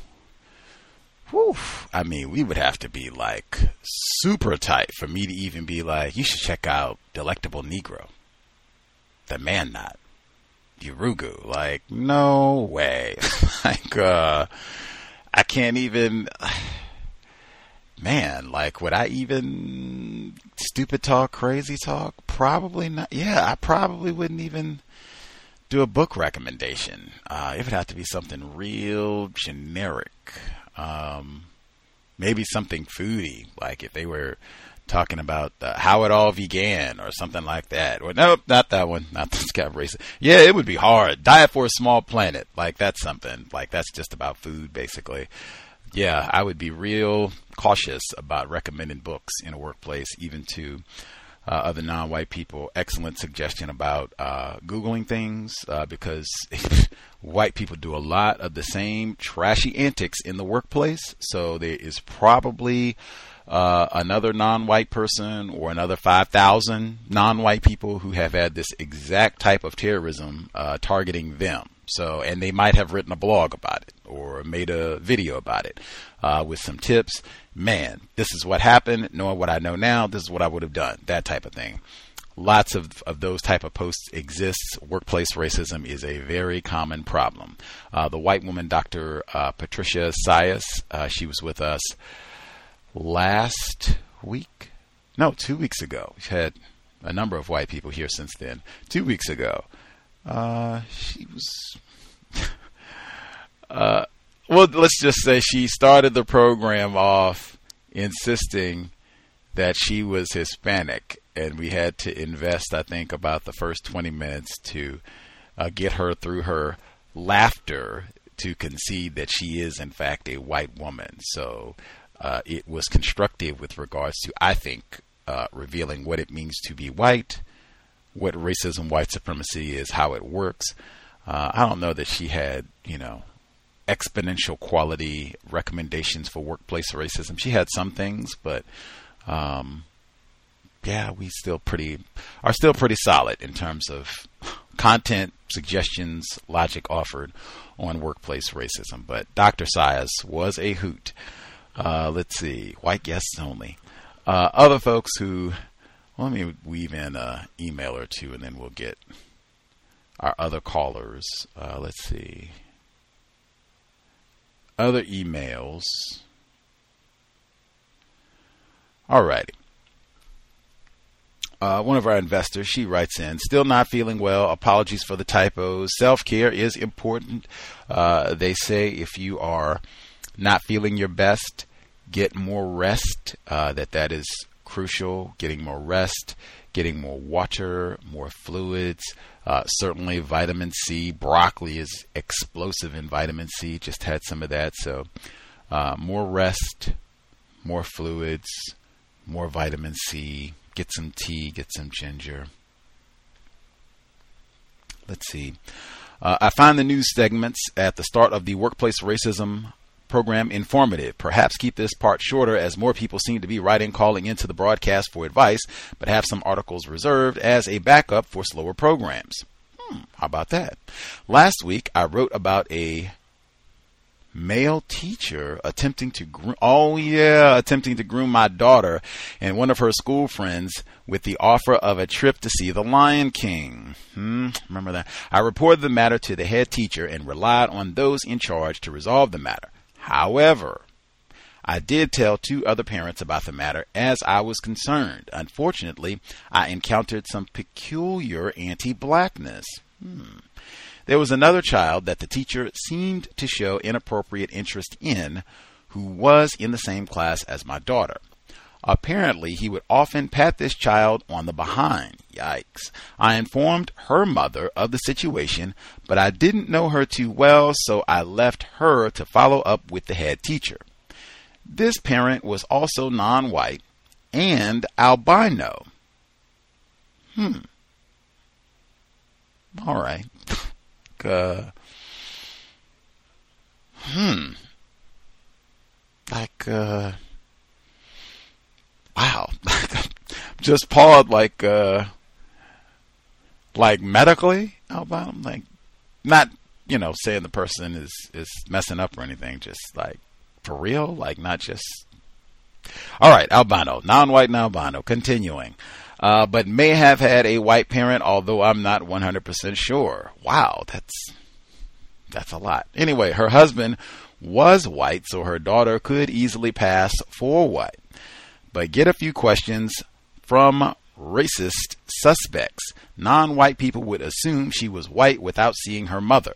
Whew. I mean, we would have to be like super tight for me to even be like, you should check out Delectable Negro, the man not Yurugu. Like, no way. like, uh, I can't even, man, like, would I even stupid talk, crazy talk? Probably not. Yeah, I probably wouldn't even do a book recommendation. Uh, it would have to be something real generic. Um, maybe something foodie, like if they were talking about how it all began or something like that. Or nope, not that one. Not this guy racist. Yeah, it would be hard. Diet for a small planet. Like that's something. Like that's just about food, basically. Yeah, I would be real cautious about recommending books in a workplace, even to uh, other non-white people. Excellent suggestion about uh, googling things uh, because white people do a lot of the same trashy antics in the workplace. So there is probably uh, another non-white person or another 5,000 non-white people who have had this exact type of terrorism uh, targeting them. So, and they might have written a blog about it or made a video about it uh, with some tips. Man, this is what happened. Knowing what I know now, this is what I would have done. That type of thing. Lots of, of those type of posts exist. Workplace racism is a very common problem. Uh, the white woman, Dr. Uh, Patricia Sias, uh, she was with us last week. No, two weeks ago. We've had a number of white people here since then. Two weeks ago, uh, she was uh, well, let's just say she started the program off insisting that she was Hispanic, and we had to invest, I think, about the first 20 minutes to uh, get her through her laughter to concede that she is, in fact, a white woman. So uh, it was constructive with regards to, I think, uh, revealing what it means to be white, what racism, white supremacy is, how it works. Uh, I don't know that she had, you know, exponential quality recommendations for workplace racism. She had some things, but um, yeah, we still pretty are still pretty solid in terms of content, suggestions, logic offered on workplace racism. But Dr. Sias was a hoot. Uh, let's see, white guests only. Uh, other folks who, well, let me weave in an email or two, and then we'll get our other callers. Uh, let's see. other emails. All righty. Uh, one of our investors, she writes in, still not feeling well. Apologies for the typos. Self care is important. Uh, they say if you are not feeling your best, get more rest. Uh, that that is crucial. Getting more rest, getting more water, more fluids. Uh, certainly, vitamin C. Broccoli is explosive in vitamin C. Just had some of that. So, uh, more rest, more fluids, more vitamin C get some tea, get some ginger. Let's see. Uh, I find the news segments at the start of the workplace racism program informative. Perhaps keep this part shorter as more people seem to be writing calling into the broadcast for advice, but have some articles reserved as a backup for slower programs. Hmm, how about that? Last week I wrote about a male teacher attempting to groom, oh yeah, attempting to groom my daughter and one of her school friends with the offer of a trip to see the Lion King. Hmm, remember that? I reported the matter to the head teacher and relied on those in charge to resolve the matter. However, I did tell two other parents about the matter as I was concerned. Unfortunately, I encountered some peculiar anti blackness. Hmm. There was another child that the teacher seemed to show inappropriate interest in who was in the same class as my daughter. Apparently, he would often pat this child on the behind. Yikes. I informed her mother of the situation, but I didn't know her too well, so I left her to follow up with the head teacher. This parent was also non white and albino. Hmm. All right uh, hmm, like, uh, wow, just paused like, uh, like medically albino, like not, you know, saying the person is, is messing up or anything, just like for real, like not just, all right, albino, non-white and albino, continuing. Uh, but may have had a white parent, although I'm not 100% sure. Wow, that's that's a lot. Anyway, her husband was white, so her daughter could easily pass for white. But get a few questions from racist suspects. Non white people would assume she was white without seeing her mother.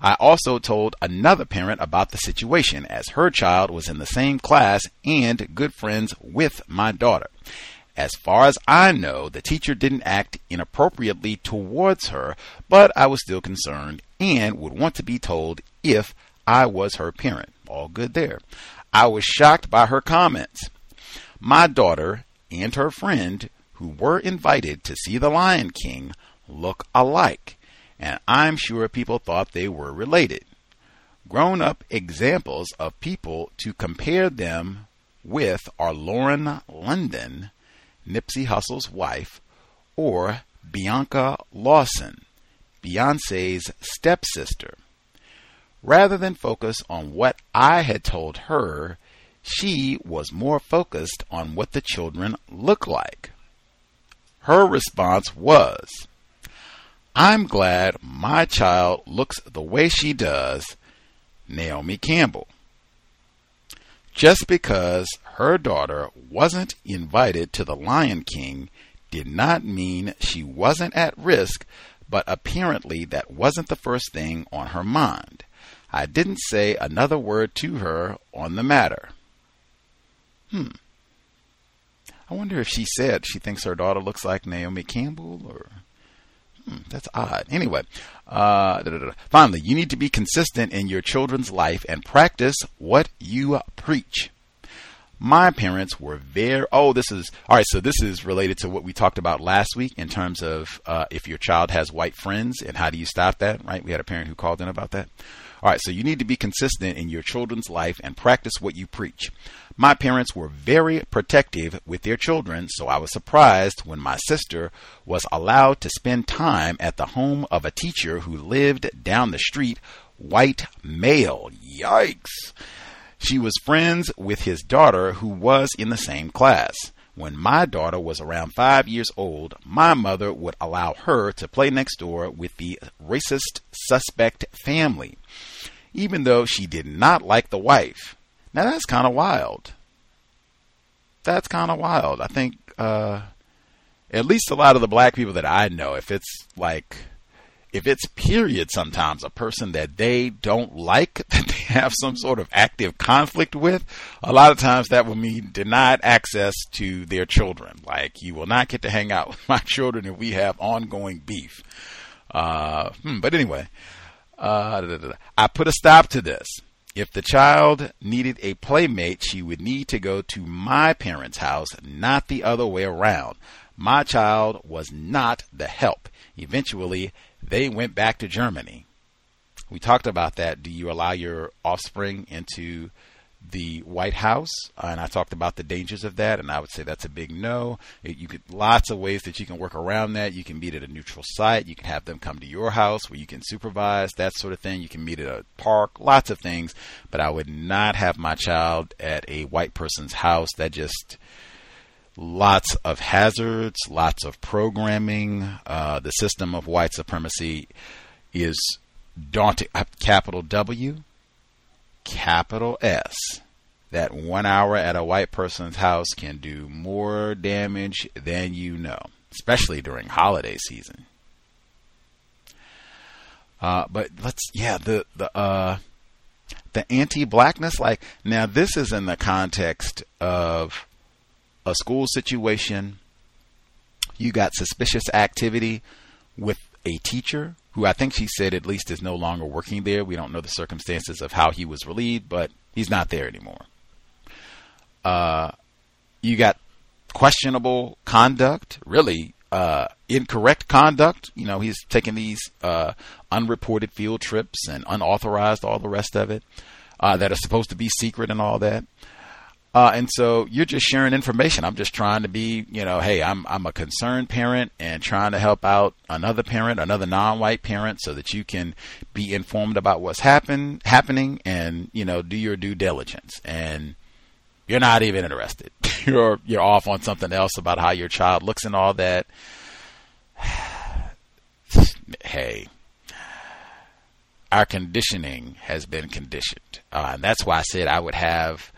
I also told another parent about the situation as her child was in the same class and good friends with my daughter. As far as I know, the teacher didn't act inappropriately towards her, but I was still concerned and would want to be told if I was her parent. All good there. I was shocked by her comments. My daughter and her friend, who were invited to see The Lion King, look alike, and I'm sure people thought they were related. Grown up examples of people to compare them with are Lauren London Nipsey Hussle's wife, or Bianca Lawson, Beyonce's stepsister. Rather than focus on what I had told her, she was more focused on what the children look like. Her response was, I'm glad my child looks the way she does, Naomi Campbell. Just because her daughter wasn't invited to the Lion King did not mean she wasn't at risk, but apparently that wasn't the first thing on her mind. I didn't say another word to her on the matter. Hmm. I wonder if she said she thinks her daughter looks like Naomi Campbell or. Hmm, that's odd. Anyway, uh, finally, you need to be consistent in your children's life and practice what you preach my parents were very oh this is all right so this is related to what we talked about last week in terms of uh, if your child has white friends and how do you stop that right we had a parent who called in about that all right so you need to be consistent in your children's life and practice what you preach my parents were very protective with their children so i was surprised when my sister was allowed to spend time at the home of a teacher who lived down the street white male yikes she was friends with his daughter, who was in the same class. When my daughter was around five years old, my mother would allow her to play next door with the racist suspect family. even though she did not like the wife. Now that's kind of wild. That's kind of wild. I think uh, at least a lot of the black people that I know, if it's like if it's period sometimes a person that they don't like that they have some sort of active conflict with a lot of times that will mean denied access to their children like you will not get to hang out with my children if we have ongoing beef uh, hmm, but anyway uh, i put a stop to this if the child needed a playmate she would need to go to my parents house not the other way around my child was not the help eventually they went back to Germany. We talked about that. Do you allow your offspring into the White House? Uh, and I talked about the dangers of that, and I would say that's a big no. It, you could lots of ways that you can work around that. You can meet at a neutral site. You can have them come to your house where you can supervise that sort of thing. You can meet at a park. Lots of things, but I would not have my child at a white person's house. That just lots of hazards, lots of programming. Uh, the system of white supremacy is daunting. Capital W, capital S. That one hour at a white person's house can do more damage than you know, especially during holiday season. Uh, but let's, yeah, the the uh, the anti-blackness. Like now, this is in the context of a school situation, you got suspicious activity with a teacher who I think she said at least is no longer working there. We don't know the circumstances of how he was relieved, but he's not there anymore. Uh, you got questionable conduct, really uh, incorrect conduct. You know, he's taking these uh, unreported field trips and unauthorized, all the rest of it, uh, that are supposed to be secret and all that. Uh, and so you're just sharing information. I'm just trying to be, you know, hey, I'm I'm a concerned parent and trying to help out another parent, another non-white parent, so that you can be informed about what's happen happening and you know do your due diligence. And you're not even interested. you're you're off on something else about how your child looks and all that. hey, our conditioning has been conditioned, uh, and that's why I said I would have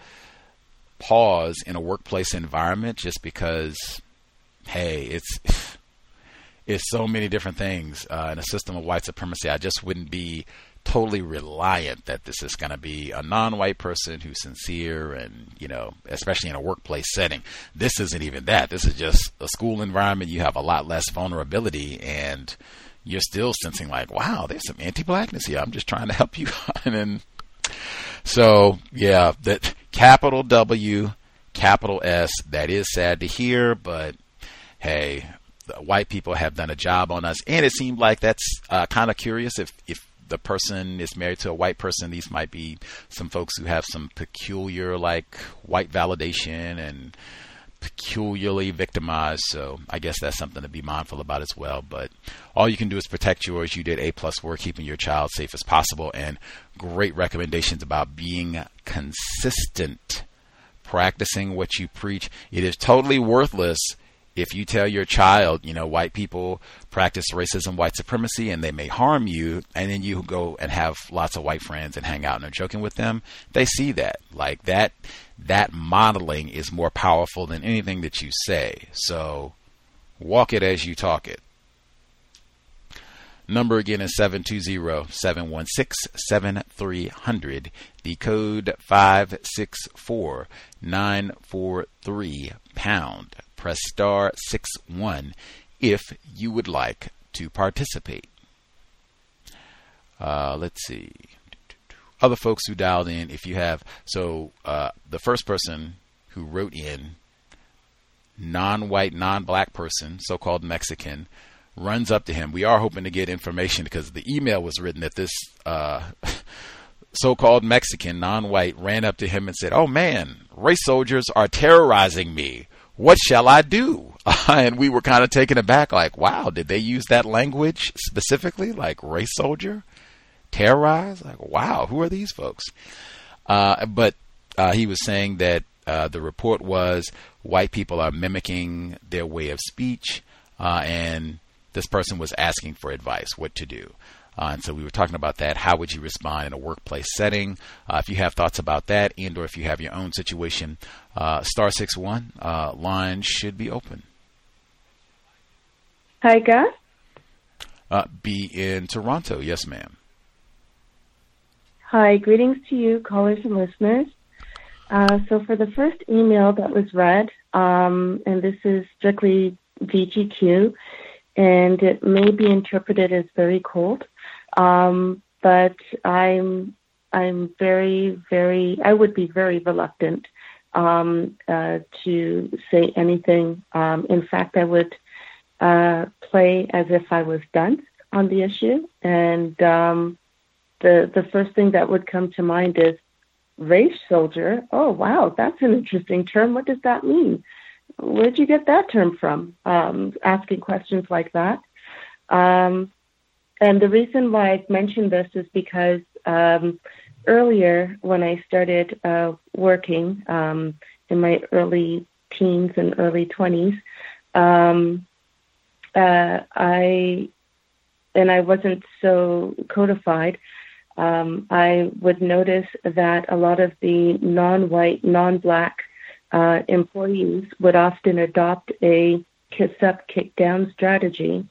pause in a workplace environment just because, hey, it's it's so many different things uh, in a system of white supremacy. I just wouldn't be totally reliant that this is going to be a non-white person who's sincere and you know especially in a workplace setting. This isn't even that. This is just a school environment. You have a lot less vulnerability and you're still sensing like wow there's some anti-blackness here. I'm just trying to help you and then so yeah that capital W, capital S. That is sad to hear, but hey, white people have done a job on us, and it seemed like that's uh, kind of curious. If if the person is married to a white person, these might be some folks who have some peculiar like white validation and peculiarly victimized. So I guess that's something to be mindful about as well. But all you can do is protect yours. You did a plus work keeping your child safe as possible, and great recommendations about being consistent, practicing what you preach. It is totally worthless if you tell your child, you know, white people practice racism, white supremacy, and they may harm you, and then you go and have lots of white friends and hang out and are joking with them, they see that. Like that that modeling is more powerful than anything that you say. So walk it as you talk it. Number again is 720-716-7300. The code 564943 pound. Press star 61 if you would like to participate. Uh, let's see other folks who dialed in, if you have, so uh, the first person who wrote in, non white, non black person, so called Mexican, runs up to him. We are hoping to get information because the email was written that this uh, so called Mexican, non white, ran up to him and said, Oh man, race soldiers are terrorizing me. What shall I do? and we were kind of taken aback, like, wow, did they use that language specifically, like race soldier? Terrorized. Like, wow, who are these folks? Uh, but uh, he was saying that uh, the report was white people are mimicking their way of speech, uh, and this person was asking for advice, what to do. Uh, and so we were talking about that. How would you respond in a workplace setting? Uh, if you have thoughts about that, and or if you have your own situation, uh, star six one uh, line should be open. Hi, Gus. Uh, B in Toronto, yes, ma'am. Hi, greetings to you, callers and listeners. Uh, so, for the first email that was read, um, and this is strictly VGQ, and it may be interpreted as very cold. Um, but I'm I'm very very I would be very reluctant um, uh, to say anything. Um, in fact, I would uh, play as if I was done on the issue, and um, the the first thing that would come to mind is race soldier. Oh wow, that's an interesting term. What does that mean? Where'd you get that term from? Um, asking questions like that. Um, and the reason why I mentioned this is because um, earlier, when I started uh, working um, in my early teens and early 20s, um, uh, I and I wasn't so codified. Um, I would notice that a lot of the non-white, non-black uh, employees would often adopt a kiss up, kick down strategy.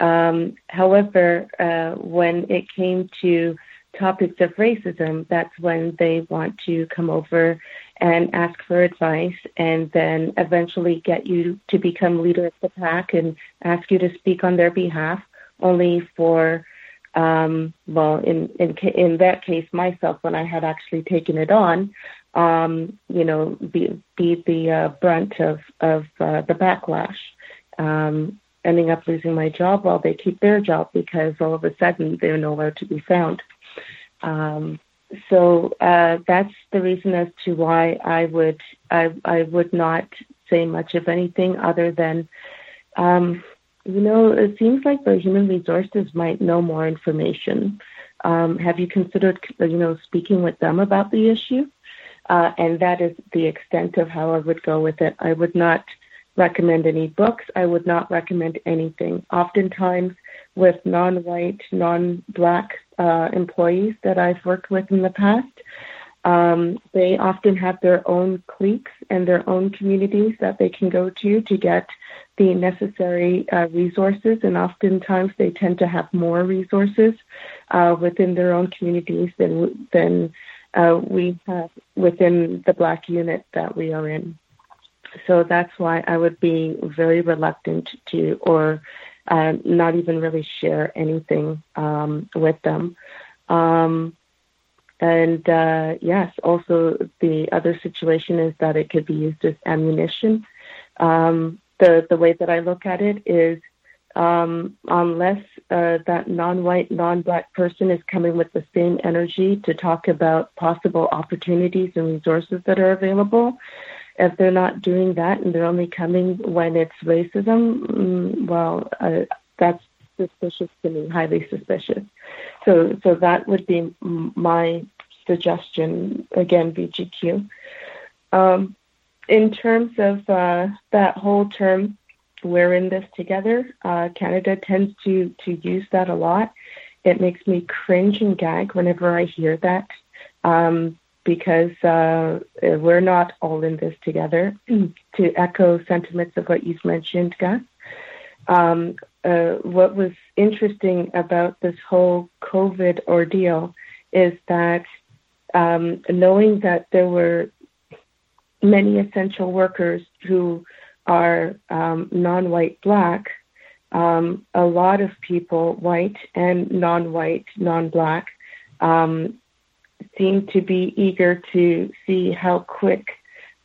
Um, however, uh, when it came to topics of racism, that's when they want to come over and ask for advice and then eventually get you to become leader of the pack and ask you to speak on their behalf, only for, um, well, in, in, in that case, myself, when I had actually taken it on, um, you know, be, be the uh, brunt of, of uh, the backlash. Um, ending up losing my job while they keep their job because all of a sudden they're nowhere to be found. Um, so uh, that's the reason as to why I would I, I would not say much of anything other than um, you know it seems like the human resources might know more information. Um, have you considered you know speaking with them about the issue? Uh, and that is the extent of how I would go with it. I would not recommend any books. I would not recommend anything. Oftentimes, with non white, non black uh, employees that I've worked with in the past, um, they often have their own cliques and their own communities that they can go to to get the necessary uh, resources, and oftentimes they tend to have more resources uh, within their own communities than than uh, we have within the black unit that we are in so that's why I would be very reluctant to, or uh, not even really share anything um, with them. Um, and uh, yes, also the other situation is that it could be used as ammunition. Um, the the way that I look at it is, um, unless uh, that non-white, non-black person is coming with the same energy to talk about possible opportunities and resources that are available, if they're not doing that and they're only coming when it's racism, mm, well, uh, that's suspicious to me, highly suspicious. So, so that would be my suggestion. Again, VGQ. Um, in terms of uh, that whole term, we're in this together. Uh, Canada tends to to use that a lot. It makes me cringe and gag whenever I hear that. Um, because uh, we're not all in this together. to echo sentiments of what you've mentioned, Gus, um, uh, what was interesting about this whole COVID ordeal is that um, knowing that there were many essential workers who are um, non-white black, um, a lot of people, white and non-white, non-black, um, seem to be eager to see how quick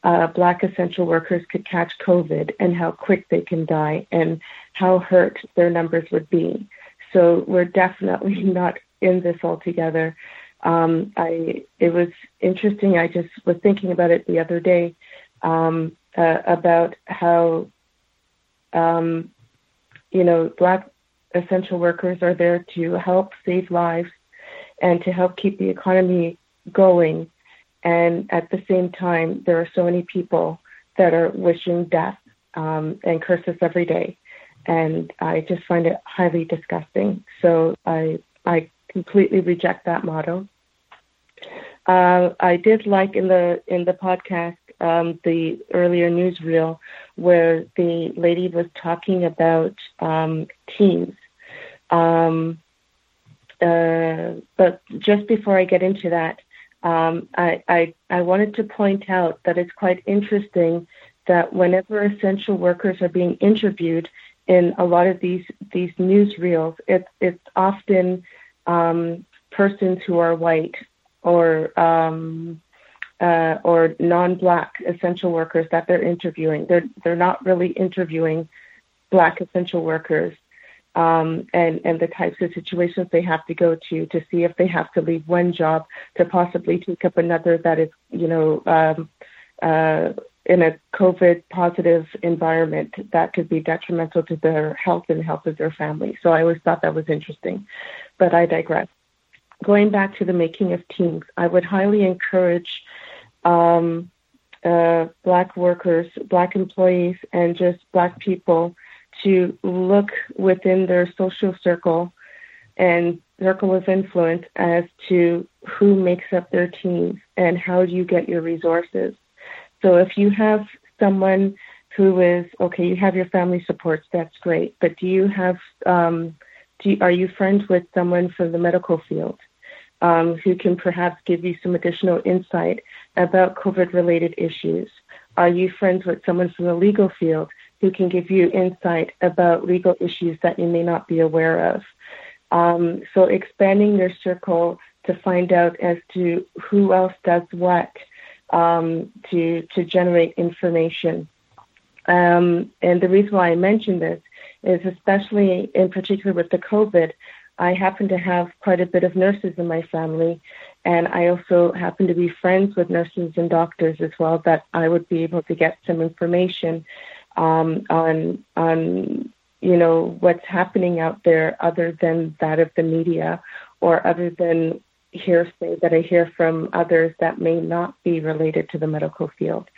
uh, black essential workers could catch COVID and how quick they can die and how hurt their numbers would be. So we're definitely not in this altogether. Um, I it was interesting. I just was thinking about it the other day um, uh, about how um, you know black essential workers are there to help save lives and to help keep the economy going. And at the same time, there are so many people that are wishing death um, and curses every day. And I just find it highly disgusting. So I, I completely reject that motto. Uh, I did like in the in the podcast um, the earlier newsreel where the lady was talking about um, teens. Um, uh, but just before I get into that, um, I, I, I wanted to point out that it's quite interesting that whenever essential workers are being interviewed in a lot of these these newsreels, it's it's often um, persons who are white or um, uh, or non-black essential workers that they're interviewing. They're they're not really interviewing black essential workers um, and and the types of situations they have to go to to see if they have to leave one job to possibly take up another that is you know um, uh, in a COVID positive environment that could be detrimental to their health and health of their family. So I always thought that was interesting, but I digress. Going back to the making of teams, I would highly encourage um, uh, black workers, black employees, and just black people to look within their social circle and circle of influence as to who makes up their teams and how do you get your resources. So if you have someone who is okay, you have your family supports, that's great. But do you have um, do you, are you friends with someone from the medical field um, who can perhaps give you some additional insight about COVID-related issues? Are you friends with someone from the legal field who can give you insight about legal issues that you may not be aware of. Um, so expanding your circle to find out as to who else does what um, to to generate information. Um, and the reason why I mention this is especially in particular with the COVID, I happen to have quite a bit of nurses in my family, and I also happen to be friends with nurses and doctors as well that I would be able to get some information um, on on you know what's happening out there other than that of the media or other than hearsay that I hear from others that may not be related to the medical field.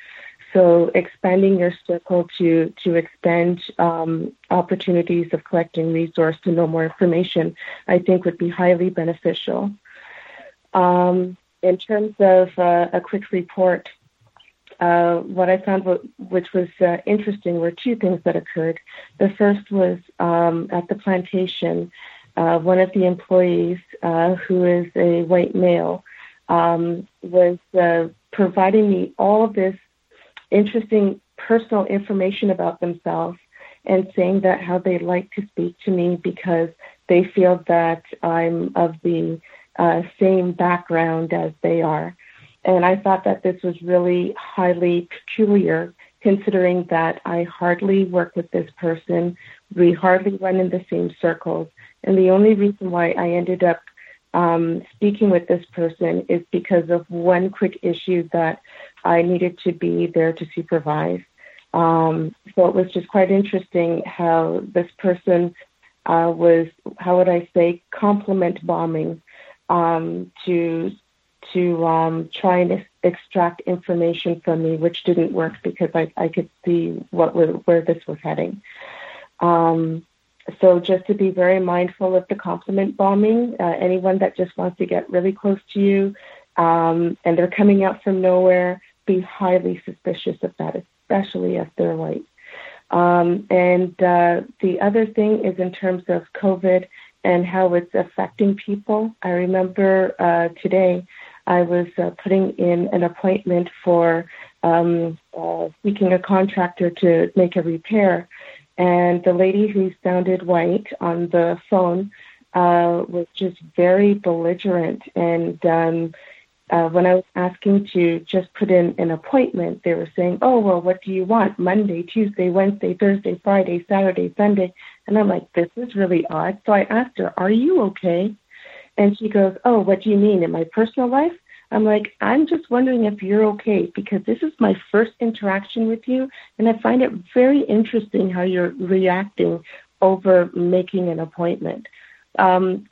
So expanding your circle to to expand um, opportunities of collecting resource to know more information, I think would be highly beneficial. Um, in terms of uh, a quick report, uh, what I found, which was uh, interesting, were two things that occurred. The first was um, at the plantation, uh, one of the employees, uh, who is a white male, um, was uh, providing me all of this interesting personal information about themselves and saying that how they like to speak to me because they feel that I'm of the same background as they are. And I thought that this was really highly peculiar considering that I hardly work with this person. We hardly run in the same circles. And the only reason why I ended up um, speaking with this person is because of one quick issue that I needed to be there to supervise. Um, so it was just quite interesting how this person uh, was, how would I say, compliment bombing um, to to um, try and extract information from me, which didn't work because I, I could see what where this was heading. Um, so just to be very mindful of the compliment bombing. Uh, anyone that just wants to get really close to you um, and they're coming out from nowhere, be highly suspicious of that, especially if they're white. Um, and uh, the other thing is in terms of COVID and how it's affecting people. I remember uh, today I was uh, putting in an appointment for um, uh, seeking a contractor to make a repair. And the lady who sounded white on the phone uh, was just very belligerent. And um, uh, when I was asking to just put in an appointment, they were saying, Oh, well, what do you want? Monday, Tuesday, Wednesday, Thursday, Friday, Saturday, Sunday. And I'm like, This is really odd. So I asked her, Are you okay? And she goes, Oh, what do you mean? In my personal life? I'm like, I'm just wondering if you're okay because this is my first interaction with you. And I find it very interesting how you're reacting over making an appointment. Um,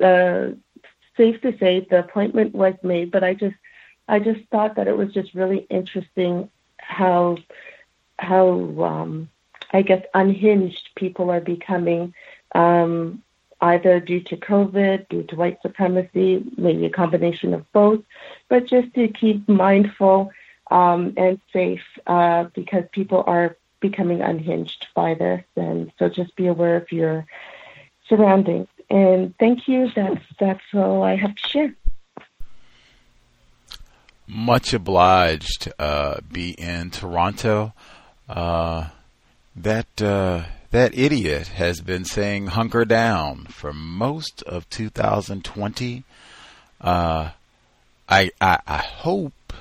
uh, safe to say the appointment was made, but I just, I just thought that it was just really interesting how, how, um, I guess unhinged people are becoming um, either due to COVID, due to white supremacy, maybe a combination of both, but just to keep mindful um, and safe uh, because people are becoming unhinged by this. And so just be aware of your surroundings. And thank you. That's, that's all I have to share. Much obliged, uh, B in Toronto. Uh, that uh, that idiot has been saying hunker down for most of 2020. Uh, I, I I hope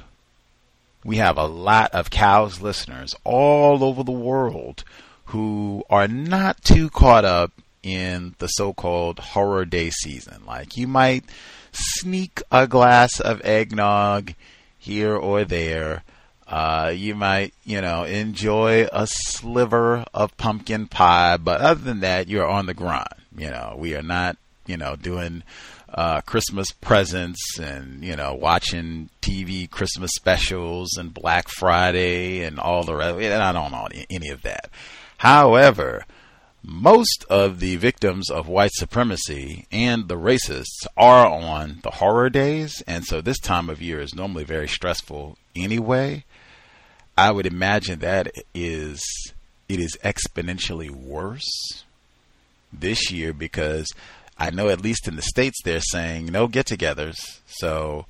we have a lot of cows listeners all over the world who are not too caught up in the so-called horror day season. Like you might sneak a glass of eggnog here or there. Uh, you might, you know, enjoy a sliver of pumpkin pie, but other than that, you're on the grind. You know, we are not, you know, doing uh, Christmas presents and you know watching TV Christmas specials and Black Friday and all the rest. I don't know any of that. However, most of the victims of white supremacy and the racists are on the horror days, and so this time of year is normally very stressful anyway. I would imagine that is it is exponentially worse this year because I know at least in the states they're saying no get-togethers. So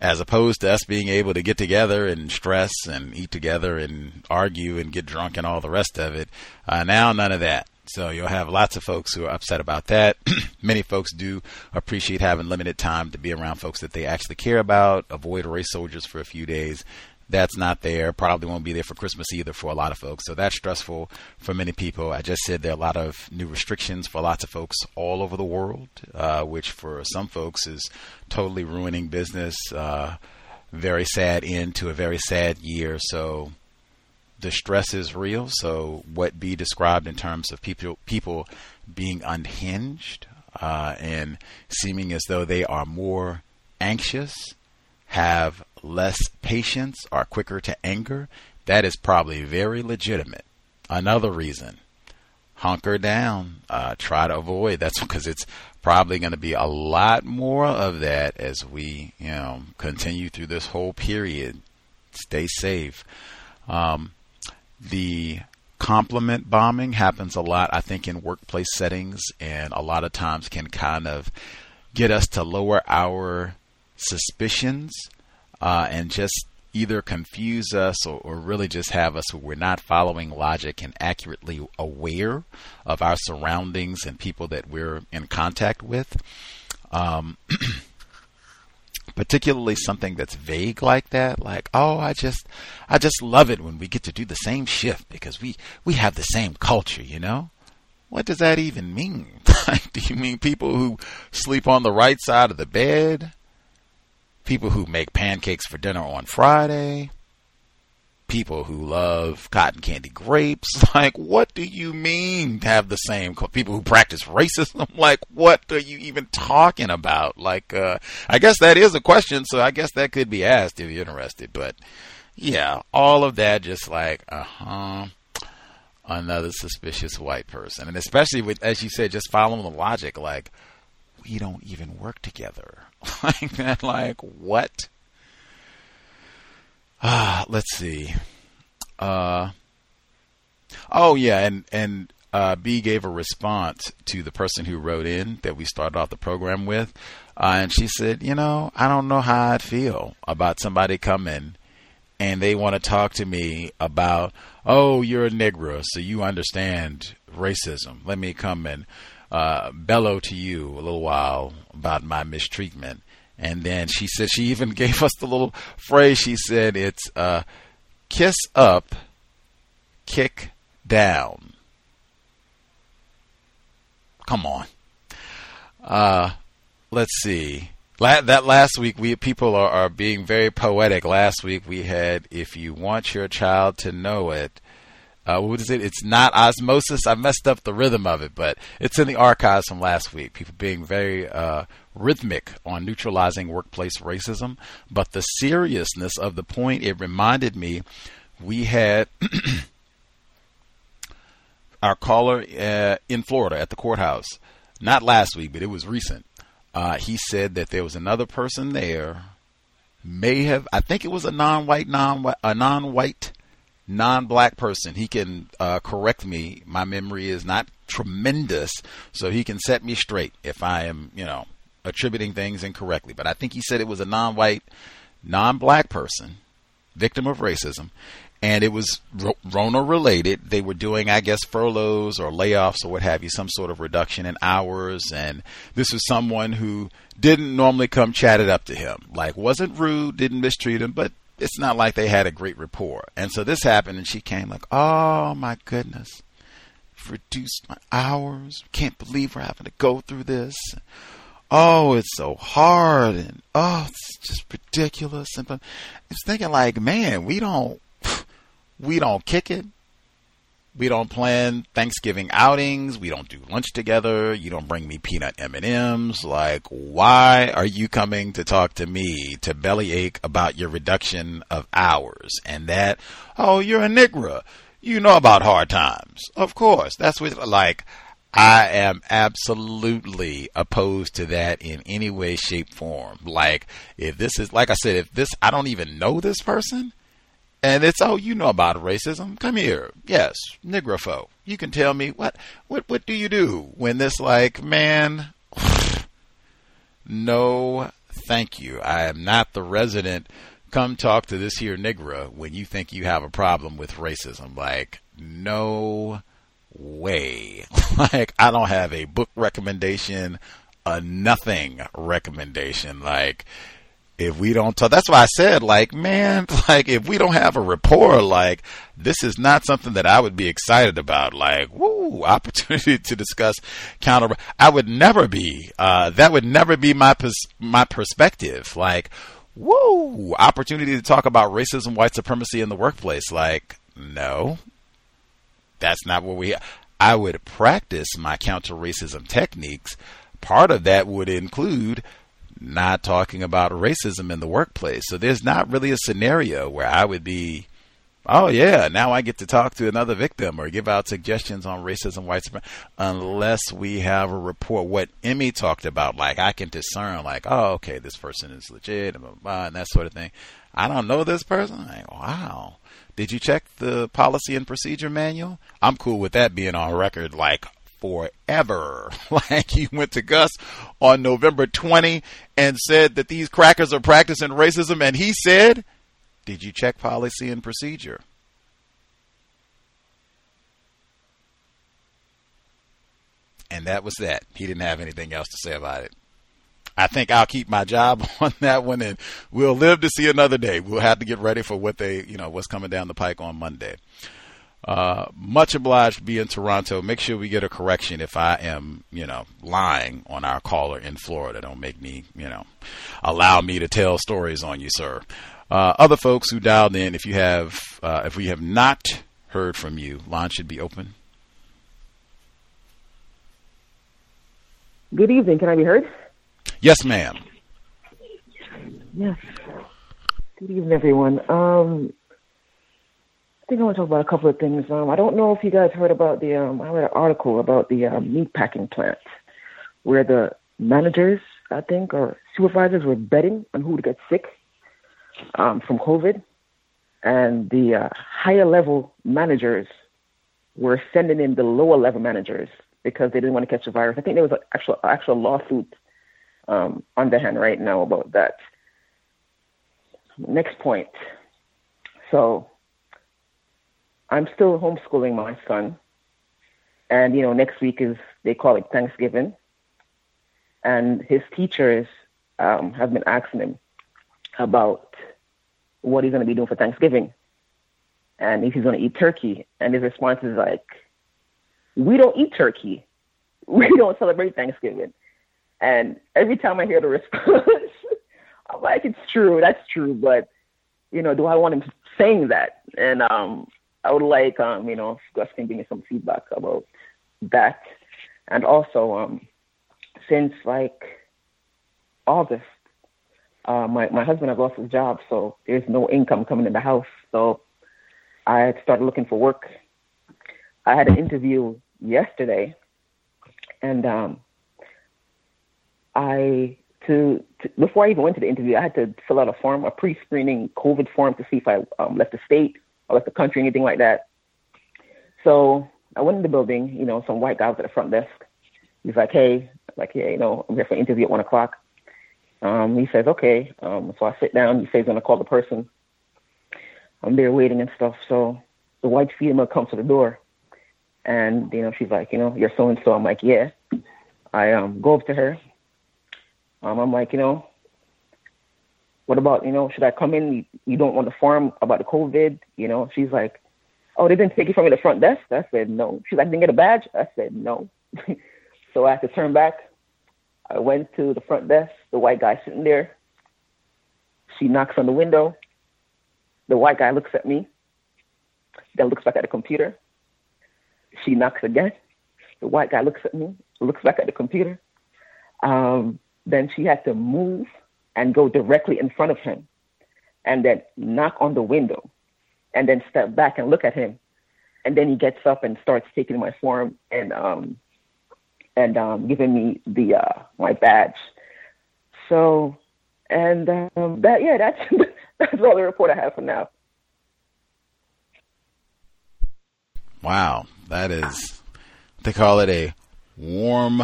as opposed to us being able to get together and stress and eat together and argue and get drunk and all the rest of it, uh, now none of that. So you'll have lots of folks who are upset about that. Many folks do appreciate having limited time to be around folks that they actually care about, avoid race soldiers for a few days. That's not there. Probably won't be there for Christmas either for a lot of folks. So that's stressful for many people. I just said there are a lot of new restrictions for lots of folks all over the world, uh, which for some folks is totally ruining business. Uh, very sad end to a very sad year. So the stress is real. So what B described in terms of people people being unhinged uh, and seeming as though they are more anxious, have less patience, are quicker to anger, that is probably very legitimate. Another reason, hunker down, uh, try to avoid. That's because it's probably going to be a lot more of that as we, you know, continue through this whole period. Stay safe. Um, the compliment bombing happens a lot, I think, in workplace settings, and a lot of times can kind of get us to lower our suspicions uh, and just either confuse us or, or, really just have us where we're not following logic and accurately aware of our surroundings and people that we're in contact with. Um, particularly something that's vague like that like oh i just i just love it when we get to do the same shift because we we have the same culture you know? What does that even mean? Do you mean people who sleep on the right side of the bed people who make pancakes for dinner on friday people who love cotton candy grapes. Like, what do you mean to have the same people who practice racism? Like, what are you even talking about? Like, uh, I guess that is a question, so I guess that could be asked if you're interested. But yeah, all of that just like, uh huh, another suspicious white person, and especially with, as you said, just following the logic, like, we don't even work together. like that, like what? Uh, let's see. Uh, oh yeah, and and uh, B gave a response to the person who wrote in that we started off the program with, uh, and she said, you know, I don't know how I'd feel about somebody coming and they want to talk to me about, oh, you're a Negro, so you understand racism. Let me come and uh, bellow to you a little while about my mistreatment. And then she said she even gave us the little phrase. She said it's uh, kiss up, kick down. Come on. Uh, let's see. La- that last week, we people are, are being very poetic. Last week we had, if you want your child to know it, uh, what is it? It's not osmosis. I messed up the rhythm of it, but it's in the archives from last week. People being very uh, rhythmic on neutralizing workplace racism. But the seriousness of the point, it reminded me we had our caller uh, in Florida at the courthouse not last week, but it was recent. Uh, he said that there was another person there, may have, I think it was a non-white, non a non-white, non-black person. He can uh, correct me. My memory is not tremendous, so he can set me straight if I am, you know, attributing things incorrectly. But I think he said it was a non-white, non-black person, victim of racism, and it was Rona related. They were doing, I guess, furloughs or layoffs or what have you, some sort of reduction in hours. And this was someone who didn't normally come chat it up to him. Like, wasn't rude, didn't mistreat him, but it's not like they had a great rapport. And so this happened, and she came like, oh my goodness, reduced my hours. Can't believe we're having to go through this. Oh, it's so hard, and oh, it's just ridiculous. And it's thinking like, man, we don't we don't kick it. We don't plan Thanksgiving outings. We don't do lunch together. You don't bring me peanut M&Ms. Like, why are you coming to talk to me to bellyache about your reduction of hours? And that, oh, you're a Negro. You know about hard times. Of course. That's what, like, I am absolutely opposed to that in any way, shape, form. Like, if this is, like I said, if this, I don't even know this person, and it's oh, you know about racism. Come here, yes, nigrofo. You can tell me what what what do you do when this like man? no, thank you. I am not the resident. Come talk to this here nigra when you think you have a problem with racism. Like no way. like I don't have a book recommendation, a nothing recommendation. Like if we don't talk, that's why I said, like, man, like, if we don't have a rapport, like, this is not something that I would be excited about. Like, woo, opportunity to discuss counter. I would never be, uh, that would never be my, pers- my perspective. Like, woo, opportunity to talk about racism, white supremacy in the workplace. Like, no, that's not what we, I would practice my counter racism techniques. Part of that would include not talking about racism in the workplace. So there's not really a scenario where I would be, oh yeah, now I get to talk to another victim or give out suggestions on racism, white supremacy, unless we have a report. What Emmy talked about, like I can discern, like, oh, okay, this person is legit, and, blah, blah, and that sort of thing. I don't know this person. Like, wow. Did you check the policy and procedure manual? I'm cool with that being on record, like forever. like he went to Gus on November 20 and said that these crackers are practicing racism, and he said, Did you check policy and procedure? And that was that. He didn't have anything else to say about it. I think I'll keep my job on that one and we'll live to see another day. We'll have to get ready for what they, you know, what's coming down the pike on Monday. Uh, much obliged to B in Toronto. Make sure we get a correction if I am, you know, lying on our caller in Florida. Don't make me, you know, allow me to tell stories on you, sir. Uh, other folks who dialed in, if you have, uh, if we have not heard from you, line should be open. Good evening. Can I be heard? Yes, ma'am. Yes. Good evening, everyone. Um, think I want to talk about a couple of things. Um, I don't know if you guys heard about the. Um, I read an article about the um, meat packing plants where the managers, I think, or supervisors were betting on who would get sick um, from COVID, and the uh, higher level managers were sending in the lower level managers because they didn't want to catch the virus. I think there was an actual actual lawsuit um, on the hand right now about that. Next point. So I'm still homeschooling my son. And, you know, next week is, they call it Thanksgiving. And his teachers um, have been asking him about what he's going to be doing for Thanksgiving. And if he's going to eat turkey. And his response is like, we don't eat turkey. We don't celebrate Thanksgiving. And every time I hear the response, I'm like, it's true. That's true. But, you know, do I want him saying that? And um, I would like, um, you know, Gus can give me some feedback about that. And also, um, since like August, uh, my, my husband has lost his job, so there's no income coming in the house. So I had started looking for work. I had an interview yesterday, and um, I to, to, before I even went to the interview, I had to fill out a form, a pre-screening COVID form to see if I um, left the state or left the country, anything like that. So I went in the building. You know, some white guy was at the front desk. He's like, "Hey, like, yeah, you know, I'm here for an interview at one o'clock." Um, he says, "Okay." Um, so I sit down. He says he's gonna call the person. I'm there waiting and stuff. So the white female comes to the door, and you know, she's like, "You know, you're so and so." I'm like, "Yeah." I um go up to her. Um, I'm like, you know, what about, you know, should I come in? You, don't want to form about the COVID? You know, she's like, oh, they didn't take you from me the front desk? I said, no. She's like, didn't get a badge? I said, no. so I had to turn back. I went to the front desk, the white guy sitting there. She knocks on the window. The white guy looks at me, then looks back at the computer. She knocks again. The white guy looks at me, looks back at the computer. Um, then she had to move and go directly in front of him and then knock on the window and then step back and look at him. And then he gets up and starts taking my form and um and um giving me the uh my badge. So and um that yeah, that's that's all the report I have for now. Wow, that is they call it a warm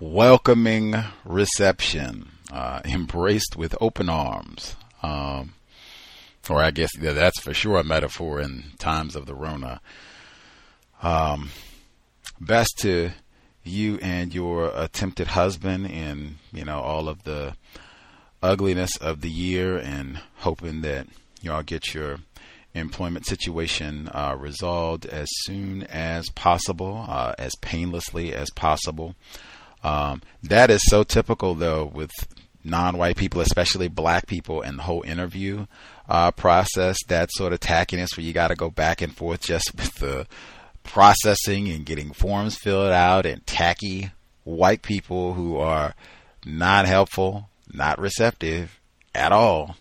welcoming reception, uh, embraced with open arms. Um, or I guess yeah, that's for sure a metaphor in times of the Rona. Um, best to you and your attempted husband in, you know, all of the ugliness of the year and hoping that y'all get your employment situation uh, resolved as soon as possible, uh, as painlessly as possible. Um, that is so typical though with non-white people, especially black people, and the whole interview uh, process. That sort of tackiness where you got to go back and forth just with the processing and getting forms filled out, and tacky white people who are not helpful, not receptive at all.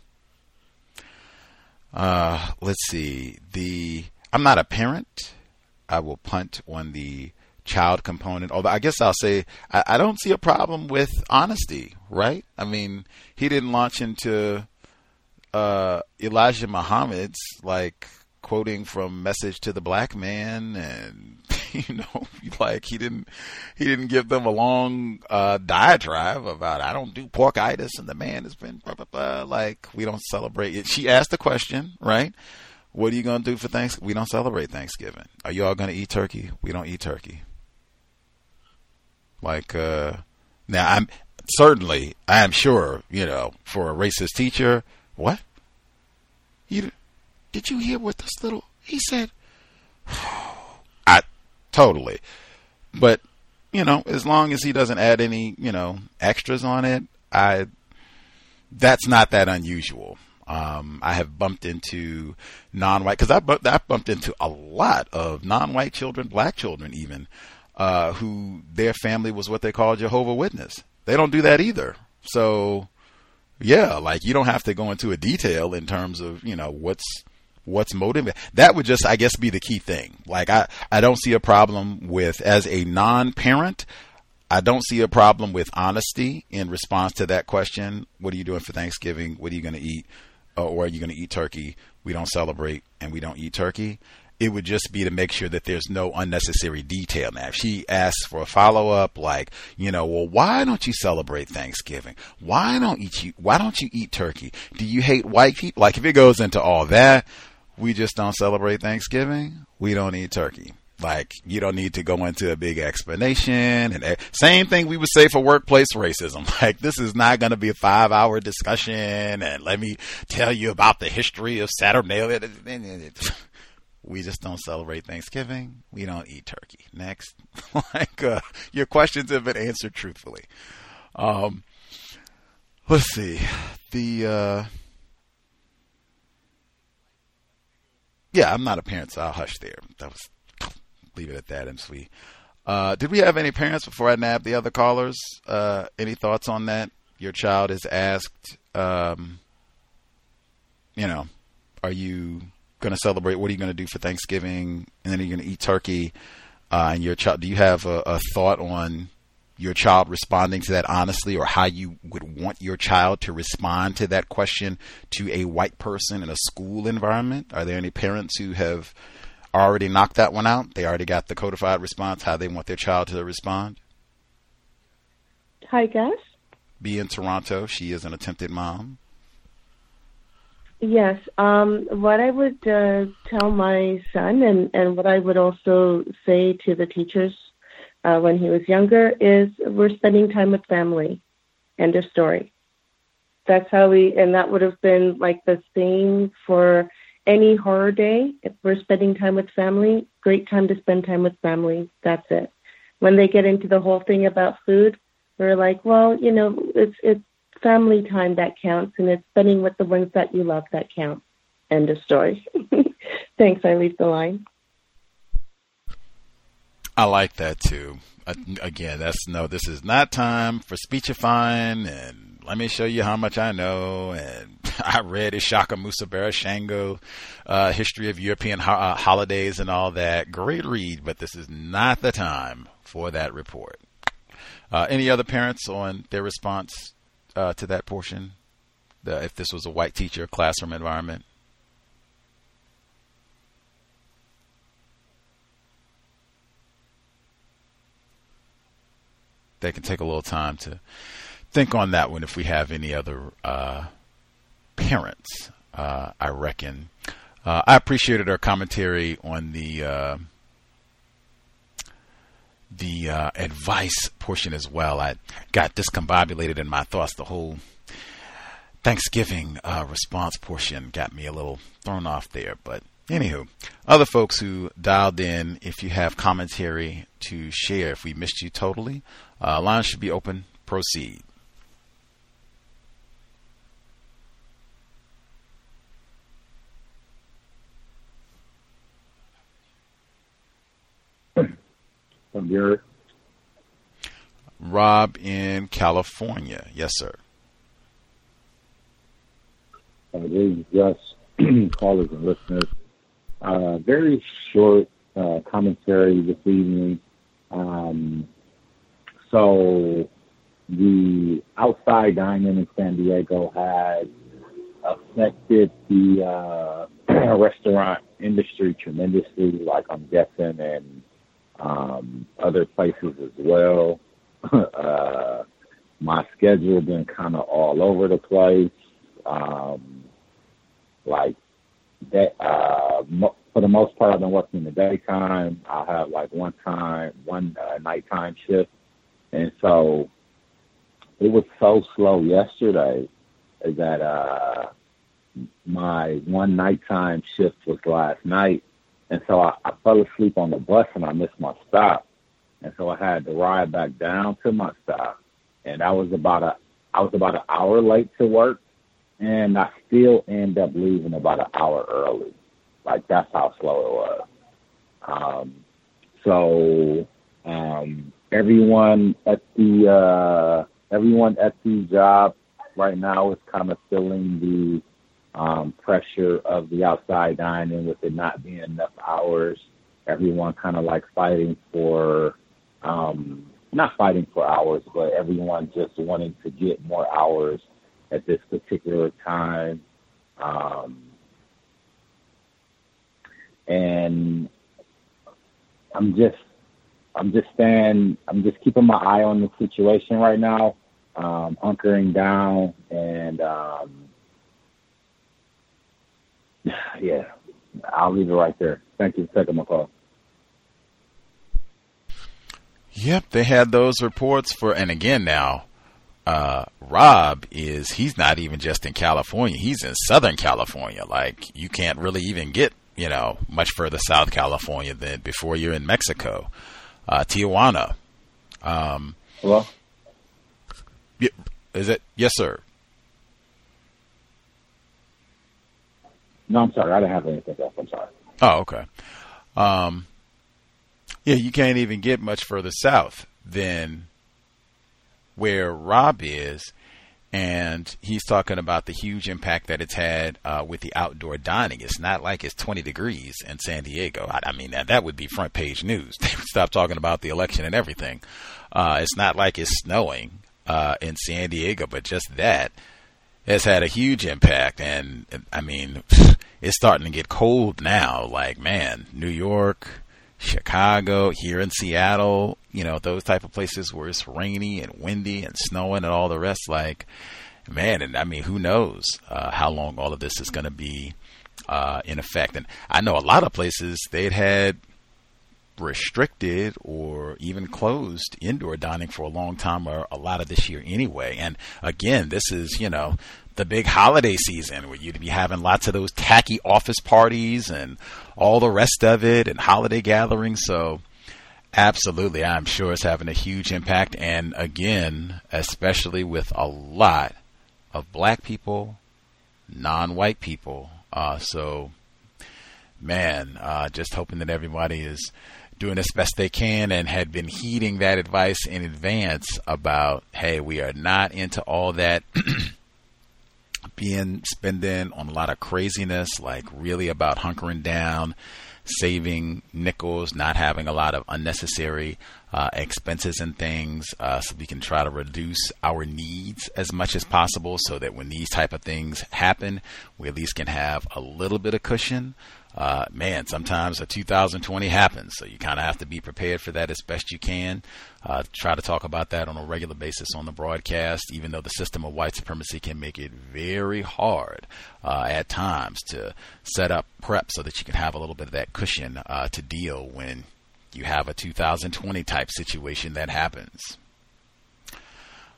Uh, let's see. The I'm not a parent. I will punt on the child component. Although I guess I'll say I, I, don't see a problem with honesty, right? I mean, he didn't launch into uh, Elijah Muhammad's like quoting from Message to the Black Man, and you know, like he didn't he didn't give them a long uh, diatribe about I don't do porkitis, and the man has been blah blah blah. Like we don't celebrate it. She asked the question, right? What are you going to do for Thanksgiving? We don't celebrate Thanksgiving. Are you all going to eat turkey? We don't eat turkey. Like, uh, now I'm certainly, I am sure, you know, for a racist teacher, what? You, did you hear what this little, he said? I, totally. But, you know, as long as he doesn't add any, you know, extras on it, I, that's not that unusual. Um, I have bumped into non-white because I, I bumped into a lot of non-white children, black children even, uh, who their family was what they call Jehovah Witness. They don't do that either. So, yeah, like you don't have to go into a detail in terms of you know what's what's motivating. That would just, I guess, be the key thing. Like I, I don't see a problem with as a non-parent. I don't see a problem with honesty in response to that question. What are you doing for Thanksgiving? What are you going to eat? or are you going to eat turkey? We don't celebrate and we don't eat turkey it would just be to make sure that there's no unnecessary detail. Now, if she asks for a follow up, like, you know, well, why don't you celebrate Thanksgiving? Why don't you, why don't you eat turkey? Do you hate white people? Like, if it goes into all that, we just don't celebrate Thanksgiving. We don't eat turkey. Like, you don't need to go into a big explanation. And same thing we would say for workplace racism. Like, this is not going to be a five hour discussion. And let me tell you about the history of Saturnalia. we just don't celebrate Thanksgiving. We don't eat turkey. Next, like uh, your questions have been answered truthfully. Um, let's see the. Uh, yeah, I'm not a parent, so I'll hush there. That was leave it at that, sweet. Uh, did we have any parents before I nab the other callers? Uh, any thoughts on that? Your child is asked, um, you know, are you going to celebrate? What are you going to do for Thanksgiving? And then you're going to eat turkey. Uh, and your child, do you have a, a, thought on, your child responding to that honestly or how you would want your child to respond to that question to a white person in a school environment? Are there any parents who have already knocked that one out? They already got the codified response, how they want their child to respond? Hi, Gus. B in Toronto. She is an attempted mom. Yes. Um, what I would uh, tell my son, and, and what I would also say to the teachers uh, when he was younger, is we're spending time with family. End of story. That's how we, and that would have been like the same for any horror day. If we're spending time with family, great time to spend time with family. That's it. When they get into the whole thing about food, we're like, well, you know, it's it's family time that counts, and it's spending with the ones that you love that counts. End of story. Thanks. I leave the line. I like that too. Uh, again, that's no. This is not time for speechifying, and let me show you how much I know. And I read Ishakamusa Barashango, uh, history of European ho- uh, holidays and all that. Great read, but this is not the time for that report. Uh, any other parents on their response uh, to that portion? The, if this was a white teacher classroom environment? They can take a little time to think on that one if we have any other uh, parents, uh, I reckon. Uh, I appreciated our commentary on the uh, the uh, advice portion as well. I got discombobulated in my thoughts. The whole Thanksgiving uh, response portion got me a little thrown off there. But anywho, other folks who dialed in, if you have commentary to share, if we missed you totally, uh, lines should be open. Proceed. From Garrett. Rob in California. Yes, sir. Uh, this is just callers and listeners. Uh, very short uh, commentary this evening. Um, so the outside dining in San Diego has affected the uh, restaurant industry tremendously, like I'm guessing, and um, other places as well. uh, my schedule been kind of all over the place. Um, like that, uh, mo- for the most part, I've been working in the daytime. I have like one time, one uh, nighttime shift, and so it was so slow yesterday that uh, my one nighttime shift was last night, and so I, I fell asleep on the bus and I missed my stop. And so I had to ride back down to my stop. And I was about a I was about an hour late to work and I still end up leaving about an hour early. Like that's how slow it was. Um so um everyone at the uh everyone at the job right now is kind of feeling the um, pressure of the outside dining with it not being enough hours. Everyone kind of like fighting for, um, not fighting for hours, but everyone just wanting to get more hours at this particular time. Um, and I'm just, I'm just staying, I'm just keeping my eye on the situation right now, um, hunkering down and, um, yeah, I'll leave it right there. Thank you for taking my call. Yep, they had those reports for, and again now, uh, Rob is, he's not even just in California, he's in Southern California. Like, you can't really even get, you know, much further South California than before you're in Mexico. Uh, Tijuana. Um, Hello? Is it? Yes, sir. No, I'm sorry. I didn't have anything else. I'm sorry. Oh, okay. Um, yeah, you can't even get much further south than where Rob is. and he's talking about the huge impact that it's had uh, with the outdoor dining. It's not like it's 20 degrees in San Diego. I, I mean, that, that would be front page news. They would stop talking about the election and everything. Uh, it's not like it's snowing uh, in San Diego, but just that has had a huge impact. And I mean, it's starting to get cold now. Like, man, New York, Chicago, here in Seattle, you know, those type of places where it's rainy and windy and snowing and all the rest. Like, man, and I mean, who knows uh, how long all of this is going to be uh, in effect? And I know a lot of places they'd had restricted or even closed indoor dining for a long time or a lot of this year anyway. And again, this is, you know, the big holiday season where you'd be having lots of those tacky office parties and all the rest of it and holiday gatherings. So, absolutely, I'm sure it's having a huge impact. And again, especially with a lot of black people, non white people. Uh, so, man, uh, just hoping that everybody is doing as best they can and had been heeding that advice in advance about, hey, we are not into all that being spending on a lot of craziness, like really about hunkering down, saving nickels, not having a lot of unnecessary uh, expenses and things, uh, so we can try to reduce our needs as much as possible, so that when these type of things happen, we at least can have a little bit of cushion uh, man, sometimes a 2020 happens, so you kind of have to be prepared for that as best you can. Uh, try to talk about that on a regular basis on the broadcast, even though the system of white supremacy can make it very hard uh, at times to set up prep so that you can have a little bit of that cushion uh, to deal when you have a 2020 type situation that happens.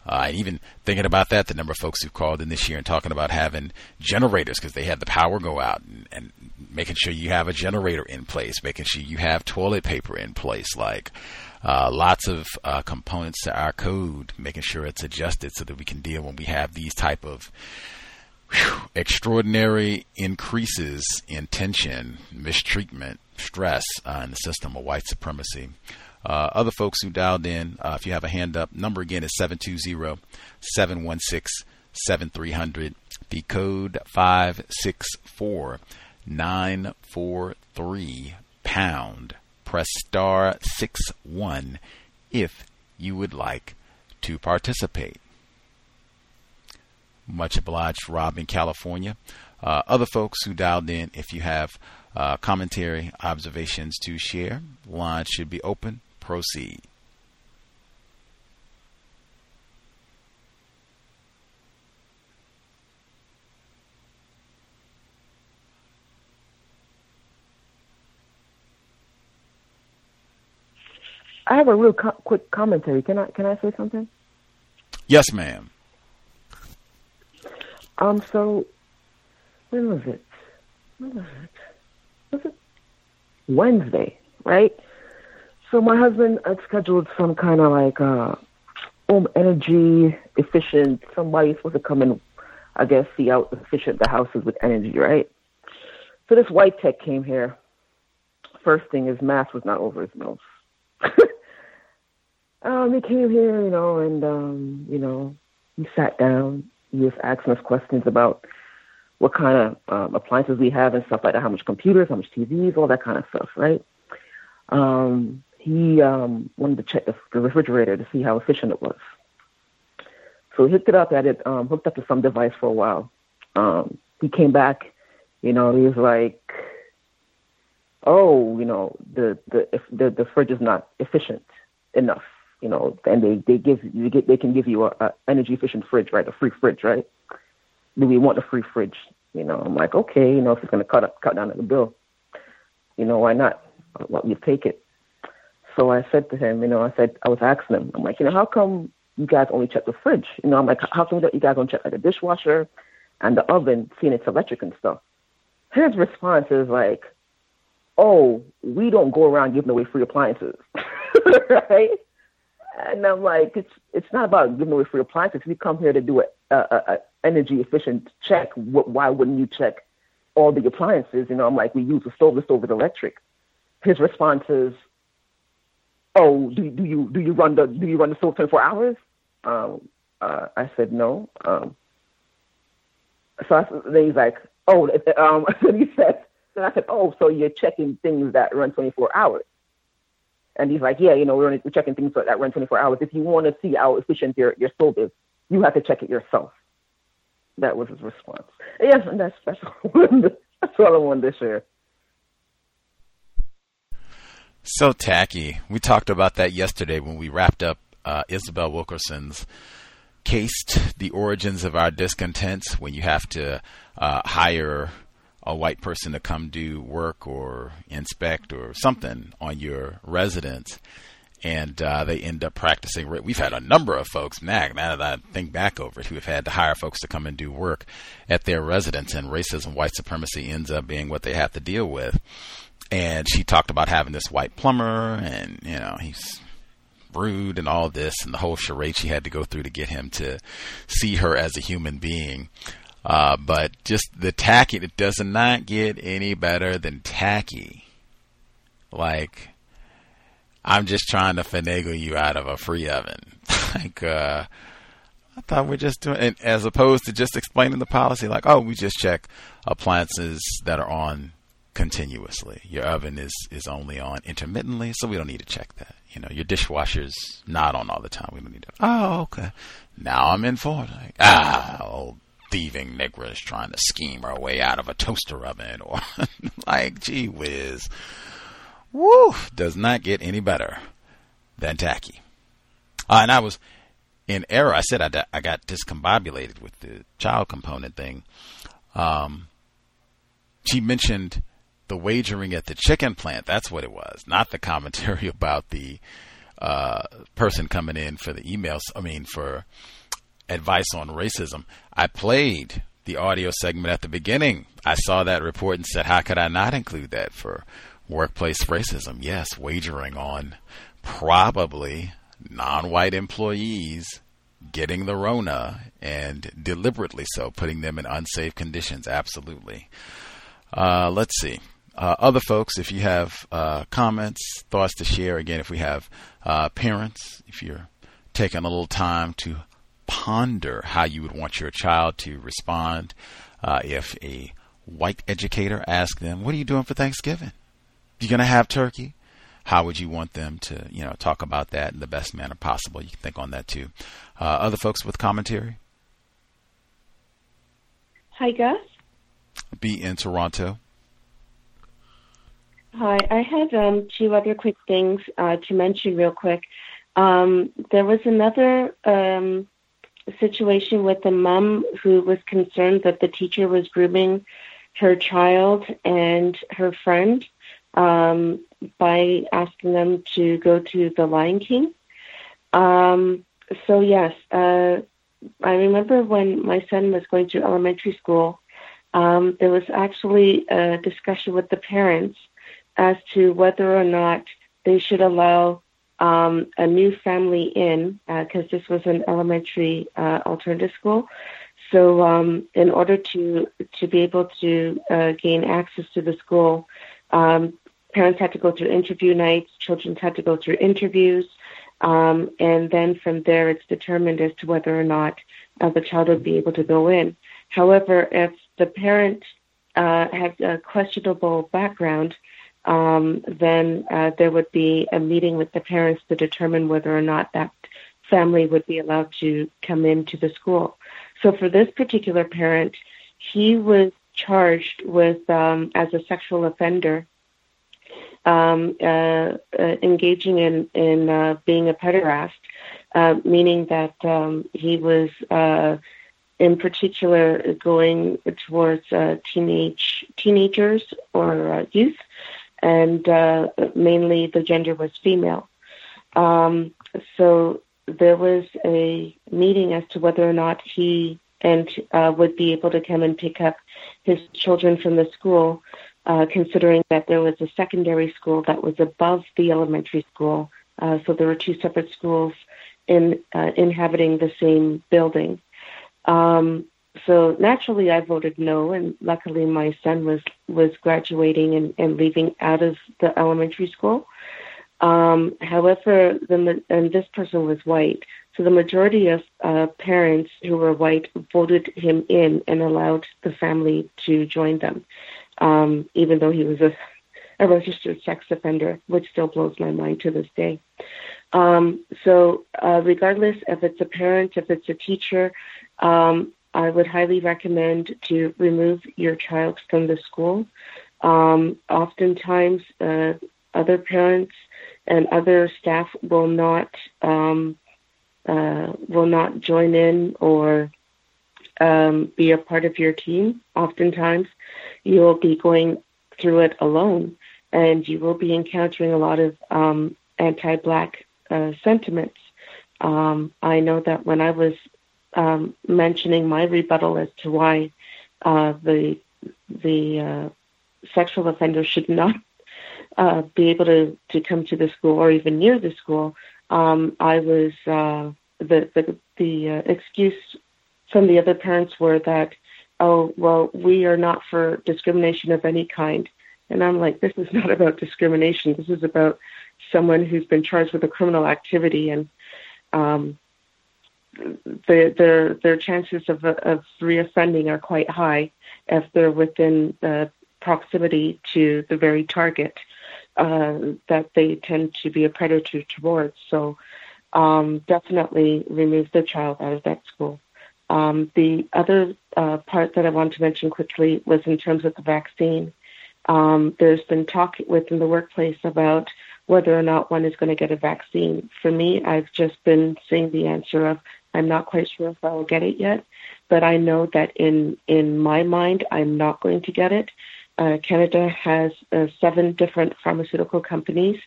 Uh, even thinking about that, the number of folks who called in this year and talking about having generators because they had the power go out and, and, making sure you have a generator in place, making sure you have toilet paper in place, like uh, lots of uh, components to our code, making sure it's adjusted so that we can deal when we have these type of whew, extraordinary increases in tension, mistreatment, stress uh, in the system of white supremacy. Uh, other folks who dialed in, uh, if you have a hand up, number again is 720 716 7300. The code 564 943 pound. Press star 6 1 if you would like to participate. Much obliged, Rob in California. Uh, other folks who dialed in, if you have uh, commentary, observations to share, line should be open proceed. I have a real co- quick commentary. Can I can I say something? Yes, ma'am. Um. So, when was it? When was it? Was it Wednesday? Right. So my husband had scheduled some kind of like uh, home energy efficient. Somebody supposed to come and I guess see how efficient the house is with energy, right? So this white tech came here. First thing, his mask was not over his nose. um, he came here, you know, and um, you know, he sat down. He was asking us questions about what kind of um, appliances we have and stuff like that, how much computers, how much TVs, all that kind of stuff, right? Um, he um, wanted to check the, the, refrigerator to see how efficient it was. So he hooked it up at it, um, hooked up to some device for a while. Um, he came back, you know, he was like, "Oh, you know, the the if the the fridge is not efficient enough, you know." And they they give you get they can give you a, a energy efficient fridge, right? A free fridge, right? Do we want a free fridge? You know, I'm like, okay, you know, if it's to cut up, cut down on the bill, you know, why not? Well, you take it. So I said to him, you know, I said, I was asking him, I'm like, you know, how come you guys only check the fridge? You know, I'm like, how come you guys don't check like the dishwasher and the oven, seeing it's electric and stuff? His response is like, oh, we don't go around giving away free appliances, right? And I'm like, it's it's not about giving away free appliances. We come here to do a, a, a energy efficient check. Why wouldn't you check all the appliances? You know, I'm like, we use the stove. The stove is electric. His response is, oh, do do you do you run the do you run the stove 24 hours? Um, Uh, I said no. Um, so I, then he's like, oh, um, then he said, then I said, oh, so you're checking things that run 24 hours. And he's like, yeah, you know, we're, we're checking things that run 24 hours. If you want to see how efficient your, your stove is, you have to check it yourself. That was his response. Yes, and that's, that's, that's all I wanted to share. So tacky. We talked about that yesterday when we wrapped up uh, Isabel Wilkerson's Caste the origins of our discontents when you have to uh, hire a white person to come do work or inspect or something on your residence and uh, they end up practicing. We've had a number of folks, now, now that I think back over it, who have had to hire folks to come and do work at their residence, and racism, white supremacy ends up being what they have to deal with. And she talked about having this white plumber, and you know he's rude and all this, and the whole charade she had to go through to get him to see her as a human being. Uh, but just the tacky, it does not get any better than tacky. Like, I'm just trying to finagle you out of a free oven. like, uh, I thought we're just doing, it as opposed to just explaining the policy, like, oh, we just check appliances that are on continuously. Your oven is, is only on intermittently, so we don't need to check that. You know, your dishwasher's not on all the time. We don't need to. Oh, okay. Now I'm in for it. Like, ah, old thieving negroes trying to scheme our way out of a toaster oven, or like, gee whiz. Woo! Does not get any better than tacky. Uh, and I was in error. I said I, I got discombobulated with the child component thing. Um, she mentioned the wagering at the chicken plant. That's what it was, not the commentary about the uh, person coming in for the emails. I mean, for advice on racism. I played the audio segment at the beginning. I saw that report and said, how could I not include that for workplace racism? Yes, wagering on probably non-white employees getting the Rona and deliberately so, putting them in unsafe conditions. Absolutely. Uh, let's see. Uh, other folks, if you have uh, comments, thoughts to share, again, if we have uh, parents, if you're taking a little time to ponder how you would want your child to respond uh, if a white educator asked them, "What are you doing for Thanksgiving? You gonna have turkey?" How would you want them to, you know, talk about that in the best manner possible? You can think on that too. Uh, other folks with commentary. Hi, Gus. B in Toronto. Hi, I had um, two other quick things uh, to mention real quick. Um, there was another um, situation with a mom who was concerned that the teacher was grooming her child and her friend um, by asking them to go to the Lion King. Um, so yes, uh, I remember when my son was going to elementary school, um, there was actually a discussion with the parents as to whether or not they should allow um, a new family in because uh, this was an elementary uh, alternative school. So, um, in order to to be able to uh, gain access to the school, um, parents had to go through interview nights. Children had to go through interviews, um, and then from there, it's determined as to whether or not uh, the child would be able to go in. However, if the parent uh, had a questionable background, um, then uh, there would be a meeting with the parents to determine whether or not that family would be allowed to come into the school. So for this particular parent, he was charged with um, as a sexual offender, um, uh, uh, engaging in in uh, being a pederast, uh, meaning that um, he was. Uh, in particular, going towards uh, teenage teenagers or youth, and uh, mainly the gender was female. Um, so there was a meeting as to whether or not he and uh, would be able to come and pick up his children from the school, uh, considering that there was a secondary school that was above the elementary school. Uh, so there were two separate schools in uh, inhabiting the same building. Um, so naturally I voted no, and luckily my son was was graduating and, and leaving out of the elementary school. Um, however, the, and this person was white. So the majority of uh, parents who were white voted him in and allowed the family to join them, um, even though he was a, a registered sex offender, which still blows my mind to this day. Um, so, uh, regardless if it's a parent, if it's a teacher, um, I would highly recommend to remove your child from the school. Um, oftentimes, uh, other parents and other staff will not um, uh, will not join in or um, be a part of your team. Oftentimes, you will be going through it alone, and you will be encountering a lot of um, anti-black uh, sentiments. Um, I know that when I was um, mentioning my rebuttal as to why uh, the the uh, sexual offender should not uh, be able to, to come to the school or even near the school, um, I was uh, the the, the uh, excuse from the other parents were that oh well we are not for discrimination of any kind, and I'm like this is not about discrimination. This is about someone who's been charged with a criminal activity and um, the, their their chances of of reoffending are quite high if they're within proximity to the very target uh, that they tend to be a predator towards. So um, definitely remove the child out of that school. Um, the other uh, part that I wanted to mention quickly was in terms of the vaccine. Um, there's been talk within the workplace about whether or not one is going to get a vaccine. For me, I've just been seeing the answer of I'm not quite sure if I will get it yet, but I know that in in my mind, I'm not going to get it. Uh, Canada has uh, seven different pharmaceutical companies,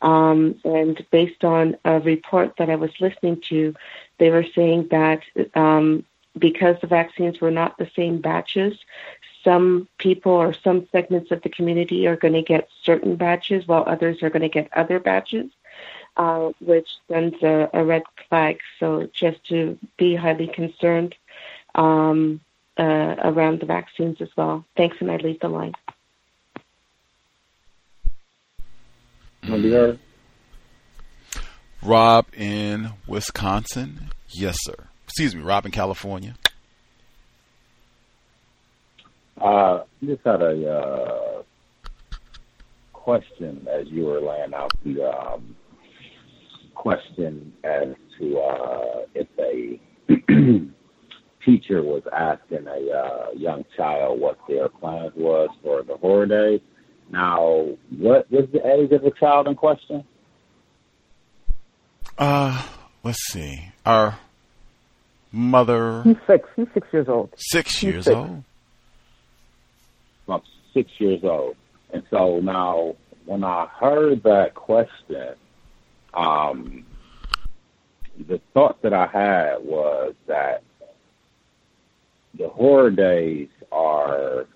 um, and based on a report that I was listening to, they were saying that um, because the vaccines were not the same batches, some people or some segments of the community are going to get certain batches while others are going to get other batches, uh, which sends a, a, red flag. So just to be highly concerned um, uh, around the vaccines as well. Thanks, and I leave the line. Rob in Wisconsin. Yes, sir. Excuse me, Rob in California. Uh, just had a uh, question as you were laying out the um, question as to uh, if a teacher was asking a uh, young child what their plans was for the horror day. Now, what was the age of the child in question? Uh, let's see. Our mother. He's six. He's six years old. Six He's years six. old. About six years old. And so now, when I heard that question, um, the thought that I had was that the horror days are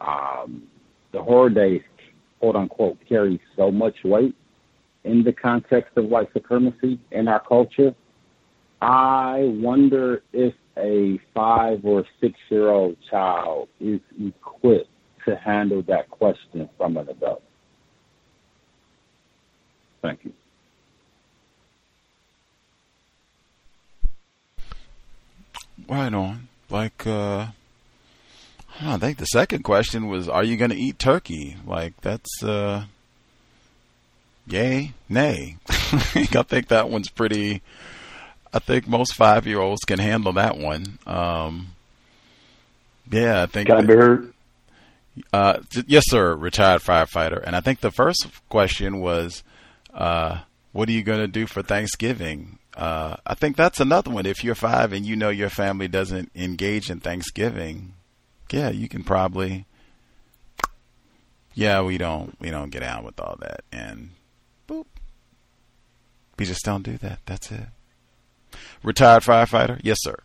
um, the horror days, quote unquote, carry so much weight in the context of white supremacy in our culture. I wonder if a five or six year old child is equipped to handle that question from an adult. Thank you. Right on. Like, uh, I think the second question was, are you going to eat turkey? Like, that's, uh, yay, nay. I think that one's pretty, I think most five year olds can handle that one. Um, yeah, I think. Can I be heard? Uh, yes, sir, retired firefighter. And I think the first question was, uh, what are you going to do for Thanksgiving? Uh, I think that's another one. If you're five and you know your family doesn't engage in Thanksgiving, yeah, you can probably, yeah, we don't, we don't get out with all that, and boop, we just don't do that. That's it. Retired firefighter, yes, sir.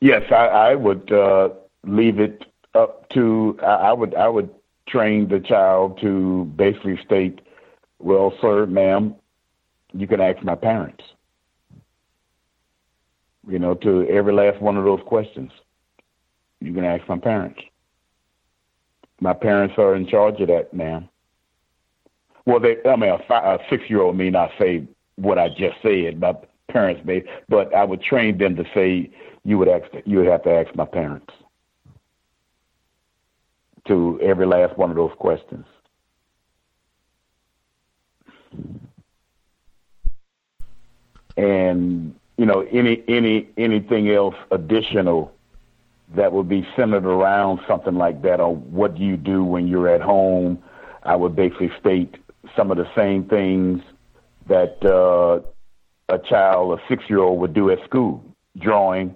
Yes, I, I would uh, leave it up to. I, I would I would train the child to basically state, "Well, sir, ma'am, you can ask my parents." You know, to every last one of those questions, you can ask my parents. My parents are in charge of that, ma'am. Well, they, I mean, a, fi- a six-year-old may not say what I just said. My parents may, but I would train them to say you would ask you would have to ask my parents to every last one of those questions. And you know any any anything else additional that would be centered around something like that, or what do you do when you're at home? I would basically state some of the same things that uh, a child, a six year old, would do at school. Drawing.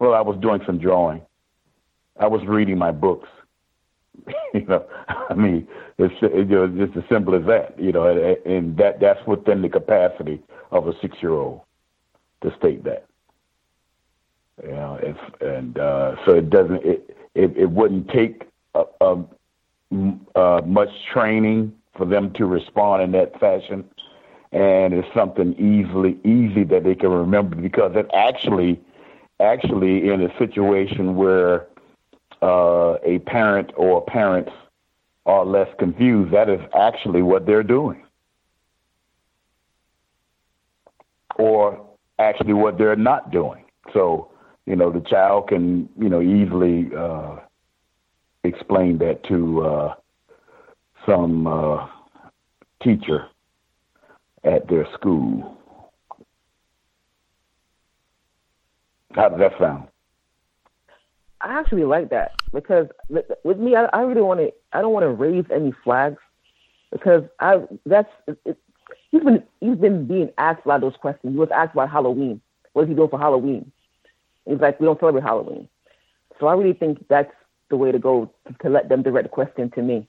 Well, I was doing some drawing. I was reading my books. you know, I mean, it's, you it's just as simple as that. You know, and, and that that's within the capacity of a six year old to state that. You know, if, and uh, so it doesn't. It it, it wouldn't take a, a, uh, much training for them to respond in that fashion and it's something easily easy that they can remember because it actually actually in a situation where uh, a parent or parents are less confused, that is actually what they're doing. Or actually what they're not doing. So, you know, the child can, you know, easily uh, explain that to uh, some uh, teacher at their school. How does that sound? I actually like that because with me, I, I really want to. I don't want to raise any flags because I that's it, he's been he's been being asked a lot of those questions. He was asked about Halloween. What is he doing for Halloween? He's like, we don't celebrate Halloween. So I really think that's the way to go to, to let them direct the question to me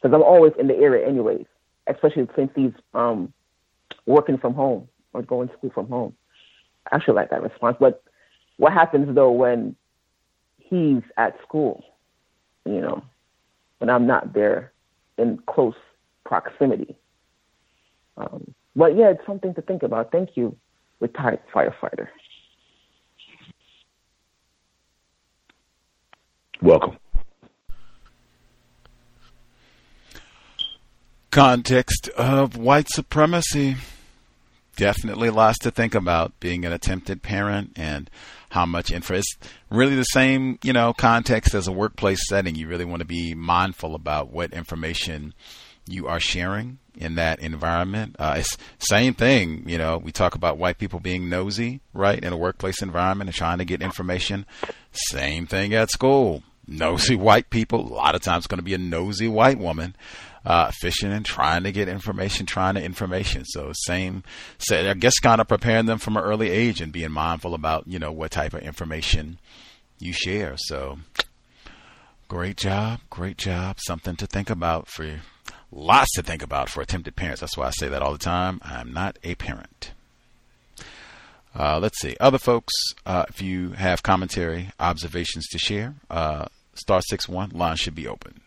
because I'm always in the area anyways, especially since he's um working from home or going to school from home. I actually like that response. But what happens though when he's at school, you know, when I'm not there in close proximity? Um, but yeah, it's something to think about. Thank you, retired firefighter. Welcome. Context of white supremacy. Definitely lots to think about being an attempted parent and how much info. It's really the same, you know, context as a workplace setting. You really want to be mindful about what information you are sharing in that environment. Uh, it's same thing, you know. We talk about white people being nosy, right, in a workplace environment and trying to get information. Same thing at school. Nosy white people. A lot of times, going to be a nosy white woman uh, fishing and trying to get information, trying to information. So same, so I guess kind of preparing them from an early age and being mindful about you know what type of information you share. So great job, great job. Something to think about for you. lots to think about for attempted parents. That's why I say that all the time. I'm not a parent. Uh, let's see. Other folks, uh, if you have commentary, observations to share, uh, star six one line should be open.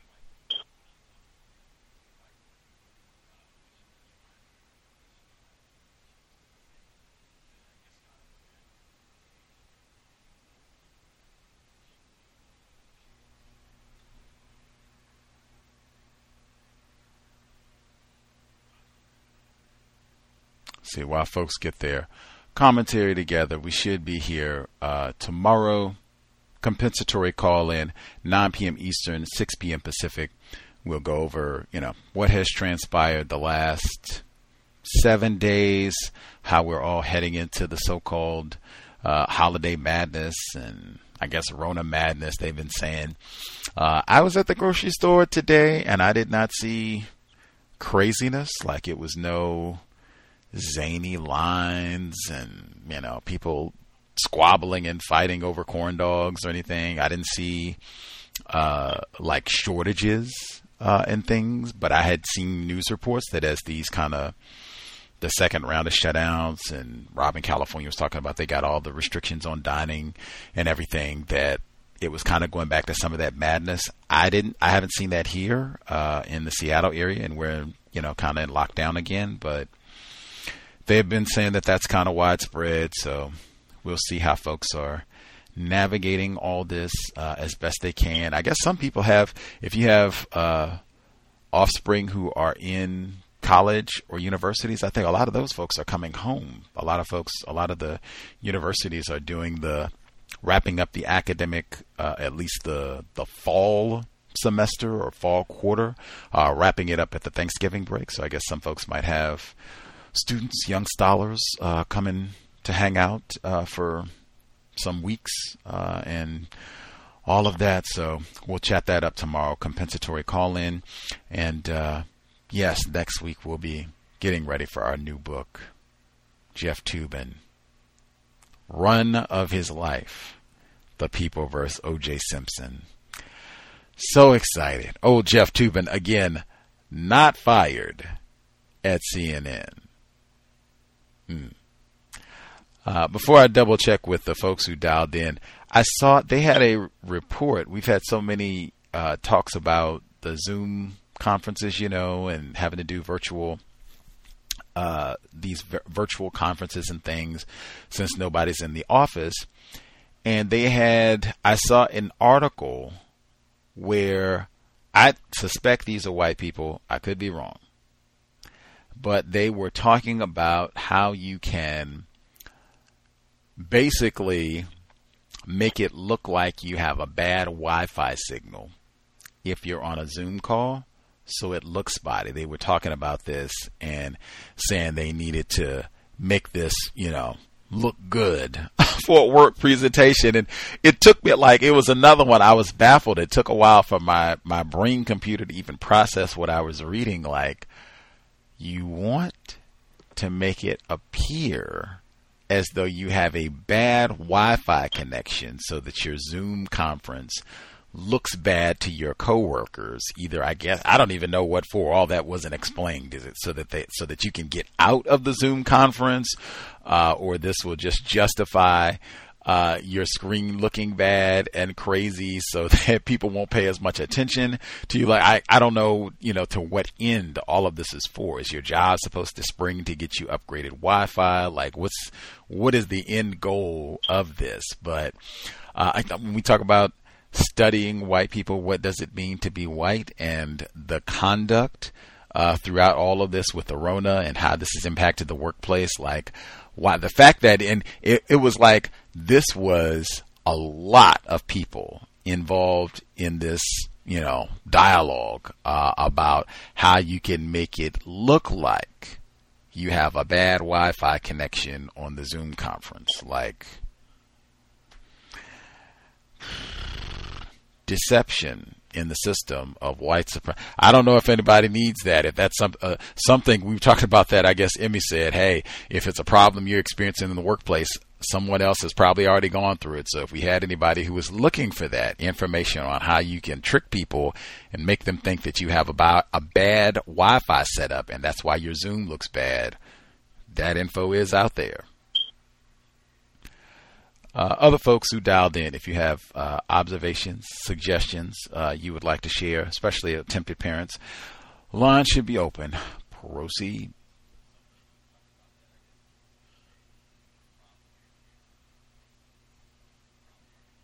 While folks get their commentary together. We should be here uh, tomorrow. Compensatory call in 9 p.m. Eastern, 6 p.m. Pacific. We'll go over, you know, what has transpired the last seven days, how we're all heading into the so-called uh, holiday madness and I guess Rona madness. They've been saying. Uh, I was at the grocery store today and I did not see craziness. Like it was no zany lines and you know people squabbling and fighting over corn dogs or anything. I didn't see uh, like shortages uh, and things, but I had seen news reports that as these kind of the second round of shutdowns and Rob in California was talking about they got all the restrictions on dining and everything that it was kind of going back to some of that madness. I didn't, I haven't seen that here uh, in the Seattle area, and we're you know kind of in lockdown again, but they've been saying that that's kind of widespread. So we'll see how folks are navigating all this uh, as best they can. I guess some people have, if you have uh, offspring who are in college or universities, I think a lot of those folks are coming home. A lot of folks, a lot of the universities are doing the wrapping up the academic, uh, at least the the fall semester or fall quarter, uh, wrapping it up at the Thanksgiving break. So I guess some folks might have students, young scholars, uh, coming to hang out uh, for some weeks uh, and all of that. So we'll chat that up tomorrow. Compensatory call in. And uh, yes, next week we'll be getting ready for our new book, Jeff Toobin. Run of his life. The People versus O.J. Simpson. So excited. Oh, Jeff Toobin, again, not fired at CNN. Hmm. Uh, before I double check with the folks who dialed in, I saw they had a report. We've had so many uh, talks about the Zoom conferences, you know, and having to do virtual uh, these v- virtual conferences and things since nobody's in the office. And they had, I saw an article where I suspect these are white people. I could be wrong. But they were talking about how you can basically make it look like you have a bad Wi Fi signal if you're on a Zoom call. So it looks spotty. They were talking about this and saying they needed to make this, you know, look good for a work presentation. And it took me like it was another one. I was baffled. It took a while for my, my brain computer to even process what I was reading. Like, you want to make it appear as though you have a bad Wi Fi connection so that your Zoom conference looks bad to your coworkers. Either I guess I don't even know what for. All that wasn't explained. Is it so that they so that you can get out of the Zoom conference, uh, or this will just justify uh, your screen looking bad and crazy so that people won't pay as much attention to you. Like, I, I don't know, you know, to what end all of this is for. Is your job supposed to spring to get you upgraded Wi-Fi? Like, what's, what is the end goal of this? But, uh, I, when we talk about studying white people, what does it mean to be white and the conduct, uh, throughout all of this with the Rona and how this has impacted the workplace, like, why the fact that and it, it was like this was a lot of people involved in this you know dialogue uh, about how you can make it look like you have a bad Wi-Fi connection on the Zoom conference like deception in the system of white supremacy. I don't know if anybody needs that. If that's some, uh, something we've talked about that, I guess Emmy said, hey, if it's a problem you're experiencing in the workplace, someone else has probably already gone through it. So if we had anybody who was looking for that information on how you can trick people and make them think that you have about a bad Wi-Fi setup and that's why your Zoom looks bad, that info is out there uh, other folks who dialed in, if you have uh, observations, suggestions uh, you would like to share, especially attempted parents, line should be open. Proceed.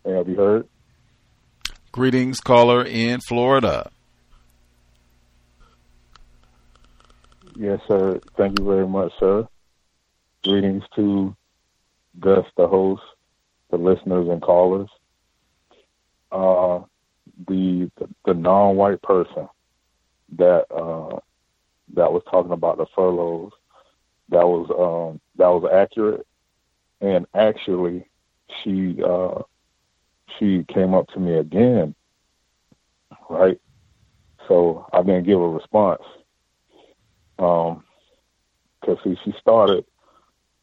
Have you heard? Greetings, caller in Florida. Yes, sir. Thank you very much, sir. Greetings to Gus, the host, the listeners and callers. Uh, the, the, the non-white person that uh, that was talking about the furloughs that was um, that was accurate, and actually she uh, she came up to me again, right? So I didn't give a response um, she, she started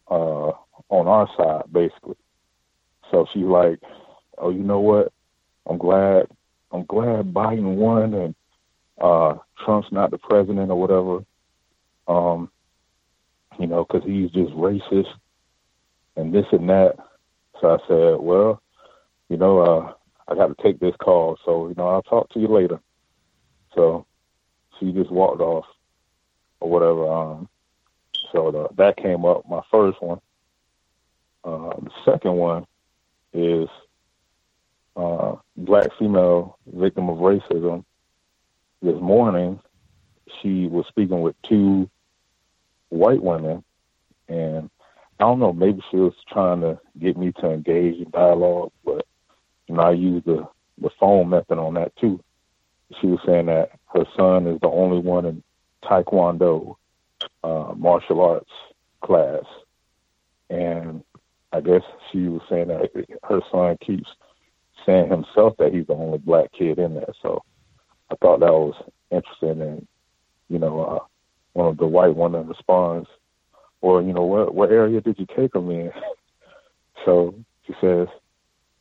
uh, on our side basically. So she's like, "Oh, you know what? I'm glad. I'm glad Biden won and uh, Trump's not the president or whatever. Um, you know, because he's just racist and this and that." So I said, "Well, you know, uh, I got to take this call. So you know, I'll talk to you later." So she just walked off or whatever. Um, so the, that came up, my first one. Uh, the second one is uh, black female victim of racism. This morning, she was speaking with two white women, and I don't know, maybe she was trying to get me to engage in dialogue, but know, I used the the phone method on that too. She was saying that her son is the only one in Taekwondo uh, martial arts class, and I guess she was saying that her son keeps saying himself that he's the only black kid in there. So I thought that was interesting, and you know, uh, one of the white women responds, "Well, you know, what what area did you take him in?" so she says,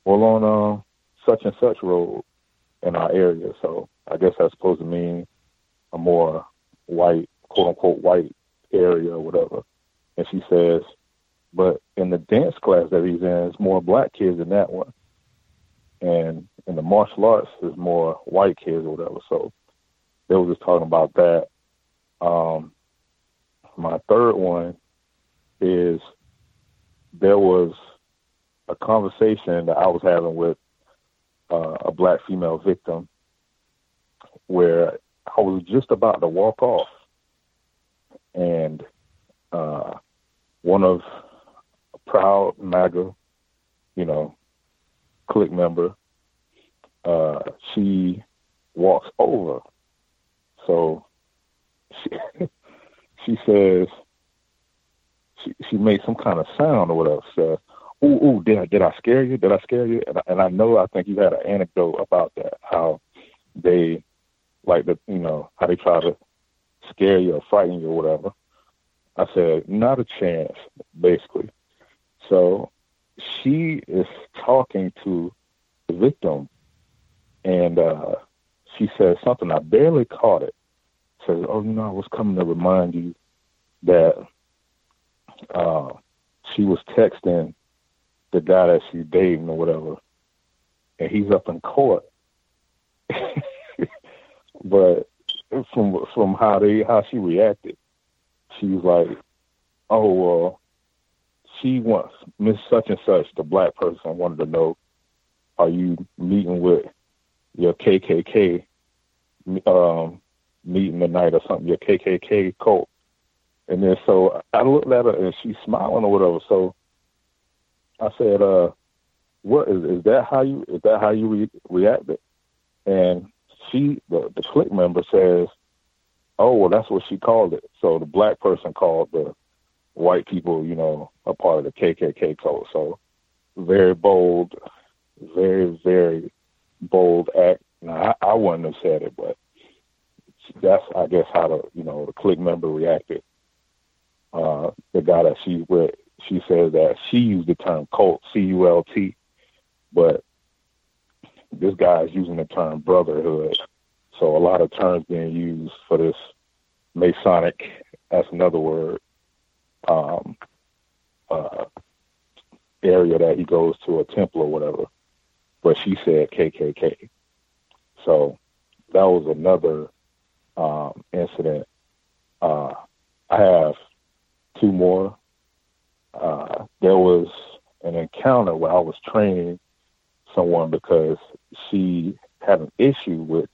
"Well, on uh, such and such road in our area." So I guess that's supposed to mean a more white, quote unquote, white area or whatever. And she says, but in the dance class that he's in, it's more black kids in that one. And in the martial arts, there's more white kids or whatever. So they were just talking about that. Um, my third one is there was a conversation that I was having with uh, a black female victim where I was just about to walk off, and uh, one of a proud MAGA, you know, clique member, uh, she walks over. So she she says she she made some kind of sound or whatever. Says, "Ooh, ooh, did I did I scare you? Did I scare you?" And I, and I know I think you had an anecdote about that. How they like the you know how they try to scare you or frighten you or whatever. I said, not a chance, basically. So she is talking to the victim, and uh, she says something. I barely caught it. Says, "Oh, you know, I was coming to remind you that uh, she was texting the guy that she's dating or whatever, and he's up in court." but from from how they how she reacted, she was like, "Oh well, she wants Miss Such and Such, the black person, wanted to know, are you meeting with your KKK um, meeting tonight or something, your KKK cult?" And then so I looked at her and she's smiling or whatever. So I said, "Uh, what is is that how you is that how you re- reacted?" And she the the clique member says, "Oh, well, that's what she called it." So the black person called the white people, you know, a part of the KKK code. So very bold, very very bold act. Now I, I wouldn't have said it, but that's I guess how the you know the clique member reacted. Uh, the guy that she with, she says that she used the term cult, C U L T, but this guy is using the term brotherhood. So a lot of terms being used for this Masonic, that's another word, um, uh, area that he goes to, a temple or whatever. But she said KKK. So that was another um, incident. Uh, I have two more. Uh, there was an encounter where I was training someone because she had an issue with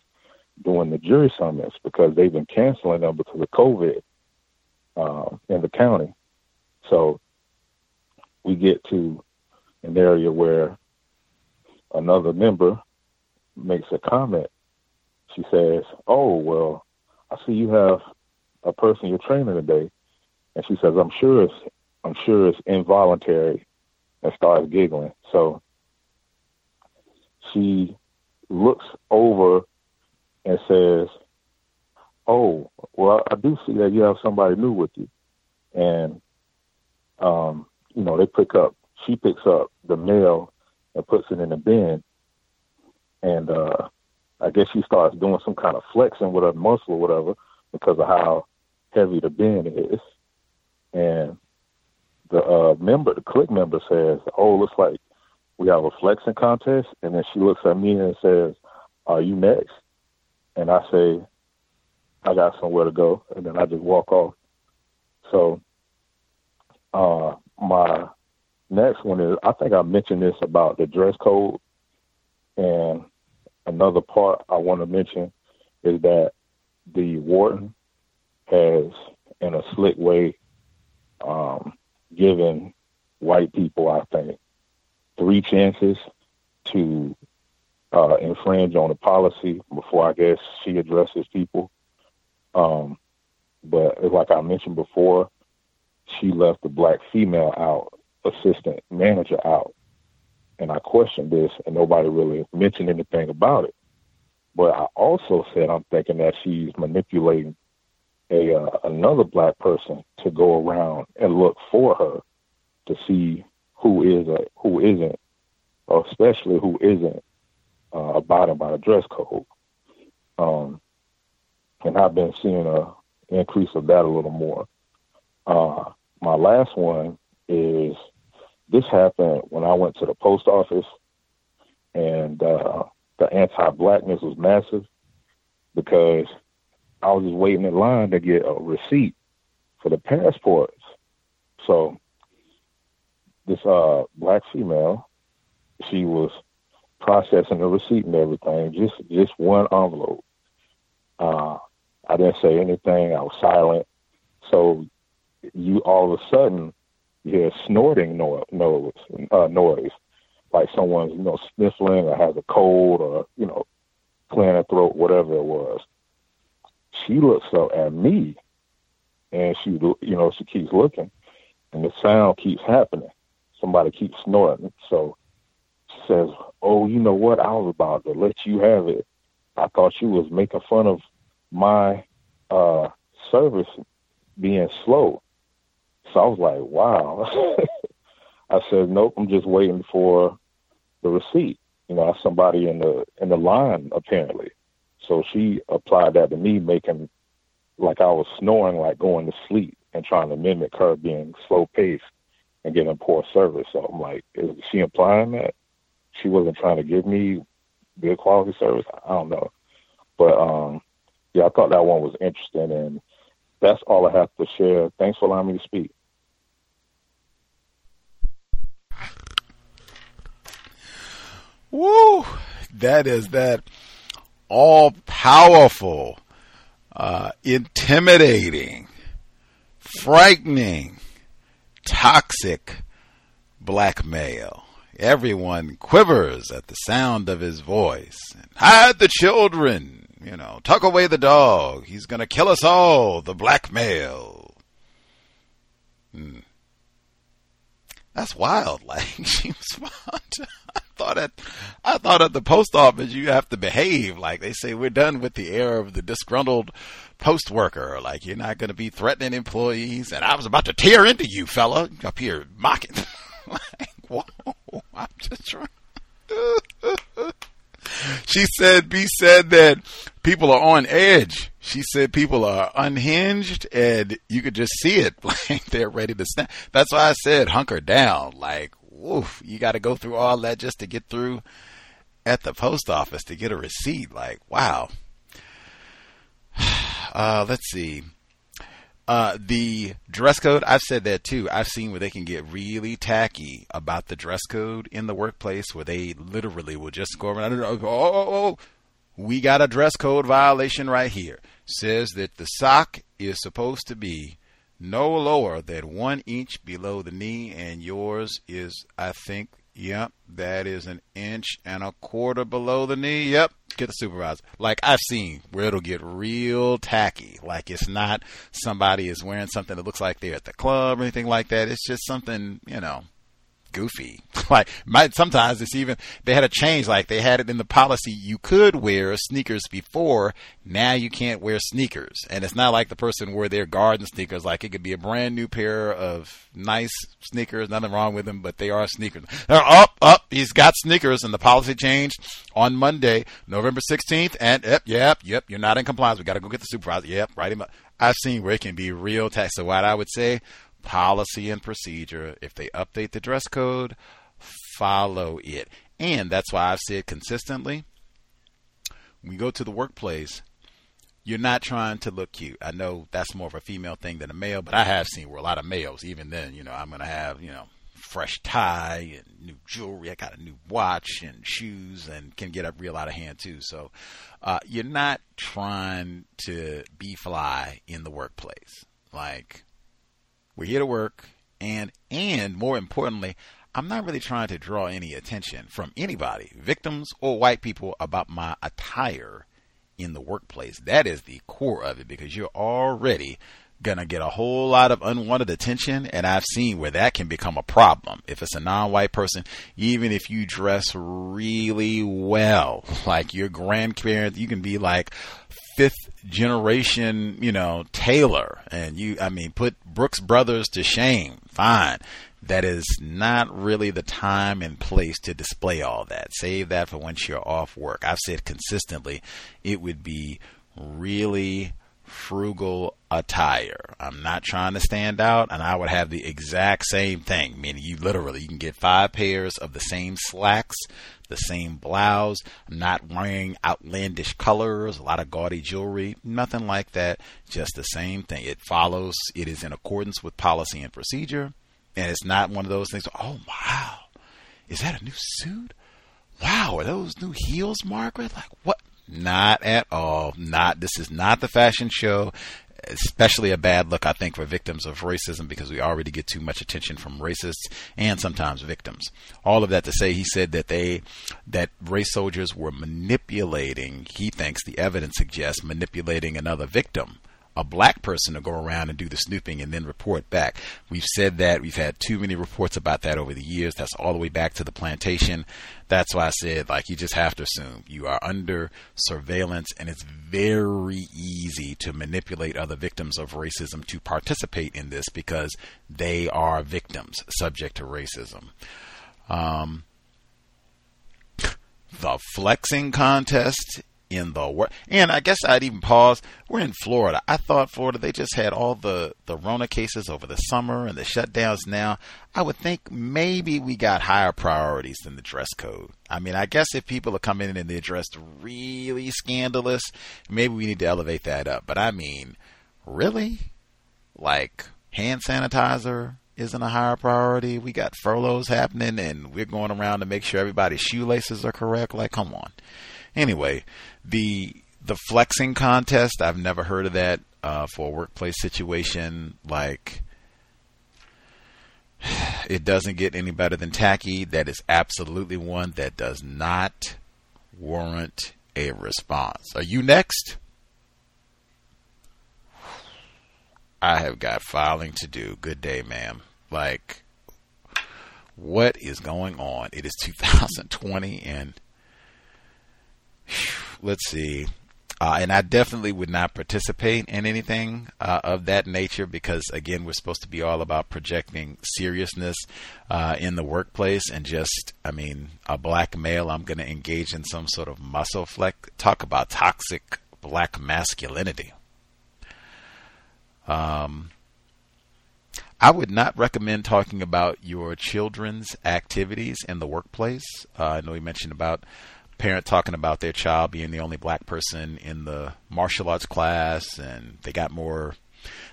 doing the jury summons because they've been canceling them because of COVID uh, in the county. So we get to an area where another member makes a comment. She says, "Oh well, I see you have a person you're training today," and she says, "I'm sure it's I'm sure it's involuntary," and starts giggling. So she looks over and says, "Oh, well, I do see that you have somebody new with you," and um, you know they pick up. She picks up the mail and puts it in the bin, and uh, I guess she starts doing some kind of flexing with her muscle or whatever because of how heavy the bin is, and the uh, member, the clique member says, "Oh, looks like we have a flexing contest. And then she looks at me and says, Are you next? And I say, I got somewhere to go. And then I just walk off. So, uh, my next one is I think I mentioned this about the dress code. And another part I want to mention is that the warden has, in a slick way, um, given white people, I think, three chances to uh, infringe on the policy before I guess she addresses people. Um, but like I mentioned before, she left the black female out, assistant manager out. And I questioned this, and nobody really mentioned anything about it. But I also said I'm thinking that she's manipulating a uh, another black person to go around and look for her to see who is a who isn't, or especially who isn't uh, abiding by the dress code. Um, and I've been seeing a increase of that a little more. Uh, my last one is this happened when I went to the post office, and uh, the anti-blackness was massive because I was just waiting in line to get a receipt for the passports. So this uh, black female, she was processing the receipt and everything, just just one envelope. Uh, I didn't say anything. I was silent. So you all of a sudden hear snorting no- noise, uh, noise, like someone's you know sniffling or has a cold or you know clearing their throat, whatever it was. She looks up at me, and she you know she keeps looking, and the sound keeps happening. Somebody keeps snorting. So she says, "Oh, you know what? I was about to let you have it. I thought you was making fun of my uh service being slow." So I was like, wow. I said, nope, I'm just waiting for the receipt. You know, somebody in the in the line apparently. So she applied that to me, making like I was snoring, like going to sleep, and trying to mimic her being slow paced and giving poor service. So I'm like, is she implying that she wasn't trying to give me good quality service? I don't know, but um, yeah, I thought that one was interesting, and that's all I have to share. Thanks for allowing me to speak. Woo! That is that all powerful, uh, intimidating, frightening, toxic black male. Everyone quivers at the sound of his voice. Hide the children, you know, tuck away the dog. He's gonna kill us all, the black male. Hmm. That's wild. Like was I thought at I thought at the post office you have to behave like they say we're done with the air of the disgruntled post worker. Like you're not going to be threatening employees. And I was about to tear into you, fella, up here mocking. like, whoa, I'm just trying. she said, B said that people are on edge. She said people are unhinged and you could just see it. Like they're ready to snap. That's why I said hunker down. Like, woof, you got to go through all that just to get through at the post office to get a receipt. Like, wow. Uh, let's see. Uh, the dress code, I've said that too. I've seen where they can get really tacky about the dress code in the workplace where they literally will just go around and go, oh, oh, oh, we got a dress code violation right here. Says that the sock is supposed to be no lower than one inch below the knee, and yours is, I think, yep, that is an inch and a quarter below the knee. Yep, get the supervisor. Like I've seen where it'll get real tacky. Like it's not somebody is wearing something that looks like they're at the club or anything like that. It's just something, you know, goofy. like might sometimes it's even they had a change like they had it in the policy you could wear sneakers before now you can't wear sneakers. And it's not like the person wore their garden sneakers like it could be a brand new pair of nice sneakers nothing wrong with them but they are sneakers. They're up up he's got sneakers and the policy changed on Monday November 16th and yep yep yep you're not in compliance we got to go get the supervisor yep write him up. I've seen where it can be real tax so what I would say policy and procedure. If they update the dress code, follow it. And that's why I've said consistently when you go to the workplace, you're not trying to look cute. I know that's more of a female thing than a male, but I have seen where a lot of males, even then, you know, I'm going to have, you know, fresh tie and new jewelry. I got a new watch and shoes and can get up real out of hand too. So uh, you're not trying to be fly in the workplace. Like we're here to work, and and more importantly, I'm not really trying to draw any attention from anybody, victims or white people, about my attire in the workplace. That is the core of it because you're already gonna get a whole lot of unwanted attention and I've seen where that can become a problem. If it's a non-white person, even if you dress really well, like your grandparents, you can be like generation, you know, Taylor and you I mean put Brooks Brothers to shame. Fine. That is not really the time and place to display all that. Save that for once you're off work. I've said consistently it would be really frugal attire. I'm not trying to stand out, and I would have the exact same thing. Meaning, you literally you can get five pairs of the same slacks, the same blouse. Not wearing outlandish colors, a lot of gaudy jewelry, nothing like that. Just the same thing. It follows. It is in accordance with policy and procedure, and it's not one of those things. Oh wow, is that a new suit? Wow, are those new heels, Margaret? Like what? Not at all. Not this is not the fashion show. Especially a bad look, I think, for victims of racism because we already get too much attention from racists and sometimes victims. All of that to say, he said that they, that race soldiers were manipulating. He thinks the evidence suggests manipulating another victim a black person to go around and do the snooping and then report back. We've said that. We've had too many reports about that over the years. That's all the way back to the plantation. That's why I said, like, you just have to assume you are under surveillance and it's very easy to manipulate other victims of racism to participate in this because they are victims subject to racism. Um, the flexing contest in the world. And I guess I'd even pause. We're in Florida. I thought Florida they just had all the the Rona cases over the summer and the shutdowns. Now I would think maybe we got higher priorities than the dress code. I mean, I guess if people are coming in and they're dressed really scandalous, maybe we need to elevate that up. But I mean, really, like hand sanitizer isn't a higher priority. We got furloughs happening and we're going around to make sure everybody's shoelaces are correct. Like, come on. Anyway, the the flexing contest, I've never heard of that uh, for a workplace situation. Like, it doesn't get any better than tacky. That is absolutely one that does not warrant a response. Are you next? I have got filing to do. Good day, ma'am. Like, what is going on? It is 2020 and let's see. Uh, and I definitely would not participate in anything uh, of that nature because, again, we're supposed to be all about projecting seriousness uh, in the workplace. And just, I mean, a black male, I'm going to engage in some sort of muscle flex. Talk about toxic black masculinity. Um, I would not recommend talking about your children's activities in the workplace. Uh, I know you mentioned about parent talking about their child being the only black person in the martial arts class and they got more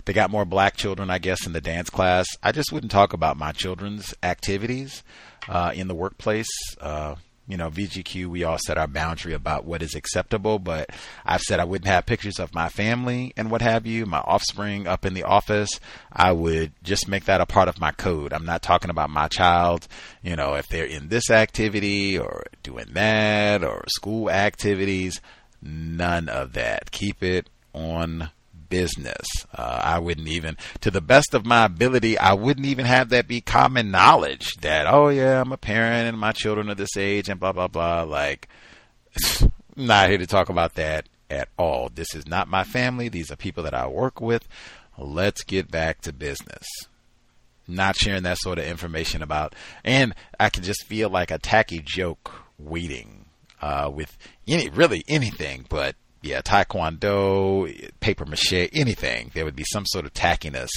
they got more black children i guess in the dance class. I just wouldn't talk about my children's activities uh, in the workplace. Uh, you know, VGQ, we all set our boundary about what is acceptable, but I've said I wouldn't have pictures of my family and what have you, my offspring up in the office. I would just make that a part of my code. I'm not talking about my child, you know, if they're in this activity or doing that or school activities. None of that. Keep it on business. Uh, I wouldn't even, to the best of my ability, I wouldn't even have that be common knowledge that, oh yeah, I'm a parent and my children are this age and blah, blah, blah. Like, not here to talk about that at all. This is not my family. These are people that I work with. Let's get back to business. Not sharing that sort of information about, and I can just feel like a tacky joke waiting uh, with any really anything, but yeah, taekwondo, paper mache, anything. There would be some sort of tackiness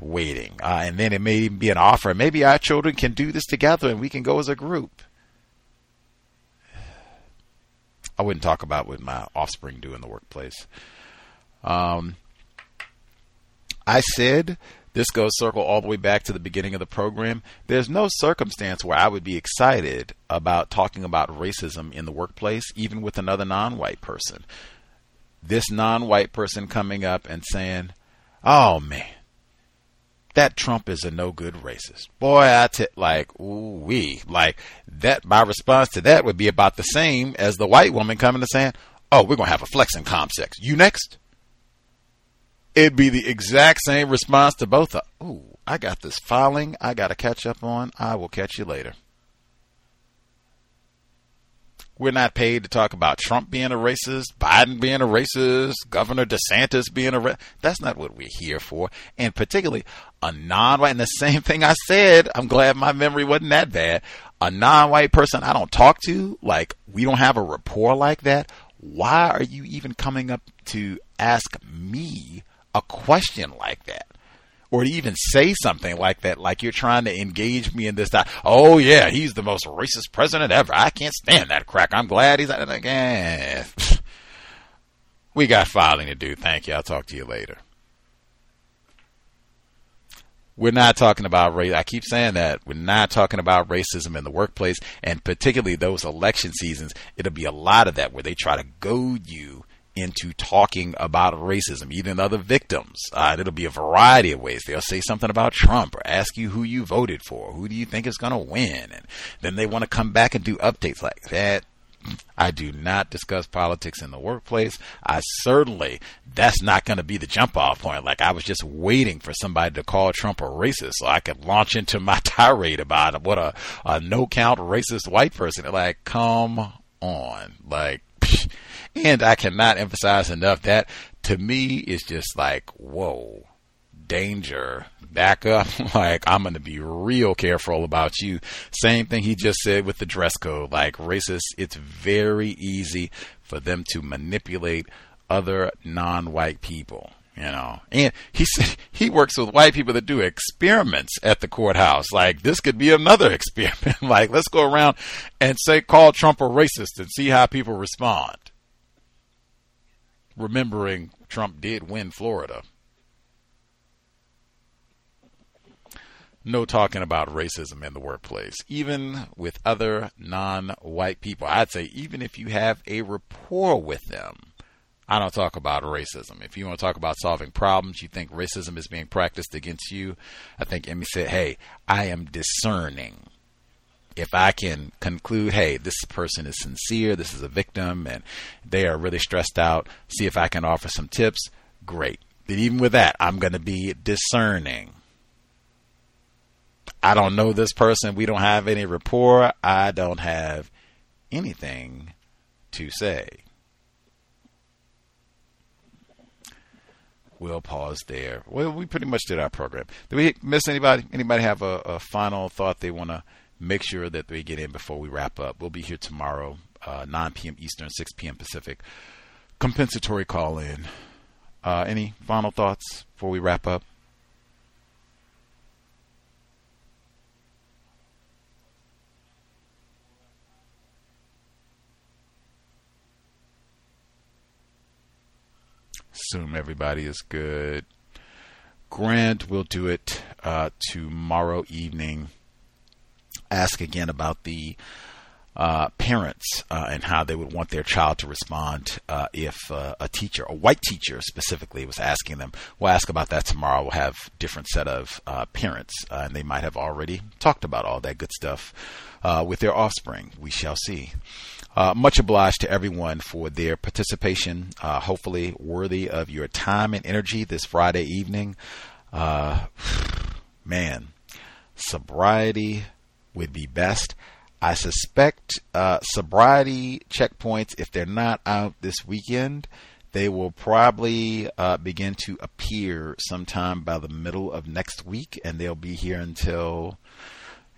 waiting. Uh, and then it may even be an offer. Maybe our children can do this together and we can go as a group. I wouldn't talk about what my offspring do in the workplace. Um, I said this goes circle all the way back to the beginning of the program. There's no circumstance where I would be excited about talking about racism in the workplace, even with another non white person. This non white person coming up and saying, Oh man, that Trump is a no good racist. Boy, I t- like, ooh wee. Like, that, my response to that would be about the same as the white woman coming and saying, Oh, we're going to have a flex in comp sex. You next? It'd be the exact same response to both. Of, Ooh, I got this filing I got to catch up on. I will catch you later. We're not paid to talk about Trump being a racist, Biden being a racist, Governor DeSantis being a racist. That's not what we're here for. And particularly a non-white, and the same thing I said, I'm glad my memory wasn't that bad. A non-white person I don't talk to, like we don't have a rapport like that. Why are you even coming up to ask me a question like that or to even say something like that, like you're trying to engage me in this. Oh yeah, he's the most racist president ever. I can't stand that crack. I'm glad he's like, eh. we got filing to do. Thank you. I'll talk to you later. We're not talking about race. I keep saying that. We're not talking about racism in the workplace, and particularly those election seasons. It'll be a lot of that where they try to goad you into talking about racism, even other victims. Uh, it'll be a variety of ways. They'll say something about Trump or ask you who you voted for, who do you think is going to win, and then they want to come back and do updates like that. I do not discuss politics in the workplace. I certainly, that's not going to be the jump off point. Like I was just waiting for somebody to call Trump a racist so I could launch into my tirade about what a, a no count racist white person. Like, come on. Like, and I cannot emphasize enough that to me is just like, whoa, danger. Back up. like, I'm going to be real careful about you. Same thing he just said with the dress code. Like, racists, it's very easy for them to manipulate other non white people you know. And he said he works with white people that do experiments at the courthouse. Like this could be another experiment. like let's go around and say call Trump a racist and see how people respond remembering Trump did win Florida. No talking about racism in the workplace, even with other non white people. I'd say, even if you have a rapport with them, I don't talk about racism. If you want to talk about solving problems, you think racism is being practiced against you, I think Emmy said, hey, I am discerning if I can conclude, hey, this person is sincere, this is a victim, and they are really stressed out, see if I can offer some tips, great. But even with that, I'm going to be discerning. I don't know this person. We don't have any rapport. I don't have anything to say. We'll pause there. Well, we pretty much did our program. Did we miss anybody? Anybody have a, a final thought they want to make sure that they get in before we wrap up. We'll be here tomorrow, uh, 9 p.m. Eastern, 6 p.m. Pacific. Compensatory call in. Uh, any final thoughts before we wrap up? Assume everybody is good. Grant will do it uh, tomorrow evening ask again about the uh, parents uh, and how they would want their child to respond uh, if uh, a teacher, a white teacher specifically, was asking them. We'll ask about that tomorrow. We'll have different set of uh, parents, uh, and they might have already talked about all that good stuff with their offspring. We shall see. much obliged to everyone for their participation. hopefully, worthy of your time and energy this Friday evening. man, sobriety would be best. I suspect uh, sobriety checkpoints, if they're not out this weekend, they will probably uh, begin to appear sometime by the middle of next week, and they'll be here until,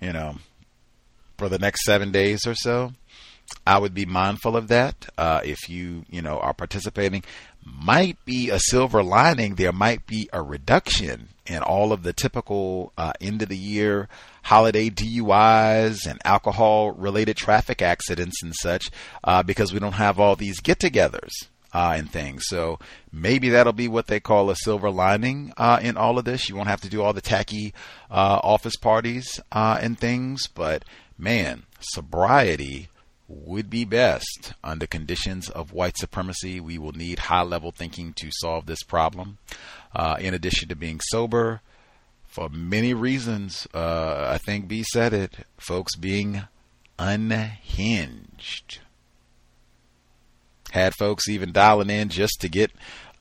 you know, for the next seven days or so. I would be mindful of that. Uh, if you, you know, are participating, might be a silver lining. There might be a reduction in all of the typical uh, end of the year holiday DUIs and alcohol related traffic accidents and such uh, because we don't have all these get togethers. uh, and things. So maybe that'll be what they call a silver lining uh, in all of this. You won't have to do all the tacky uh, office parties uh, and things, but man, sobriety would be best under conditions of white supremacy. We will need high level thinking to solve this problem. Uh, in addition to being sober, for many reasons, uh, I think B said it, folks being unhinged. Had folks even dialing in just to get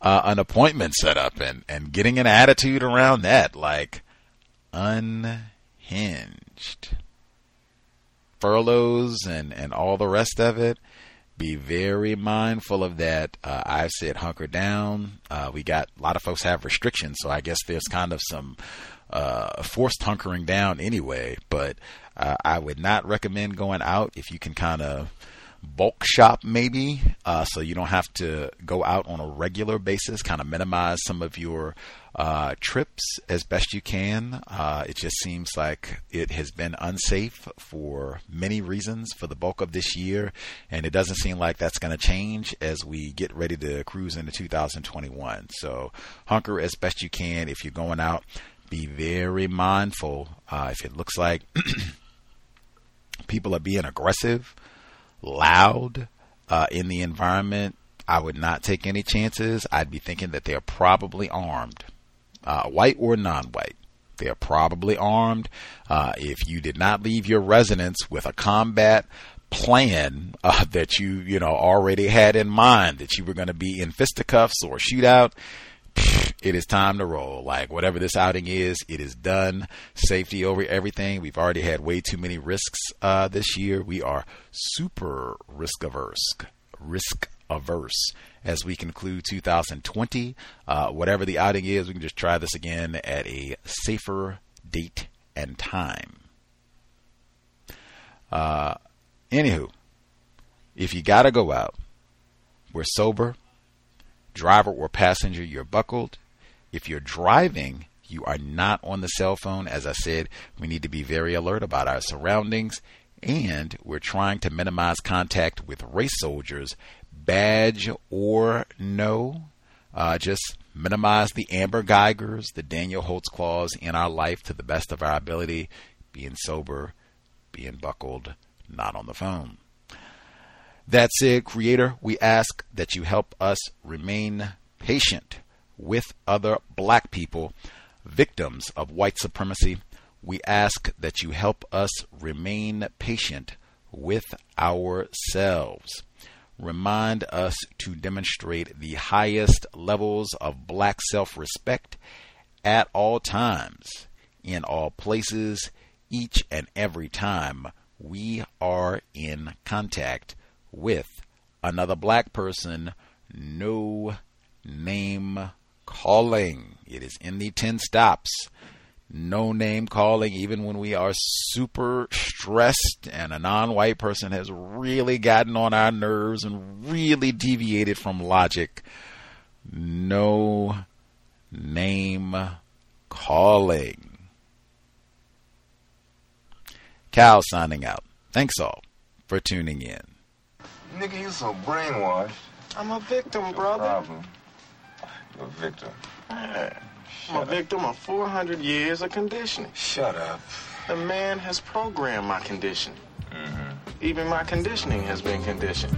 uh, an appointment set up and, and getting an attitude around that, like unhinged. Furloughs and, and all the rest of it. Be very mindful of that. Uh, I've said hunker down. Uh, we got a lot of folks have restrictions, so I guess there's kind of some uh, forced hunkering down anyway. But uh, I would not recommend going out if you can kind of bulk shop maybe uh, so you don't have to go out on a regular basis kind of minimize some of your uh, trips as best you can. Uh, it just seems like it has been unsafe for many reasons for the bulk of this year and it doesn't seem like that's going to change as we get ready to cruise into 2021 so hunker as best you can. If you're going out be very mindful. Uh, if it looks like people are being aggressive loud uh, in the environment, I would not take any chances. I'd be thinking that they're probably armed, uh, white or non-white. They're probably armed. Uh, if you did not leave your residence with a combat plan uh, that you you know already had in mind that you were going to be in fisticuffs or shootout, it is time to roll. Like whatever this outing is, it is done. Safety over everything. We've already had way too many risks uh, this year. We are super risk averse. Risk averse as we conclude 2020. Uh, whatever the outing is, we can just try this again at a safer date and time. Uh, anywho, if you got to go out, we're sober. Driver or passenger, you're buckled. If you're driving, you are not on the cell phone. As I said, we need to be very alert about our surroundings. And we're trying to minimize contact with race soldiers, badge or no. Uh, just minimize the Amber Geigers, the Daniel Holtzclaws in our life to the best of our ability, being sober, being buckled, not on the phone. That said, Creator, we ask that you help us remain patient with other black people, victims of white supremacy. We ask that you help us remain patient with ourselves. Remind us to demonstrate the highest levels of black self respect at all times, in all places, each and every time we are in contact with another black person, no name calling. It is in the 10 stops. No name calling, even when we are super stressed and a non white person has really gotten on our nerves and really deviated from logic. No name calling. Cal signing out. Thanks all for tuning in. Nigga, you so brainwashed. I'm a victim, brother. Problem? You're a victim. I'm a victim of 400 years of conditioning. Shut up. The man has programmed my conditioning. Mm-hmm. Even my conditioning has been conditioned.